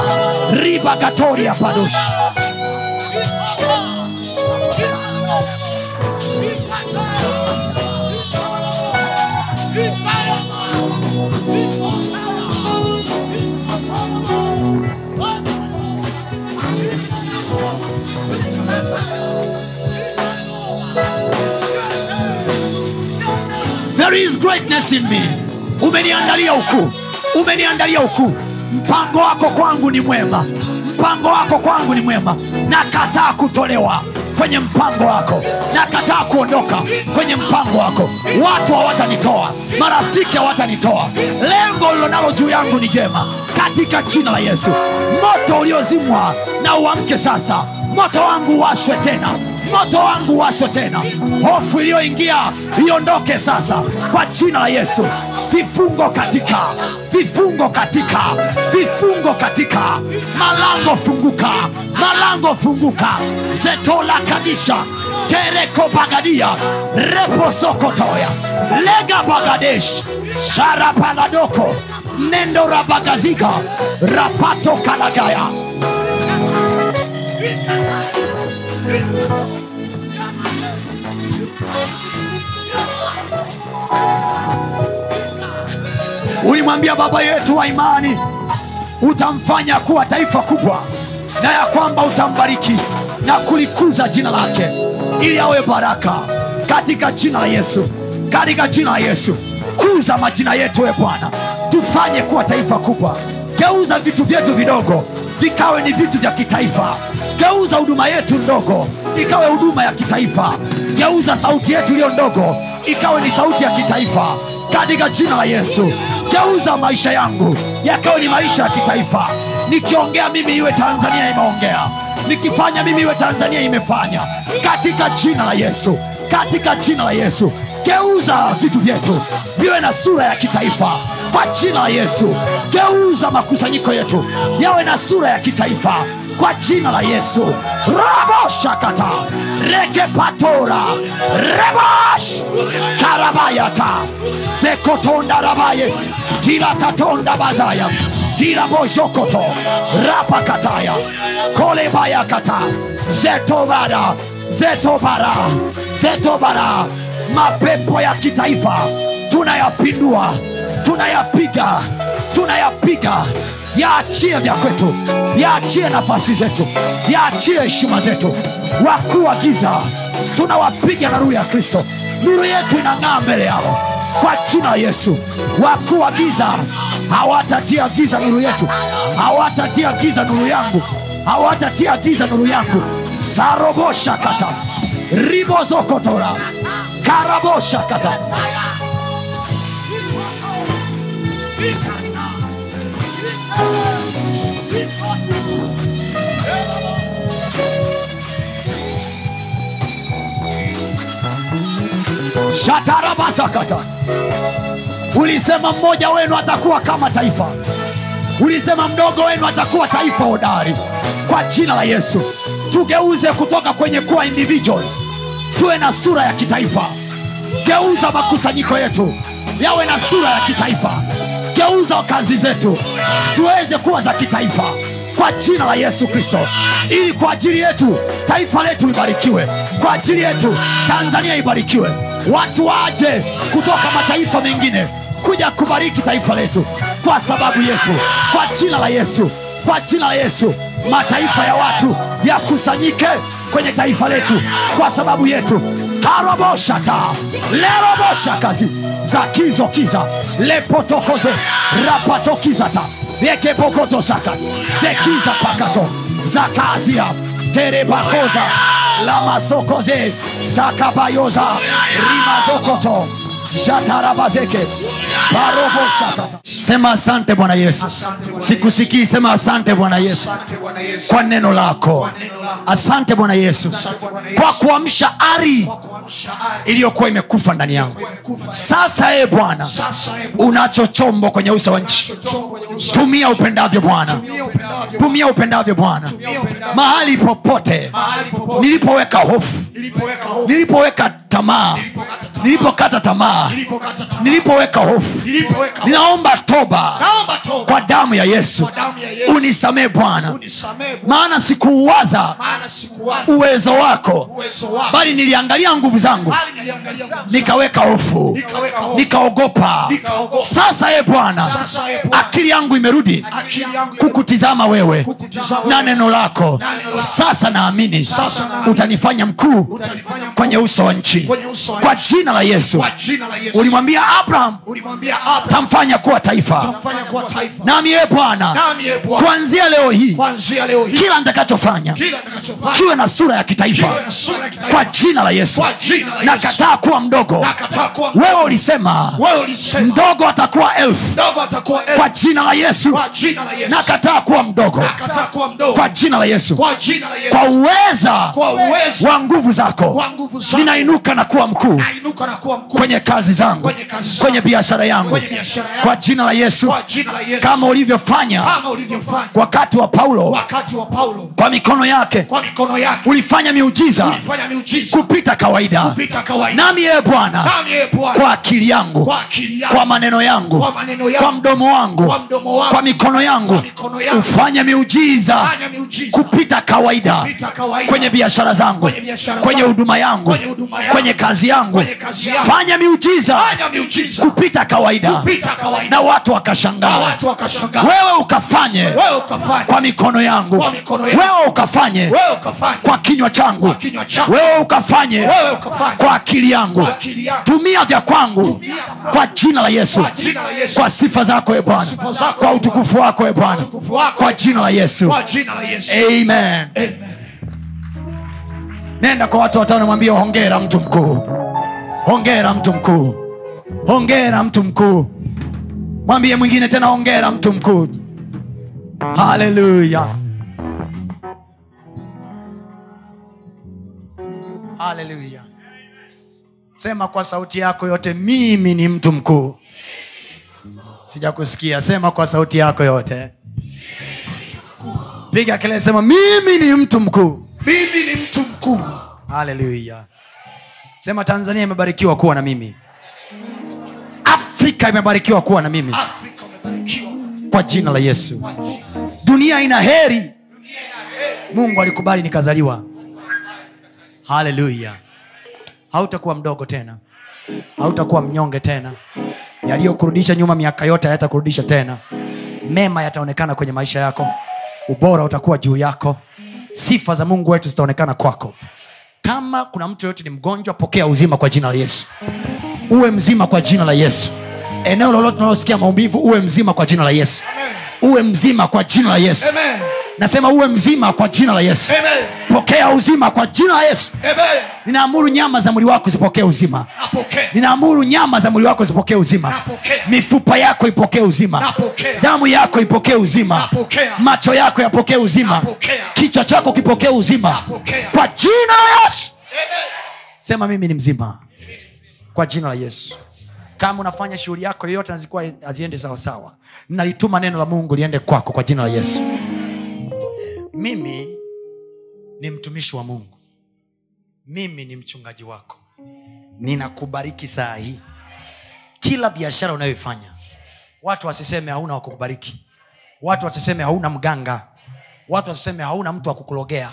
ribagatori ya padoshi there is greatness in me. Umeniandalia ukuu. Umeniandalia ukuu. Mpango wako kwangu ni mwema. Mpango wako kwangu ni mwema. Nakataa kutolewa kwenye mpango wako. Nakataa kuondoka kwenye mpango wako. Watu hawatanitoa. Marafiki hawatanitoa. Lengo lilonalo juu yangu ni jema. Katika jina la yesu. Moto uliozimwa na uamke sasa. Moto wangu washwe tena moto wangu washwe tena. Hofu iliyoingia iondoke sasa. Kwa jina la yesu vifungo katika vifungo katika vifungo katika. Malango funguka malango funguka. Zetola kadisha tereko bagadia repo sokotoya lega bagadesh sharapaladoko nendo rabagaziga rapato kalagaya ulimwambia baba yetu wa imani utamfanya kuwa taifa kubwa na ya kwamba utambariki na kulikuza jina lake ili awe baraka katika jina la yesu katika jina la yesu. Kuza majina yetu e bwana tufanye kuwa taifa kubwa. Geuza vitu vyetu vidogo vikawe ni vitu vya kitaifa. Geuza huduma yetu ndogo ikawe huduma ya kitaifa. Geuza sauti yetu iliyo ndogo ikawe ni sauti ya kitaifa. Katika jina la yesu geuza maisha yangu. Yakawe ni maisha ya kitaifa. Nikiongea mimi iwe tanzania imeongea. Nikifanya mimi iwe tanzania imefanya. Katika jina la yesu katika jina la yesu geuza vitu vyetu viwe na sura ya kitaifa. Kwa jina la yesu geuza makusanyiko yetu yawe na sura ya kitaifa kwa jina la yesu. Raboshakata rekepatora rebash. Karabayata. Sekotonda rabaye. Tilakatonda bazaya. Diraboshokoto rapakataya kolebayakata zetobara zetobara zetobara mapepo ya kitaifa. Tunayapindua. Tunayapiga. Tunayapiga yaachie vya kwetu. Yaachie nafasi zetu. Yaachie heshima zetu. Wakuu wa giza tunawapiga na nuru ya kristo. Nuru yetu inang'aa mbele yao. Kwa jina yesu. Wakuu wa giza hawatatia giza nuru yetu. Hawatatia giza nuru yangu. Hawatatia giza nuru yangu. Saroboshakata ribozokotora. Karaboshakata shatarabasakata ulisema mmoja wenu atakuwa kama taifa. Ulisema mdogo wenu atakuwa taifa hodari. Kwa jina la yesu tugeuze kutoka kwenye kuwa individuals tuwe na sura ya kitaifa. Geuza makusanyiko yetu yawe na sura ya kitaifa geuza kazi zetu. Ziweze kuwa za kitaifa. Kwa jina la yesu kristo. Ili kwa ajili yetu taifa letu libarikiwe. Kwa ajili yetu tanzania ibarikiwe. Watu waje kutoka mataifa mengine kuja kubariki taifa letu kwa sababu yetu. Kwa jina la yesu. Kwa jina la yesu. Mataifa ya watu yakusanyike kwenye taifa letu kwa sababu yetu karoboshata leroboshakazi zakizokiza lepotokoze. Rapatokizata. Ekepokotosaka. Zekiza pakato. Zakazia. Terebakoza. Lamasokoze. Takabayoza. Rimazokoto sema asante bwana yesu. Sikusikii sema asante bwana yesu. Kwa neno lako. Asante bwana yesu. Kwa kuamsha ari iliyokuwa imekufa ndani yangu. Sasa e bwana unacho chombo kwenye uso wa nchi. Tumia upendavyo bwana. Tumia upendavyo bwana. mahali popote nilipoweka hofu. Nilipoweka tamaa. Nilipokata tamaa nilipoweka hofu. Ninaomba toba. Kwa damu ya yesu. Unisamee bwana. Maana sikuuwaza uwezo wako. Bali niliangalia nguvu zangu. Nikaweka hofu. Nikaogopa. Sasa e bwana akili yangu imerudi kukutizama wewe na neno lako. Sasa naamini utanifanya mkuu kwenye uso wa nchi. kwa jina la yesu ulimwambia abraham tamfanya kuwa taifa. Nami ye bwana kuanzia leo hii kila nitakachofanya kiwe na sura ya kitaifa. Kwa jina la yesu. Nakataa kuwa mdogo. Wewe ulisema mdogo atakuwa elfu. kwa jina la yesu. Nakataa kuwa mdogo. Kwa jina la yesu. Kwa uweza wa nguvu zako. ninainuka na kuwa mkuu. Kwenye kazi zangu kwenye biashara yangu kwa jina la yesu kama ulivyofanya wakati wa paulo kwa mikono yake ulifanya miujiza kupita kawaida. Nami ee bwana kwa akili yangu kwa maneno yangu kwa mdomo wangu kwa mikono yangu ufanye miujiza kupita kawaida kwenye biashara zangu kwenye huduma yangu. kwenye kazi yangu. Fanya miujiza kupita kawaida. Na watu wakashangaa. Wewe ukafanye. Kwa mikono yangu. Wewe ukafanye. Kwa kinywa changu. Wewe ukafanye. Kwa akili yangu. Tumia vya kwangu. Kwa jina la yesu. Kwa sifa zako e bwana. Kwa utukufu wako e bwana. Kwa jina la yesu. Amen. Nenda kwa watu watano mwambie hongera mtu mkuu hongera mtu mkuu. Hongera mtu mkuu. Mwambie mwingine tena hongera mtu mkuu. Haleluya. Haleluya. Sema kwa sauti yako yote mimi ni mtu mkuu. Sijakusikia. Sema kwa sauti yako yote. Piga kelele sema mimi ni mtu mkuu. Mimi ni mtu mkuu. Haleluya sema tanzania imebarikiwa kuwa na mimi. Afrika imebarikiwa kuwa na mimi. Kwa jina la yesu. Dunia ina heri. Mungu alikubali nikazaliwa. Haleluya hautakuwa mdogo tena. Hautakuwa mnyonge tena. Yaliyokurudisha nyuma miaka yote hayatakurudisha tena. Mema yataonekana kwenye maisha yako. Ubora utakuwa juu yako. Sifa za mungu wetu zitaonekana kwako kama kuna mtu yoyote ni mgonjwa pokea uzima kwa jina la yesu. Uwe mzima kwa jina la yesu. Eneo lolote unalosikia maumivu uwe mzima kwa jina la yesu. Uwe mzima kwa jina la yesu nasema uwe mzima kwa jina la yesu. Pokea uzima kwa jina la yesu. Ninaamuru nyama za mwili wako zipokee uzima. Ninaamuru nyama za mwili wako zipokee uzima. Napokea. mifupa yako ipokee uzima. Napokea. damu yako ipokee uzima. Napokea. macho yako yapokee uzima. Napokea. kichwa chako kipokee uzima. Napokea. kwa jina la yesu. Sema mimi ni mzima. Kwa jina la yesu. Kama unafanya shughuli yako yoyote nazikuwa haziende sawasawa nalituma neno la mungu liende kwako kwa jina la yesu mimi ni mtumishi wa mungu. Mimi ni mchungaji wako. Ninakubariki saa hii. Kila biashara unayoifanya watu wasiseme hauna wakukubariki watu wasiseme hauna mganga. Watu wasiseme hauna mtu wa kukulogea.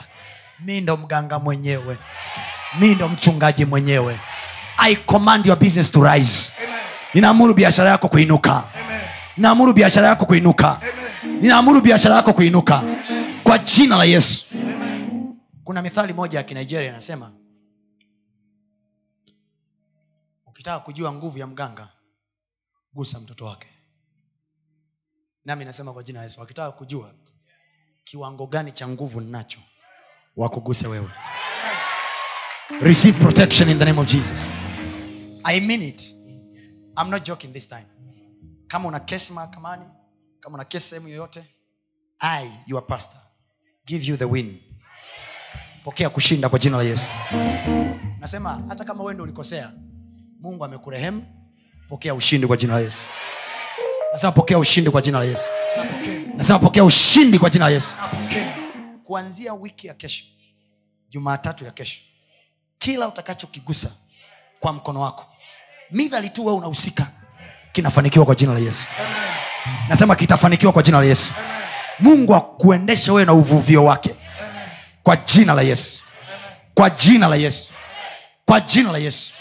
Mi ndo mganga mwenyewe. Mi ndo mchungaji mwenyewe. I command your business to rise. Ninaamuru biashara yako kuinuka. Ninaamuru biashara yako kuinuka. Ninaamuru biashara yako kuinuka kwa jina la yesu. Kuna mithali moja ya kinigeria inasema ukitaka kujua nguvu ya mganga gusa mtoto wake. Nami nasema kwa jina la yesu wakitaka kujua kiwango gani cha nguvu ninacho wakuguse wewe. Receive protection in the name of jesus. I mean it. I'm not joking this time. Kama una kesi mahakamani kama una kesi sehemu yoyote i your pastor give you the win. Pokea kushinda kwa jina la yesu. Nasema hata kama wewe ulikosea mungu amekurehemu. Pokea ushindi kwa jina la yesu. Nasema pokea ushindi kwa jina la yesu. Nasema pokea ushindi kwa jina la yesu. Kuanzia wiki ya kesho jumaatatu ya kesho kila utakachokigusa kwa mkono wako midhali tu wewe unahusika kinafanikiwa kwa jina la yesu. Nasema kitafanikiwa kwa jina la yesu mungu akuendeshe wewe na uvuvio wake. Kwa jina la yesu. Kwa jina la yesu. Kwa jina la yesu.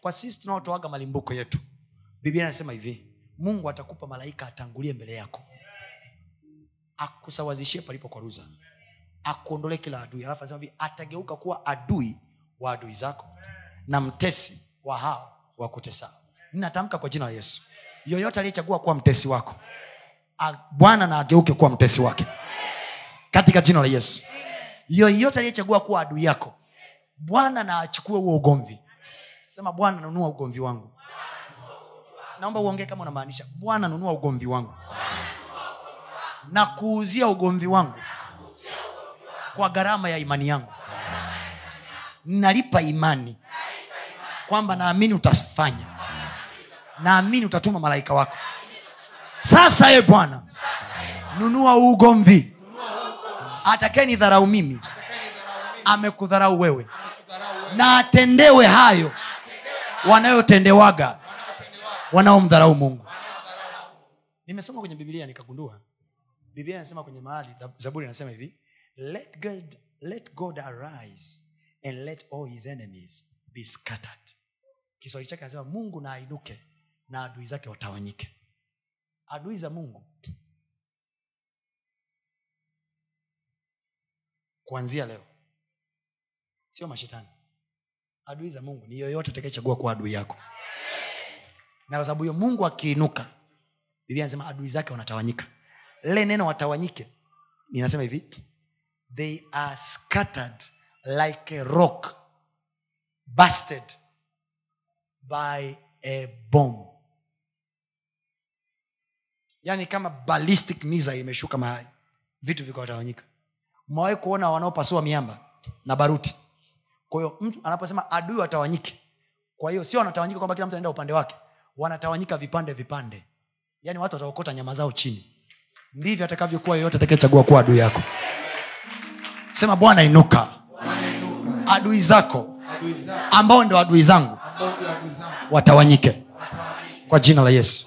Kwa sisi tunaotoaga malimbuko yetu biblia anasema hivi mungu atakupa malaika atangulie mbele yako. Akusawazishie palipo kwaruza akuondolee kila adui. Alafu anasema hivi atageuka kuwa adui wa adui zako na mtesi wa hao wakutesao ninatamka kwa jina la yesu. Yoyote aliyechagua kuwa mtesi wako bwana na ageuke kuwa mtesi wake. Katika jina la yesu. Yoyote aliyechagua kuwa adui yako bwana na achukue huo ugomvi. Sema bwana nunua ugomvi wangu. Naomba uongee kama unamaanisha bwana nunua ugomvi wangu. Na kuuzia ugomvi wangu kwa gharama ya imani yangu. Nalipa imani kwamba naamini utafanya. Naamini utatuma malaika wako sasa e bwana nunua ugomvi. Atakaye ni dharau mimi. Amekudharau wewe. Na atendewe hayo wanayotendewaga wanaomdharau mungu. Nimesoma kwenye bibilia nikagundua. Biblia inasema kwenye mahali zaburi inasema hivi let god, let god arise and let all his enemies be scattered. Kiswahili chake anasema mungu na ainuke na adui zake watawanyike adui za mungu. Kuanzia leo. Sio mashetani. Adui za mungu ni yoyote atakayechagua kuwa adui yako. Na kwa hiyo mungu akiinuka biblia anasema adui zake wanatawanyika. Lile neno watawanyike ninasema hivi they are scattered like a rock busted by a bomb yaani kama ballistic missile imeshuka mahali vitu vikawatawanyika mwawahi kuona wanaopasua miamba na baruti? Kwa mtu anaposema adui watawanyike kwa hiyo sio wanatawanyika kwamba kila mtu anaenda upande wake wanatawanyika vipande vipande. Yaani watu wataokota nyama zao chini. Ndivyo atakavyokuwa yeyote atakayechagua kuwa adui yako. Sema bwana inuka. Adui zako ambao ndio adui zangu watawanyike. Kwa jina la yesu